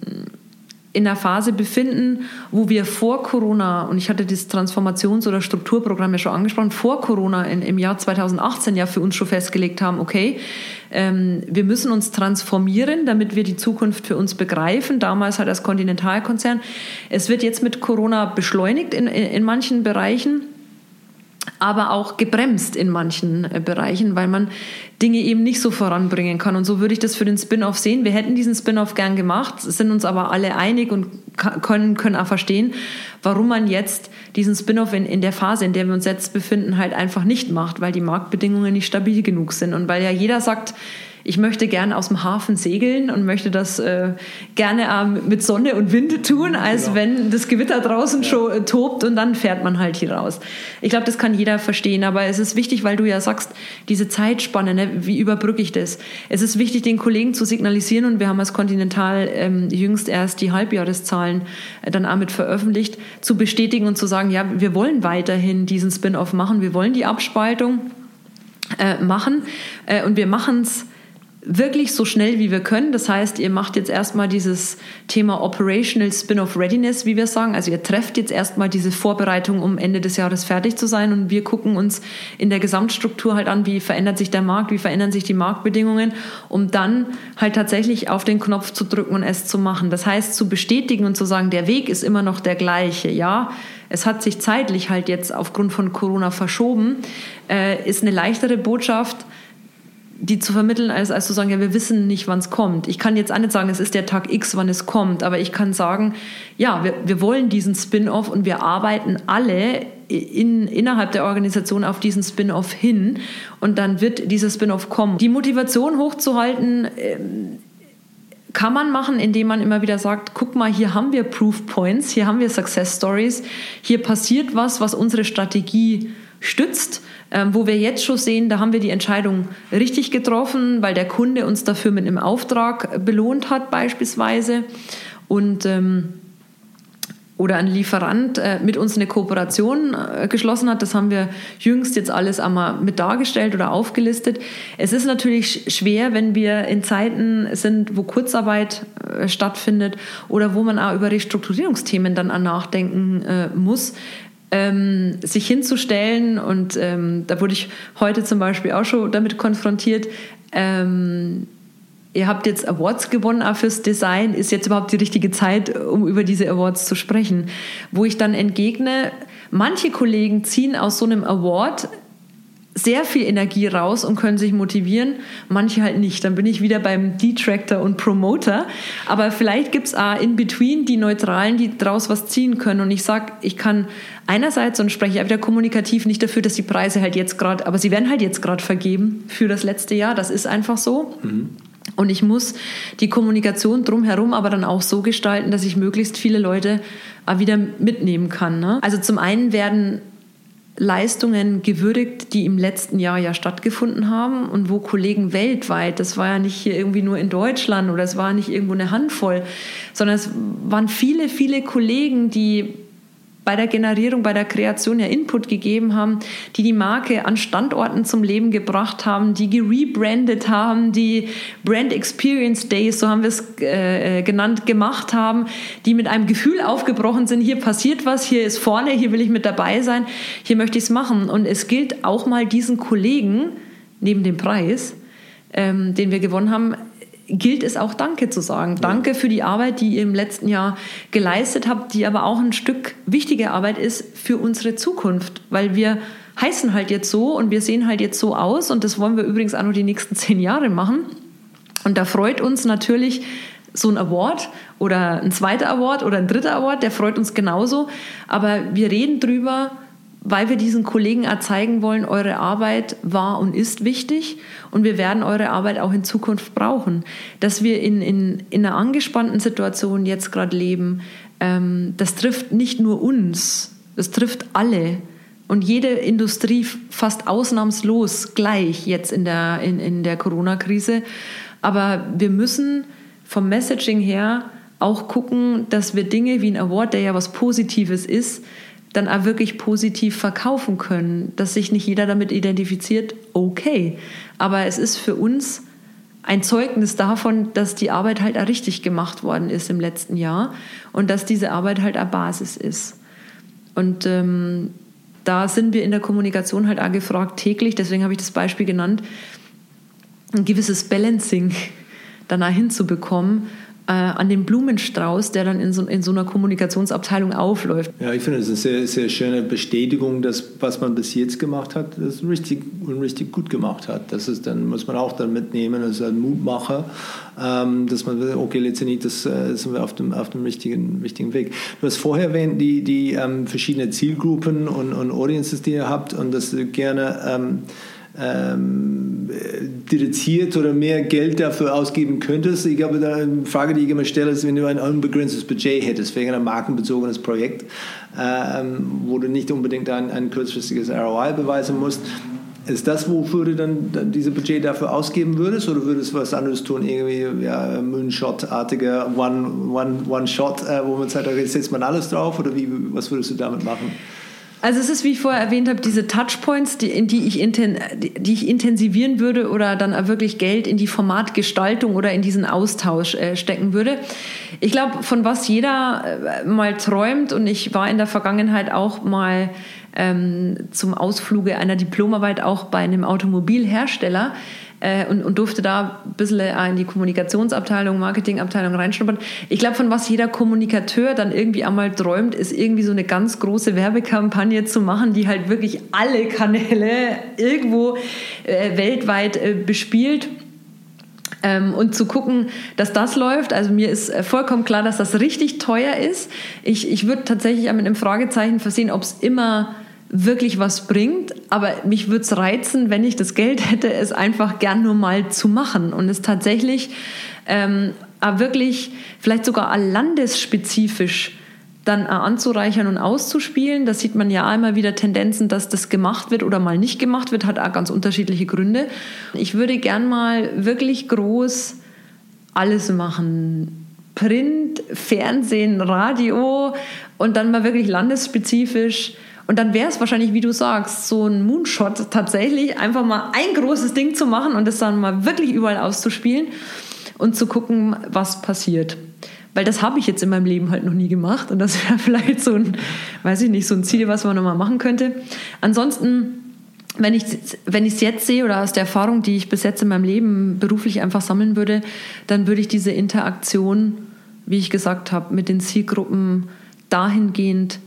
in einer Phase befinden, wo wir vor Corona, und ich hatte das Transformations- oder Strukturprogramm ja schon angesprochen, vor Corona in, im Jahr 2018 ja für uns schon festgelegt haben, okay, ähm, wir müssen uns transformieren, damit wir die Zukunft für uns begreifen. Damals halt als Kontinentalkonzern. Es wird jetzt mit Corona beschleunigt in, in, in manchen Bereichen aber auch gebremst in manchen äh, Bereichen, weil man Dinge eben nicht so voranbringen kann. Und so würde ich das für den Spin-off sehen. Wir hätten diesen Spin-off gern gemacht, sind uns aber alle einig und können, können auch verstehen, warum man jetzt diesen Spin-off in, in der Phase, in der wir uns jetzt befinden, halt einfach nicht macht, weil die Marktbedingungen nicht stabil genug sind und weil ja jeder sagt, ich möchte gerne aus dem Hafen segeln und möchte das äh, gerne äh, mit Sonne und Wind tun, als genau. wenn das Gewitter draußen ja. schon äh, tobt und dann fährt man halt hier raus. Ich glaube, das kann jeder verstehen, aber es ist wichtig, weil du ja sagst, diese Zeitspanne, ne, wie überbrücke ich das? Es ist wichtig, den Kollegen zu signalisieren und wir haben als Continental ähm, jüngst erst die Halbjahreszahlen äh, dann auch mit veröffentlicht, zu bestätigen und zu sagen, ja, wir wollen weiterhin diesen Spin-off machen, wir wollen die Abspaltung äh, machen äh, und wir machen es wirklich so schnell wie wir können. Das heißt, ihr macht jetzt erstmal dieses Thema Operational Spin-off Readiness, wie wir sagen. Also ihr trefft jetzt erstmal diese Vorbereitung, um Ende des Jahres fertig zu sein. Und wir gucken uns in der Gesamtstruktur halt an, wie verändert sich der Markt, wie verändern sich die Marktbedingungen, um dann halt tatsächlich auf den Knopf zu drücken und es zu machen. Das heißt, zu bestätigen und zu sagen, der Weg ist immer noch der gleiche. Ja, es hat sich zeitlich halt jetzt aufgrund von Corona verschoben, äh, ist eine leichtere Botschaft die zu vermitteln, als, als zu sagen, ja, wir wissen nicht, wann es kommt. Ich kann jetzt auch nicht sagen, es ist der Tag X, wann es kommt, aber ich kann sagen, ja, wir, wir wollen diesen Spin-off und wir arbeiten alle in, innerhalb der Organisation auf diesen Spin-off hin und dann wird dieser Spin-off kommen. Die Motivation hochzuhalten, ähm, kann man machen, indem man immer wieder sagt, guck mal, hier haben wir Proof Points, hier haben wir Success Stories, hier passiert was, was unsere Strategie stützt ähm, wo wir jetzt schon sehen, da haben wir die Entscheidung richtig getroffen, weil der Kunde uns dafür mit einem Auftrag belohnt hat beispielsweise. Und ähm, oder ein Lieferant äh, mit uns eine Kooperation äh, geschlossen hat. Das haben wir jüngst jetzt alles einmal mit dargestellt oder aufgelistet. Es ist natürlich schwer, wenn wir in Zeiten sind, wo Kurzarbeit äh, stattfindet oder wo man auch über Restrukturierungsthemen dann nachdenken äh, muss. Ähm, sich hinzustellen und ähm, da wurde ich heute zum Beispiel auch schon damit konfrontiert, ähm, ihr habt jetzt Awards gewonnen fürs Design, ist jetzt überhaupt die richtige Zeit, um über diese Awards zu sprechen? Wo ich dann entgegne, manche Kollegen ziehen aus so einem Award sehr viel Energie raus und können sich motivieren, manche halt nicht. Dann bin ich wieder beim Detractor und Promoter. Aber vielleicht gibt es auch in between die Neutralen, die daraus was ziehen können. Und ich sage, ich kann einerseits, und spreche ich wieder kommunikativ nicht dafür, dass die Preise halt jetzt gerade, aber sie werden halt jetzt gerade vergeben für das letzte Jahr. Das ist einfach so. Mhm. Und ich muss die Kommunikation drumherum aber dann auch so gestalten, dass ich möglichst viele Leute wieder mitnehmen kann. Ne? Also zum einen werden Leistungen gewürdigt, die im letzten Jahr ja stattgefunden haben und wo Kollegen weltweit, das war ja nicht hier irgendwie nur in Deutschland oder es war nicht irgendwo eine Handvoll, sondern es waren viele, viele Kollegen, die bei der Generierung, bei der Kreation ja Input gegeben haben, die die Marke an Standorten zum Leben gebracht haben, die gerebrandet haben, die Brand Experience Days, so haben wir es äh, genannt, gemacht haben, die mit einem Gefühl aufgebrochen sind, hier passiert was, hier ist vorne, hier will ich mit dabei sein, hier möchte ich es machen. Und es gilt auch mal diesen Kollegen, neben dem Preis, ähm, den wir gewonnen haben, gilt es auch Danke zu sagen. Danke für die Arbeit, die ihr im letzten Jahr geleistet habt, die aber auch ein Stück wichtige Arbeit ist für unsere Zukunft, weil wir heißen halt jetzt so und wir sehen halt jetzt so aus und das wollen wir übrigens auch nur die nächsten zehn Jahre machen. Und da freut uns natürlich so ein Award oder ein zweiter Award oder ein dritter Award, der freut uns genauso. Aber wir reden drüber, weil wir diesen Kollegen erzeigen wollen, eure Arbeit war und ist wichtig und wir werden eure Arbeit auch in Zukunft brauchen. Dass wir in, in, in einer angespannten Situation jetzt gerade leben, ähm, das trifft nicht nur uns, das trifft alle. Und jede Industrie fast ausnahmslos gleich jetzt in der, in, in der Corona-Krise. Aber wir müssen vom Messaging her auch gucken, dass wir Dinge wie ein Award, der ja was Positives ist, dann auch wirklich positiv verkaufen können. Dass sich nicht jeder damit identifiziert, okay. Aber es ist für uns ein Zeugnis davon, dass die Arbeit halt auch richtig gemacht worden ist im letzten Jahr und dass diese Arbeit halt eine Basis ist. Und ähm, da sind wir in der Kommunikation halt auch gefragt täglich, deswegen habe ich das Beispiel genannt, ein gewisses Balancing danach hinzubekommen äh, an den Blumenstrauß, der dann in so, in so einer Kommunikationsabteilung aufläuft. Ja, ich finde, es ist eine sehr, sehr schöne Bestätigung, dass was man bis jetzt gemacht hat, das richtig und richtig gut gemacht hat. Das ist dann, muss man auch dann mitnehmen, das ist ein Mutmacher, ähm, dass man okay, letztendlich das, äh, sind wir auf dem, auf dem richtigen, richtigen Weg. Du hast vorher erwähnt, die, die ähm, verschiedenen Zielgruppen und, und Audiences, die ihr habt und dass du gerne ähm, ähm, dediziert oder mehr Geld dafür ausgeben könntest. Ich glaube, eine Frage, die ich immer stelle, ist, wenn du ein unbegrenztes Budget hättest für ein markenbezogenes Projekt, ähm, wo du nicht unbedingt ein, ein kurzfristiges ROI beweisen musst, ist das, wofür du dann diese Budget dafür ausgeben würdest oder würdest du was anderes tun, irgendwie ja, Moonshot-artiger One-Shot, One, One äh, wo man sagt, okay, setzt man alles drauf oder wie, was würdest du damit machen? Also es ist, wie ich vorher erwähnt habe, diese Touchpoints, die, in die ich, inten, die ich intensivieren würde oder dann wirklich Geld in die Formatgestaltung oder in diesen Austausch äh, stecken würde. Ich glaube, von was jeder äh, mal träumt und ich war in der Vergangenheit auch mal ähm, zum Ausfluge einer Diplomarbeit auch bei einem Automobilhersteller äh, und, und durfte da ein bisschen in die Kommunikationsabteilung, Marketingabteilung reinschnuppern. Ich glaube, von was jeder Kommunikateur dann irgendwie einmal träumt, ist irgendwie so eine ganz große Werbekampagne zu machen, die halt wirklich alle Kanäle irgendwo äh, weltweit äh, bespielt. Ähm, und zu gucken, dass das läuft. Also mir ist äh, vollkommen klar, dass das richtig teuer ist. Ich, ich würde tatsächlich mit einem Fragezeichen versehen, ob es immer wirklich was bringt. Aber mich würde es reizen, wenn ich das Geld hätte, es einfach gern nur mal zu machen und es tatsächlich ähm, wirklich vielleicht sogar landesspezifisch dann anzureichern und auszuspielen. Da sieht man ja immer wieder Tendenzen, dass das gemacht wird oder mal nicht gemacht wird, hat auch ganz unterschiedliche Gründe. Ich würde gern mal wirklich groß alles machen. Print, Fernsehen, Radio und dann mal wirklich landesspezifisch. Und dann wäre es wahrscheinlich, wie du sagst, so ein Moonshot tatsächlich, einfach mal ein großes Ding zu machen und es dann mal wirklich überall auszuspielen und zu gucken, was passiert. Weil das habe ich jetzt in meinem Leben halt noch nie gemacht und das wäre vielleicht so ein, weiß ich nicht, so ein Ziel, was man nochmal machen könnte. Ansonsten wenn ich wenn ich es jetzt sehe oder aus der Erfahrung, die ich bis jetzt in meinem Leben beruflich einfach sammeln würde, dann würde ich diese Interaktion, wie ich gesagt habe, mit den Zielgruppen dahingehend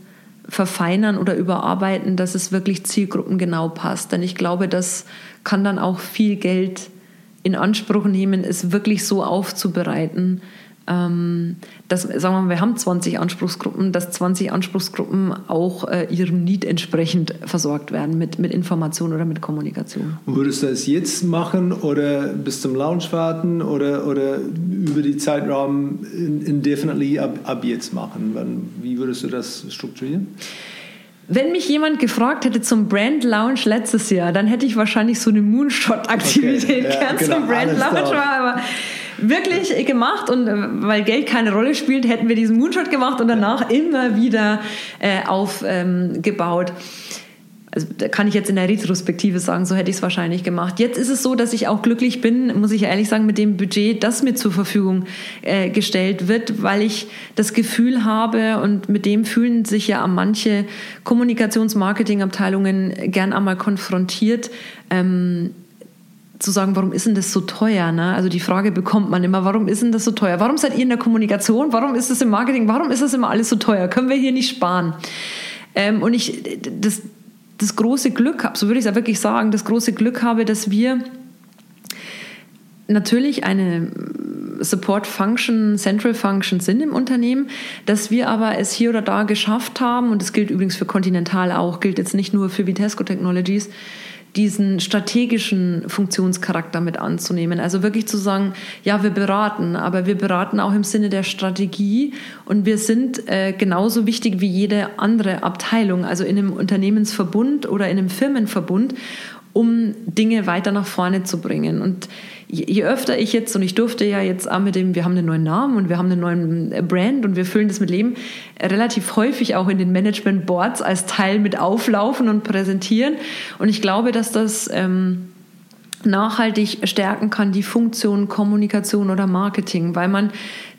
verfeinern oder überarbeiten, dass es wirklich zielgruppengenau passt. Denn ich glaube, das kann dann auch viel Geld in Anspruch nehmen, es wirklich so aufzubereiten, ähm, dass, sagen wir mal, wir haben 20 Anspruchsgruppen, dass 20 Anspruchsgruppen auch äh, ihrem Need entsprechend versorgt werden mit, mit Information oder mit Kommunikation. Und würdest du das jetzt machen oder bis zum Launch warten oder, oder über die Zeitraum indefinitely ab, ab jetzt machen? Wie würdest du das strukturieren? Wenn mich jemand gefragt hätte zum Brand Lounge letztes Jahr, dann hätte ich wahrscheinlich so eine Moonshot-Aktivität okay, ja, gern genau, zum Brand Lounge, aber wirklich gemacht und äh, weil Geld keine Rolle spielt, hätten wir diesen Moonshot gemacht und danach immer wieder äh, aufgebaut. Ähm, also da kann ich jetzt in der Retrospektive sagen, so hätte ich es wahrscheinlich gemacht. Jetzt ist es so, dass ich auch glücklich bin, muss ich ehrlich sagen, mit dem Budget, das mir zur Verfügung äh, gestellt wird, weil ich das Gefühl habe und mit dem fühlen sich ja manche Kommunikationsmarketingabteilungen gern einmal konfrontiert. Ähm, zu sagen, warum ist denn das so teuer? Ne? Also die Frage bekommt man immer, warum ist denn das so teuer? Warum seid ihr in der Kommunikation? Warum ist es im Marketing? Warum ist das immer alles so teuer? Können wir hier nicht sparen? Ähm, und ich das, das große Glück habe, so würde ich es ja wirklich sagen, das große Glück habe, dass wir natürlich eine Support Function, Central Function sind im Unternehmen, dass wir aber es hier oder da geschafft haben, und das gilt übrigens für Continental auch, gilt jetzt nicht nur für Vitesco Technologies, diesen strategischen Funktionscharakter mit anzunehmen. Also wirklich zu sagen, ja, wir beraten, aber wir beraten auch im Sinne der Strategie und wir sind äh, genauso wichtig wie jede andere Abteilung, also in einem Unternehmensverbund oder in einem Firmenverbund, um Dinge weiter nach vorne zu bringen. Und je öfter ich jetzt, und ich durfte ja jetzt auch mit dem, wir haben einen neuen Namen und wir haben einen neuen äh, Brand und wir füllen das mit Leben, relativ häufig auch in den Management Boards als Teil mit auflaufen und präsentieren. Und ich glaube, dass das ähm, nachhaltig stärken kann, die Funktion Kommunikation oder Marketing, weil man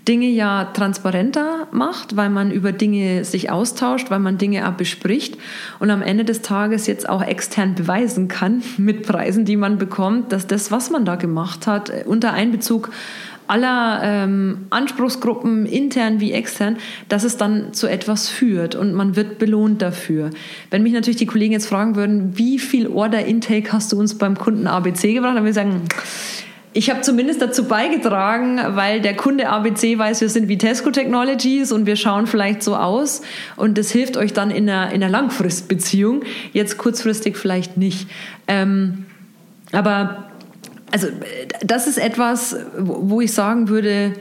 Dinge ja transparenter macht, weil man über Dinge sich austauscht, weil man Dinge auch bespricht und am Ende des Tages jetzt auch extern beweisen kann mit Preisen, die man bekommt, dass das, was man da gemacht hat, unter Einbezug aller ähm, Anspruchsgruppen, intern wie extern, dass es dann zu etwas führt und man wird belohnt dafür. Wenn mich natürlich die Kollegen jetzt fragen würden, wie viel Order Intake hast du uns beim Kunden ABC gebracht, dann würde ich sagen, ich habe zumindest dazu beigetragen, weil der Kunde ABC weiß, wir sind Vitesco Technologies und wir schauen vielleicht so aus und das hilft euch dann in einer, in einer Langfristbeziehung, jetzt kurzfristig vielleicht nicht. Ähm, aber also das ist etwas, wo ich sagen würde,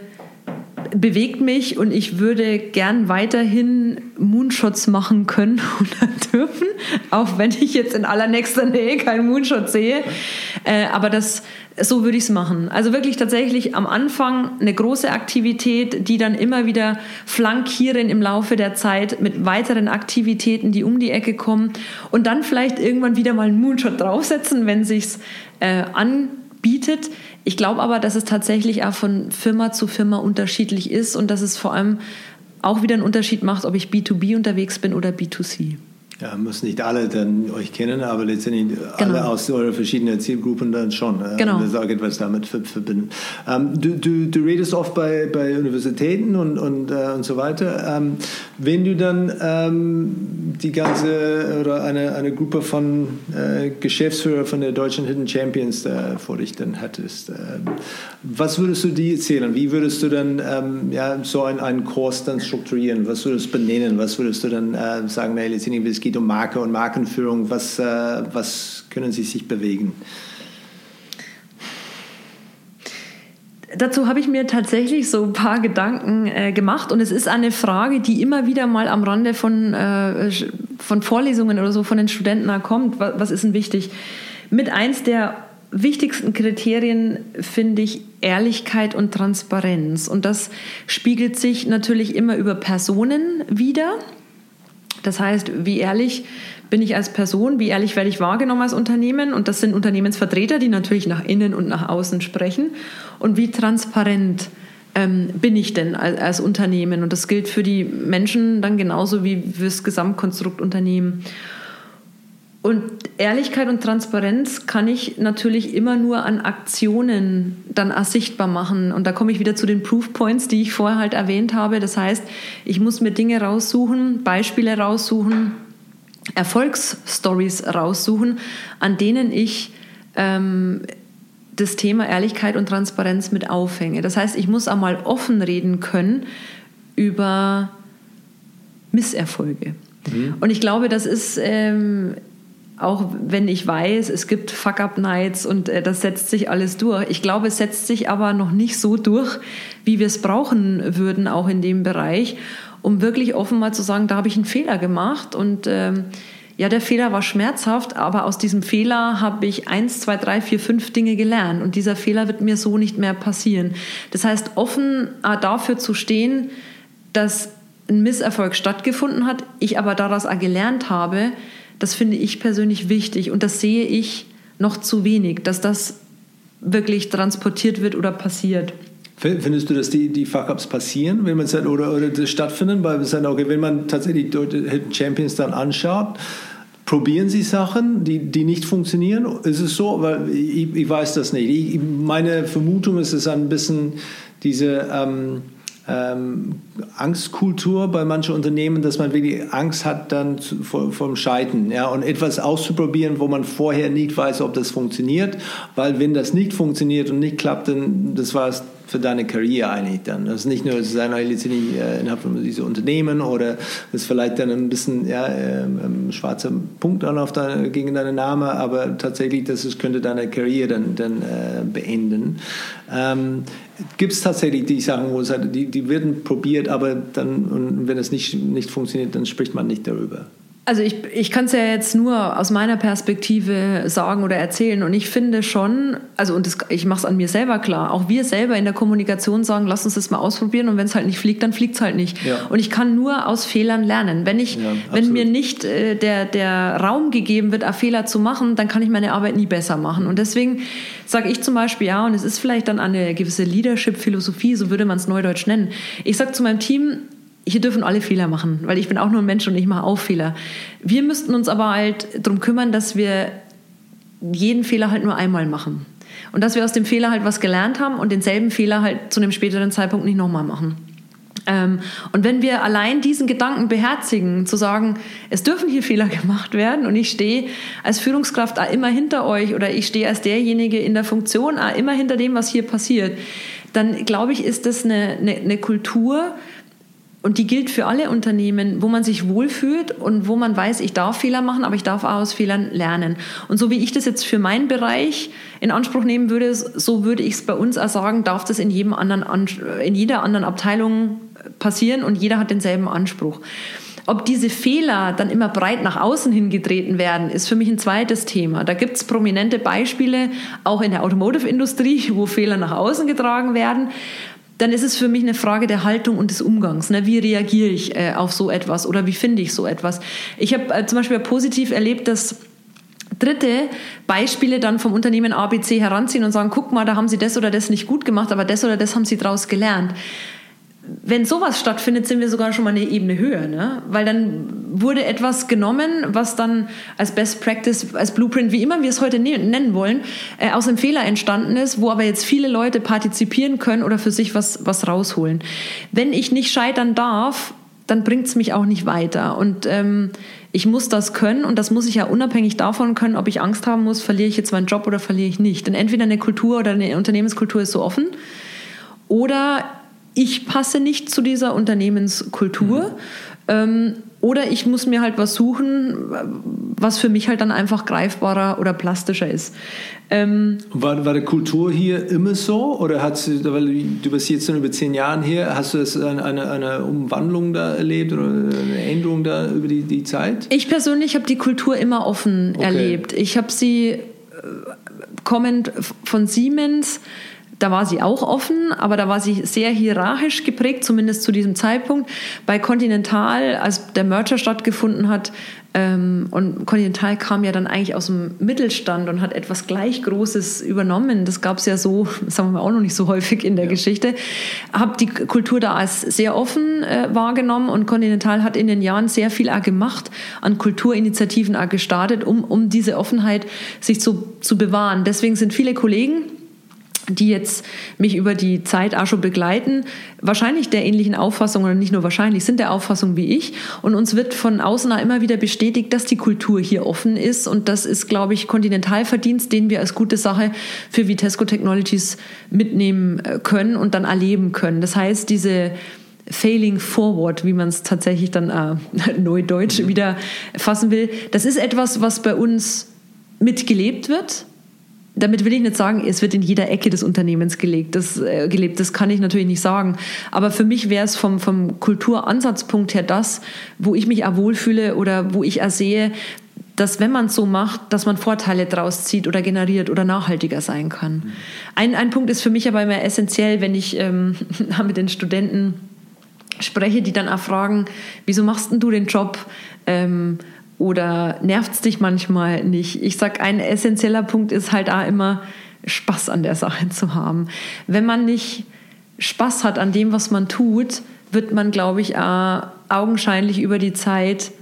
bewegt mich und ich würde gern weiterhin Moonshots machen können oder dürfen, auch wenn ich jetzt in allernächster Nähe keinen Moonshot sehe. Äh, aber das, so würde ich es machen. Also wirklich tatsächlich am Anfang eine große Aktivität, die dann immer wieder flankieren im Laufe der Zeit mit weiteren Aktivitäten, die um die Ecke kommen und dann vielleicht irgendwann wieder mal einen Moonshot draufsetzen, wenn sich's äh, anbietet. Ich glaube aber, dass es tatsächlich auch von Firma zu Firma unterschiedlich ist und dass es vor allem auch wieder einen Unterschied macht, ob ich B2B unterwegs bin oder B2C. Ja, müssen nicht alle dann euch kennen, aber letztendlich genau. alle aus euren verschiedenen Zielgruppen dann schon. Äh, genau. Das auch etwas damit verbinden. Ähm, du, du, du redest oft bei, bei Universitäten und, und, äh, und so weiter. Ähm, wenn du dann ähm, die ganze oder eine, eine Gruppe von äh, Geschäftsführer von der deutschen Hidden Champions da vor dich dann hättest, ähm, was würdest du die erzählen? Wie würdest du dann ähm, ja, so einen, einen Kurs dann strukturieren? Was würdest du benennen? Was würdest du dann äh, sagen, hey, letztendlich, es geht geht um Marke und Markenführung. Was, äh, was können Sie sich bewegen? Dazu habe ich mir tatsächlich so ein paar Gedanken äh, gemacht und es ist eine Frage, die immer wieder mal am Rande von, äh, von Vorlesungen oder so von den Studenten kommt. Was, was ist denn wichtig? Mit eins der wichtigsten Kriterien finde ich Ehrlichkeit und Transparenz und das spiegelt sich natürlich immer über Personen wieder Das heißt, wie ehrlich bin ich als Person, wie ehrlich werde ich wahrgenommen als Unternehmen? Und das sind Unternehmensvertreter, die natürlich nach innen und nach außen sprechen. Und wie transparent ähm, bin ich denn als, als, Unternehmen? Und das gilt für die Menschen dann genauso wie fürs Gesamtkonstrukt Unternehmen. Und Ehrlichkeit und Transparenz kann ich natürlich immer nur an Aktionen dann sichtbar machen. Und da komme ich wieder zu den Proof Points, die ich vorher halt erwähnt habe. Das heißt, ich muss mir Dinge raussuchen, Beispiele raussuchen, Erfolgsstories raussuchen, an denen ich ähm, das Thema Ehrlichkeit und Transparenz mit aufhänge. Das heißt, ich muss einmal offen reden können über Misserfolge. Mhm. Und ich glaube, das ist ähm, auch wenn ich weiß, es gibt Fuck-Up-Nights und äh, das setzt sich alles durch. Ich glaube, es setzt sich aber noch nicht so durch, wie wir es brauchen würden, auch in dem Bereich, um wirklich offen mal zu sagen, da habe ich einen Fehler gemacht und ähm, ja, der Fehler war schmerzhaft, aber aus diesem Fehler habe ich eins, zwei, drei, vier, fünf Dinge gelernt und dieser Fehler wird mir so nicht mehr passieren. Das heißt, offen äh, dafür zu stehen, dass ein Misserfolg stattgefunden hat, ich aber daraus auch gelernt habe, das finde ich persönlich wichtig und das sehe ich noch zu wenig, dass das wirklich transportiert wird oder passiert. Findest du, dass die, die Fuck-Ups passieren, wenn man sagt, oder, oder das stattfinden? Weil sagen, okay, wenn man tatsächlich Hidden Champions dann anschaut, probieren sie Sachen, die, die nicht funktionieren? Ist es so? Weil ich, ich weiß das nicht. Ich, meine Vermutung ist es ein bisschen diese ähm, ähm, Angstkultur bei manchen Unternehmen, dass man wirklich Angst hat dann zu, vor, vom Scheitern ja, und etwas auszuprobieren, wo man vorher nicht weiß, ob das funktioniert, weil wenn das nicht funktioniert und nicht klappt, dann das war es für deine Karriere eigentlich dann. Das ist nicht nur sein letztendlich äh, innerhalb von diesem Unternehmen oder das ist vielleicht dann ein bisschen ja, ähm, schwarzer Punkt dann auf deine, gegen deinen Namen, aber tatsächlich, das könnte deine Karriere dann, dann äh, beenden. Ähm, Gibt es tatsächlich die Sachen, wo es halt, die, die werden probiert, aber dann, und wenn es nicht, nicht funktioniert, dann spricht man nicht darüber. Also ich, ich kann es ja jetzt nur aus meiner Perspektive sagen oder erzählen und ich finde schon, also und das, ich mache es an mir selber klar, auch wir selber in der Kommunikation sagen, lass uns das mal ausprobieren und wenn es halt nicht fliegt, dann fliegt es halt nicht. Ja. Und ich kann nur aus Fehlern lernen. Wenn, ich, ja, wenn mir nicht äh, der, der Raum gegeben wird, Fehler zu machen, dann kann ich meine Arbeit nie besser machen. Und deswegen sage ich zum Beispiel, ja, und es ist vielleicht dann eine gewisse Leadership-Philosophie, so würde man es neudeutsch nennen. Ich sage zu meinem Team, hier dürfen alle Fehler machen, weil ich bin auch nur ein Mensch und ich mache auch Fehler. Wir müssten uns aber halt darum kümmern, dass wir jeden Fehler halt nur einmal machen. Und dass wir aus dem Fehler halt was gelernt haben und denselben Fehler halt zu einem späteren Zeitpunkt nicht nochmal machen. Ähm, und wenn wir allein diesen Gedanken beherzigen, zu sagen, es dürfen hier Fehler gemacht werden und ich stehe als Führungskraft immer hinter euch oder ich stehe als derjenige in der Funktion immer hinter dem, was hier passiert, dann glaube ich, ist das eine, eine, eine Kultur, und die gilt für alle Unternehmen, wo man sich wohlfühlt und wo man weiß, ich darf Fehler machen, aber ich darf auch aus Fehlern lernen. Und so wie ich das jetzt für meinen Bereich in Anspruch nehmen würde, so würde ich es bei uns auch sagen, darf das in, jedem anderen, in jeder anderen Abteilung passieren und jeder hat denselben Anspruch. Ob diese Fehler dann immer breit nach außen hingetreten werden, ist für mich ein zweites Thema. Da gibt es prominente Beispiele, auch in der Automotive-Industrie, wo Fehler nach außen getragen werden dann ist es für mich eine Frage der Haltung und des Umgangs. Ne? Wie reagiere ich äh, auf so etwas oder wie finde ich so etwas? Ich habe äh, zum Beispiel positiv erlebt, dass Dritte Beispiele dann vom Unternehmen ABC heranziehen und sagen, guck mal, da haben sie das oder das nicht gut gemacht, aber das oder das haben sie daraus gelernt wenn sowas stattfindet, sind wir sogar schon mal eine Ebene höher, ne? weil dann wurde etwas genommen, was dann als Best Practice, als Blueprint, wie immer wir es heute ne-, nennen wollen, äh, aus einem Fehler entstanden ist, wo aber jetzt viele Leute partizipieren können oder für sich was, was rausholen. Wenn ich nicht scheitern darf, dann bringt es mich auch nicht weiter. Und ähm, ich muss das können und das muss ich ja unabhängig davon können, ob ich Angst haben muss, verliere ich jetzt meinen Job oder verliere ich nicht. Denn entweder eine Kultur oder eine Unternehmenskultur ist so offen oder ich passe nicht zu dieser Unternehmenskultur. Mhm. Ähm, oder ich muss mir halt was suchen, was für mich halt dann einfach greifbarer oder plastischer ist. Ähm war, war die Kultur hier immer so? Oder hat sie, weil du bist jetzt schon über zehn Jahre her, hast du das eine, eine, eine Umwandlung da erlebt oder eine Änderung da über die, die Zeit? Ich persönlich habe die Kultur immer offen okay. erlebt. Ich habe sie äh, kommend von Siemens da war sie auch offen, aber da war sie sehr hierarchisch geprägt, zumindest zu diesem Zeitpunkt. Bei Continental, als der Merger stattgefunden hat, ähm, und Continental kam ja dann eigentlich aus dem Mittelstand und hat etwas gleich Großes übernommen. Das gab es ja so, sagen wir mal, auch noch nicht so häufig in der ja. Geschichte. Habe die Kultur da als sehr offen äh, wahrgenommen und Continental hat in den Jahren sehr viel auch gemacht, an Kulturinitiativen auch gestartet, um, um diese Offenheit sich zu, zu bewahren. Deswegen sind viele Kollegen, die jetzt mich über die Zeit auch schon begleiten, wahrscheinlich der ähnlichen Auffassung oder nicht nur wahrscheinlich, sind der Auffassung wie ich. Und uns wird von außen auch immer wieder bestätigt, dass die Kultur hier offen ist. Und das ist, glaube ich, Kontinentalverdienst, den wir als gute Sache für Vitesco Technologies mitnehmen äh, können und dann erleben können. Das heißt, diese Failing Forward, wie man es tatsächlich dann äh, neudeutsch wieder fassen will, das ist etwas, was bei uns mitgelebt wird damit will ich nicht sagen, es wird in jeder Ecke des Unternehmens gelegt, das, äh, gelebt. Das kann ich natürlich nicht sagen. Aber für mich wäre es vom, vom Kulturansatzpunkt her das, wo ich mich auch wohlfühle oder wo ich auch sehe, dass wenn man es so macht, dass man Vorteile draus zieht oder generiert oder nachhaltiger sein kann. Ein, ein Punkt ist für mich aber immer essentiell, wenn ich ähm, mit den Studenten spreche, die dann auch fragen, wieso machst denn du den Job? Ähm, oder nervt es dich manchmal nicht? Ich sage, ein essentieller Punkt ist halt auch immer, Spaß an der Sache zu haben. Wenn man nicht Spaß hat an dem, was man tut, wird man, glaube ich, auch augenscheinlich über die Zeit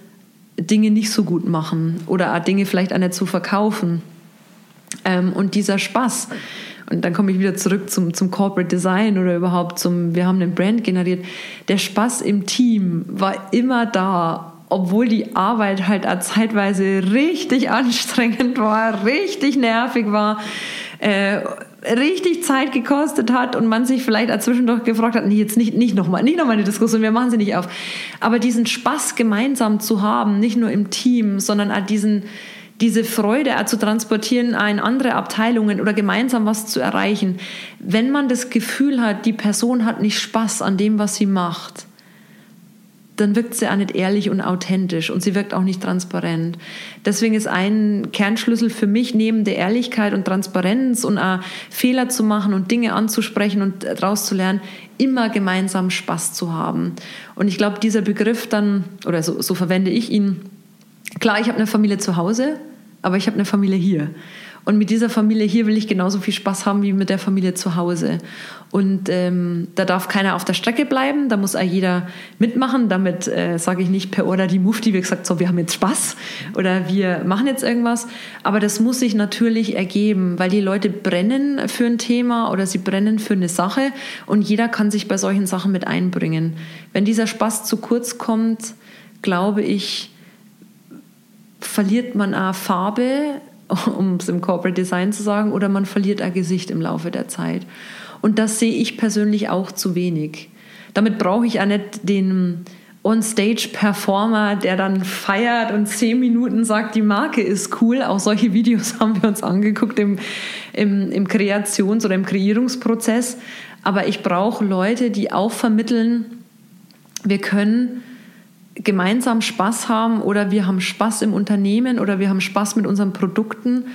Dinge nicht so gut machen oder auch Dinge vielleicht auch nicht zu verkaufen. Ähm, und dieser Spaß, und dann komme ich wieder zurück zum, zum Corporate Design oder überhaupt zum, wir haben einen Brand generiert, der Spaß im Team war immer da obwohl die Arbeit halt zeitweise richtig anstrengend war, richtig nervig war, äh, richtig Zeit gekostet hat und man sich vielleicht zwischendurch gefragt hat, nee, jetzt nicht, nicht nochmal, nicht eine Diskussion, wir machen sie nicht auf. Aber diesen Spaß gemeinsam zu haben, nicht nur im Team, sondern auch diesen, diese Freude zu transportieren in andere Abteilungen oder gemeinsam was zu erreichen. Wenn man das Gefühl hat, die Person hat nicht Spaß an dem, was sie macht, dann wirkt sie auch nicht ehrlich und authentisch und sie wirkt auch nicht transparent. Deswegen ist ein Kernschlüssel für mich neben der Ehrlichkeit und Transparenz und auch Fehler zu machen und Dinge anzusprechen und daraus zu lernen, immer gemeinsam Spaß zu haben. Und ich glaube, dieser Begriff dann, oder so, so verwende ich ihn, klar, ich habe eine Familie zu Hause, aber ich habe eine Familie hier. Und mit dieser Familie hier will ich genauso viel Spaß haben wie mit der Familie zu Hause. Und ähm, da darf keiner auf der Strecke bleiben, da muss auch jeder mitmachen. Damit äh, sage ich nicht per Order die Mufti, wie gesagt, so, wir haben jetzt Spaß oder wir machen jetzt irgendwas. Aber das muss sich natürlich ergeben, weil die Leute brennen für ein Thema oder sie brennen für eine Sache und jeder kann sich bei solchen Sachen mit einbringen. Wenn dieser Spaß zu kurz kommt, glaube ich, verliert man auch Farbe, um es im Corporate Design zu sagen, oder man verliert ein Gesicht im Laufe der Zeit. Und das sehe ich persönlich auch zu wenig. Damit brauche ich auch nicht den On-Stage-Performer, der dann feiert und zehn Minuten sagt, die Marke ist cool. Auch solche Videos haben wir uns angeguckt im, im, im Kreations- oder im Kreierungsprozess. Aber ich brauche Leute, die auch vermitteln, wir können gemeinsam Spaß haben oder wir haben Spaß im Unternehmen oder wir haben Spaß mit unseren Produkten,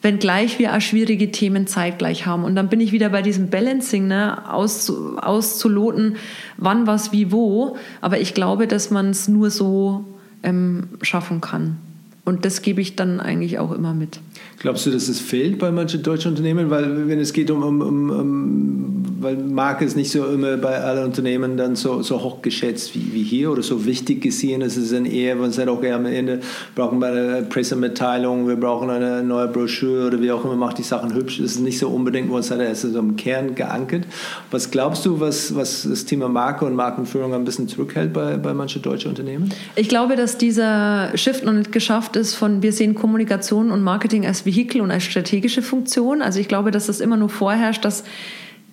wenngleich wir auch schwierige Themen zeitgleich haben. Und dann bin ich wieder bei diesem Balancing, ne, aus, auszuloten, wann, was, wie, wo. Aber ich glaube, dass man es nur so ähm, schaffen kann. Und das gebe ich dann eigentlich auch immer mit. Glaubst du, dass es fehlt bei manchen deutschen Unternehmen? Weil wenn es geht um, um, um, um weil Marke ist nicht so immer bei allen Unternehmen dann so, so hoch geschätzt wie, wie hier oder so wichtig gesehen. Es ist dann eher, man sagt, okay, am Ende brauchen wir eine Pressemitteilung, wir brauchen eine neue Broschüre oder wie auch immer, macht die Sachen hübsch. Es ist nicht so unbedingt, wo es hat, es ist so im Kern geankert. Was glaubst du, was, was das Thema Marke und Markenführung ein bisschen zurückhält bei, bei manchen deutschen Unternehmen? Ich glaube, dass dieser Shift noch nicht geschafft ist von, wir sehen Kommunikation und Marketing als Vehikel und als strategische Funktion. Also ich glaube, dass das immer nur vorherrscht, dass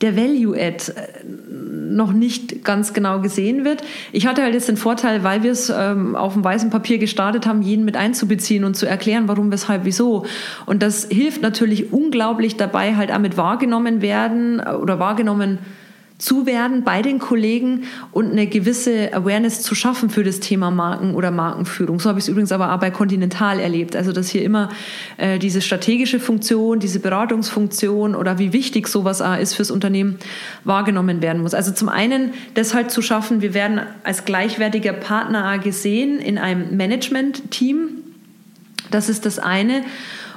der Value-Add äh, noch nicht ganz genau gesehen wird. Ich hatte halt jetzt den Vorteil, weil wir es ähm, auf dem weißen Papier gestartet haben, jeden mit einzubeziehen und zu erklären, warum, weshalb, wieso. Und das hilft natürlich unglaublich dabei, halt auch mit wahrgenommen werden äh, oder wahrgenommen zu werden bei den Kollegen und eine gewisse Awareness zu schaffen für das Thema Marken oder Markenführung. So habe ich es übrigens aber auch bei Continental erlebt. Also dass hier immer äh, diese strategische Funktion, diese Beratungsfunktion oder wie wichtig sowas auch ist fürs Unternehmen wahrgenommen werden muss. Also zum einen das halt zu schaffen, wir werden als gleichwertiger Partner gesehen in einem Management-Team. Das ist das eine.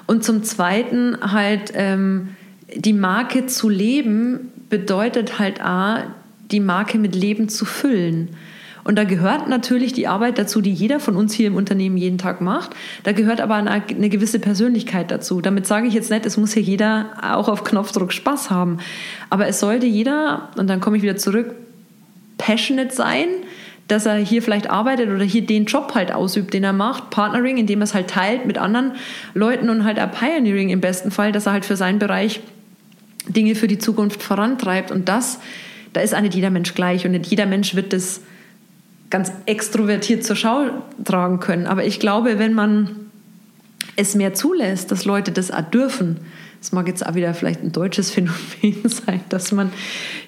Und zum zweiten halt ähm, die Marke zu leben bedeutet halt A, die Marke mit Leben zu füllen. Und da gehört natürlich die Arbeit dazu, die jeder von uns hier im Unternehmen jeden Tag macht. Da gehört aber eine, gewisse Persönlichkeit dazu. Damit sage ich jetzt nicht, es muss hier jeder auch auf Knopfdruck Spaß haben. Aber es sollte jeder, und dann komme ich wieder zurück, passionate sein, dass er hier vielleicht arbeitet oder hier den Job halt ausübt, den er macht. Partnering, indem er es halt teilt mit anderen Leuten und halt auch Pioneering im besten Fall, dass er halt für seinen Bereich Dinge für die Zukunft vorantreibt. Und das, da ist auch nicht jeder Mensch gleich und nicht jeder Mensch wird das ganz extrovertiert zur Schau tragen können. Aber ich glaube, wenn man es mehr zulässt, dass Leute das auch dürfen, es mag jetzt auch wieder vielleicht ein deutsches Phänomen sein, dass man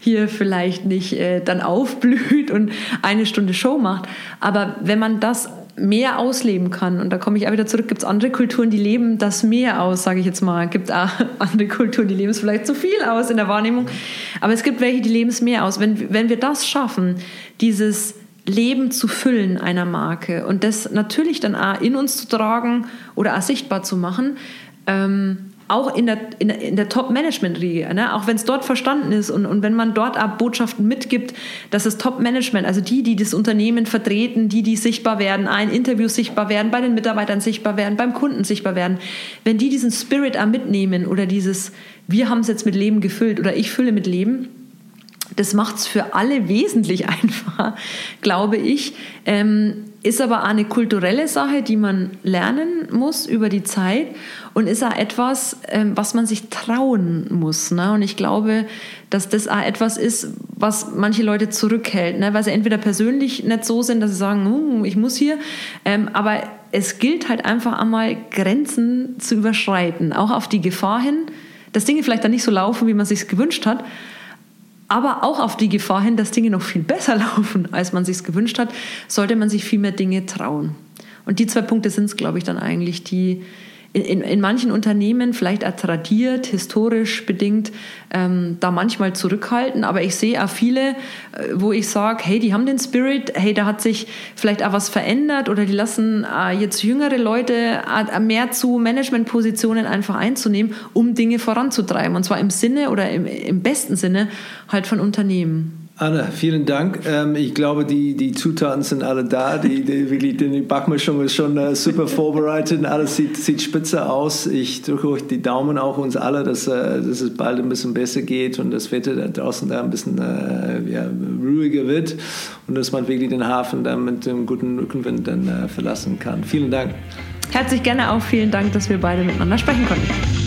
hier vielleicht nicht äh, dann aufblüht und eine Stunde Show macht. Aber wenn man das mehr ausleben kann. Und da komme ich auch wieder zurück. Gibt es andere Kulturen, die leben das mehr aus, sage ich jetzt mal. Gibt auch andere Kulturen, die leben es vielleicht zu viel aus in der Wahrnehmung. Aber es gibt welche, die leben es mehr aus. Wenn, wenn wir das schaffen, dieses Leben zu füllen einer Marke und das natürlich dann auch in uns zu tragen oder auch sichtbar zu machen, ähm, auch in der, in in der Top-Management-Riege, ne? auch wenn es dort verstanden ist und, und wenn man dort auch Botschaften mitgibt, dass das Top-Management, also die, die das Unternehmen vertreten, die, die sichtbar werden, ein Interview sichtbar werden, bei den Mitarbeitern sichtbar werden, beim Kunden sichtbar werden, wenn die diesen Spirit auch mitnehmen oder dieses, wir haben es jetzt mit Leben gefüllt oder ich fülle mit Leben, das macht es für alle wesentlich einfacher, glaube ich. Ähm, ist aber eine kulturelle Sache, die man lernen muss über die Zeit und ist auch etwas, ähm, was man sich trauen muss. Ne? Und ich glaube, dass das auch etwas ist, was manche Leute zurückhält, ne? weil sie entweder persönlich nicht so sind, dass sie sagen, hm, ich muss hier, ähm, aber es gilt halt einfach einmal Grenzen zu überschreiten, auch auf die Gefahr hin, dass Dinge vielleicht dann nicht so laufen, wie man sich gewünscht hat, aber auch auf die Gefahr hin, dass Dinge noch viel besser laufen, als man sich gewünscht hat, sollte man sich viel mehr Dinge trauen. Und die zwei Punkte sind es, glaube ich, dann eigentlich, die, in, in, manchen Unternehmen vielleicht auch tradiert, historisch bedingt, ähm, da manchmal zurückhalten. Aber ich sehe auch viele, äh, wo ich sage, hey, die haben den Spirit, hey, da hat sich vielleicht auch was verändert oder die lassen äh, jetzt jüngere Leute äh, mehr zu Managementpositionen einfach einzunehmen, um Dinge voranzutreiben. Und zwar im Sinne oder im, im besten Sinne halt von Unternehmen. Anne, vielen Dank. Ähm, ich glaube, die, die Zutaten sind alle da. Die, die, wirklich, die Backmischung ist schon äh, super vorbereitet. Alles sieht, sieht spitze aus. Ich drücke euch die Daumen auch uns alle, dass, äh, dass es bald ein bisschen besser geht und das Wetter da draußen da ein bisschen äh, ja, ruhiger wird und dass man wirklich den Hafen dann mit dem guten Rückenwind dann äh, verlassen kann. Vielen Dank. Herzlich gerne auch vielen Dank, dass wir beide miteinander sprechen konnten.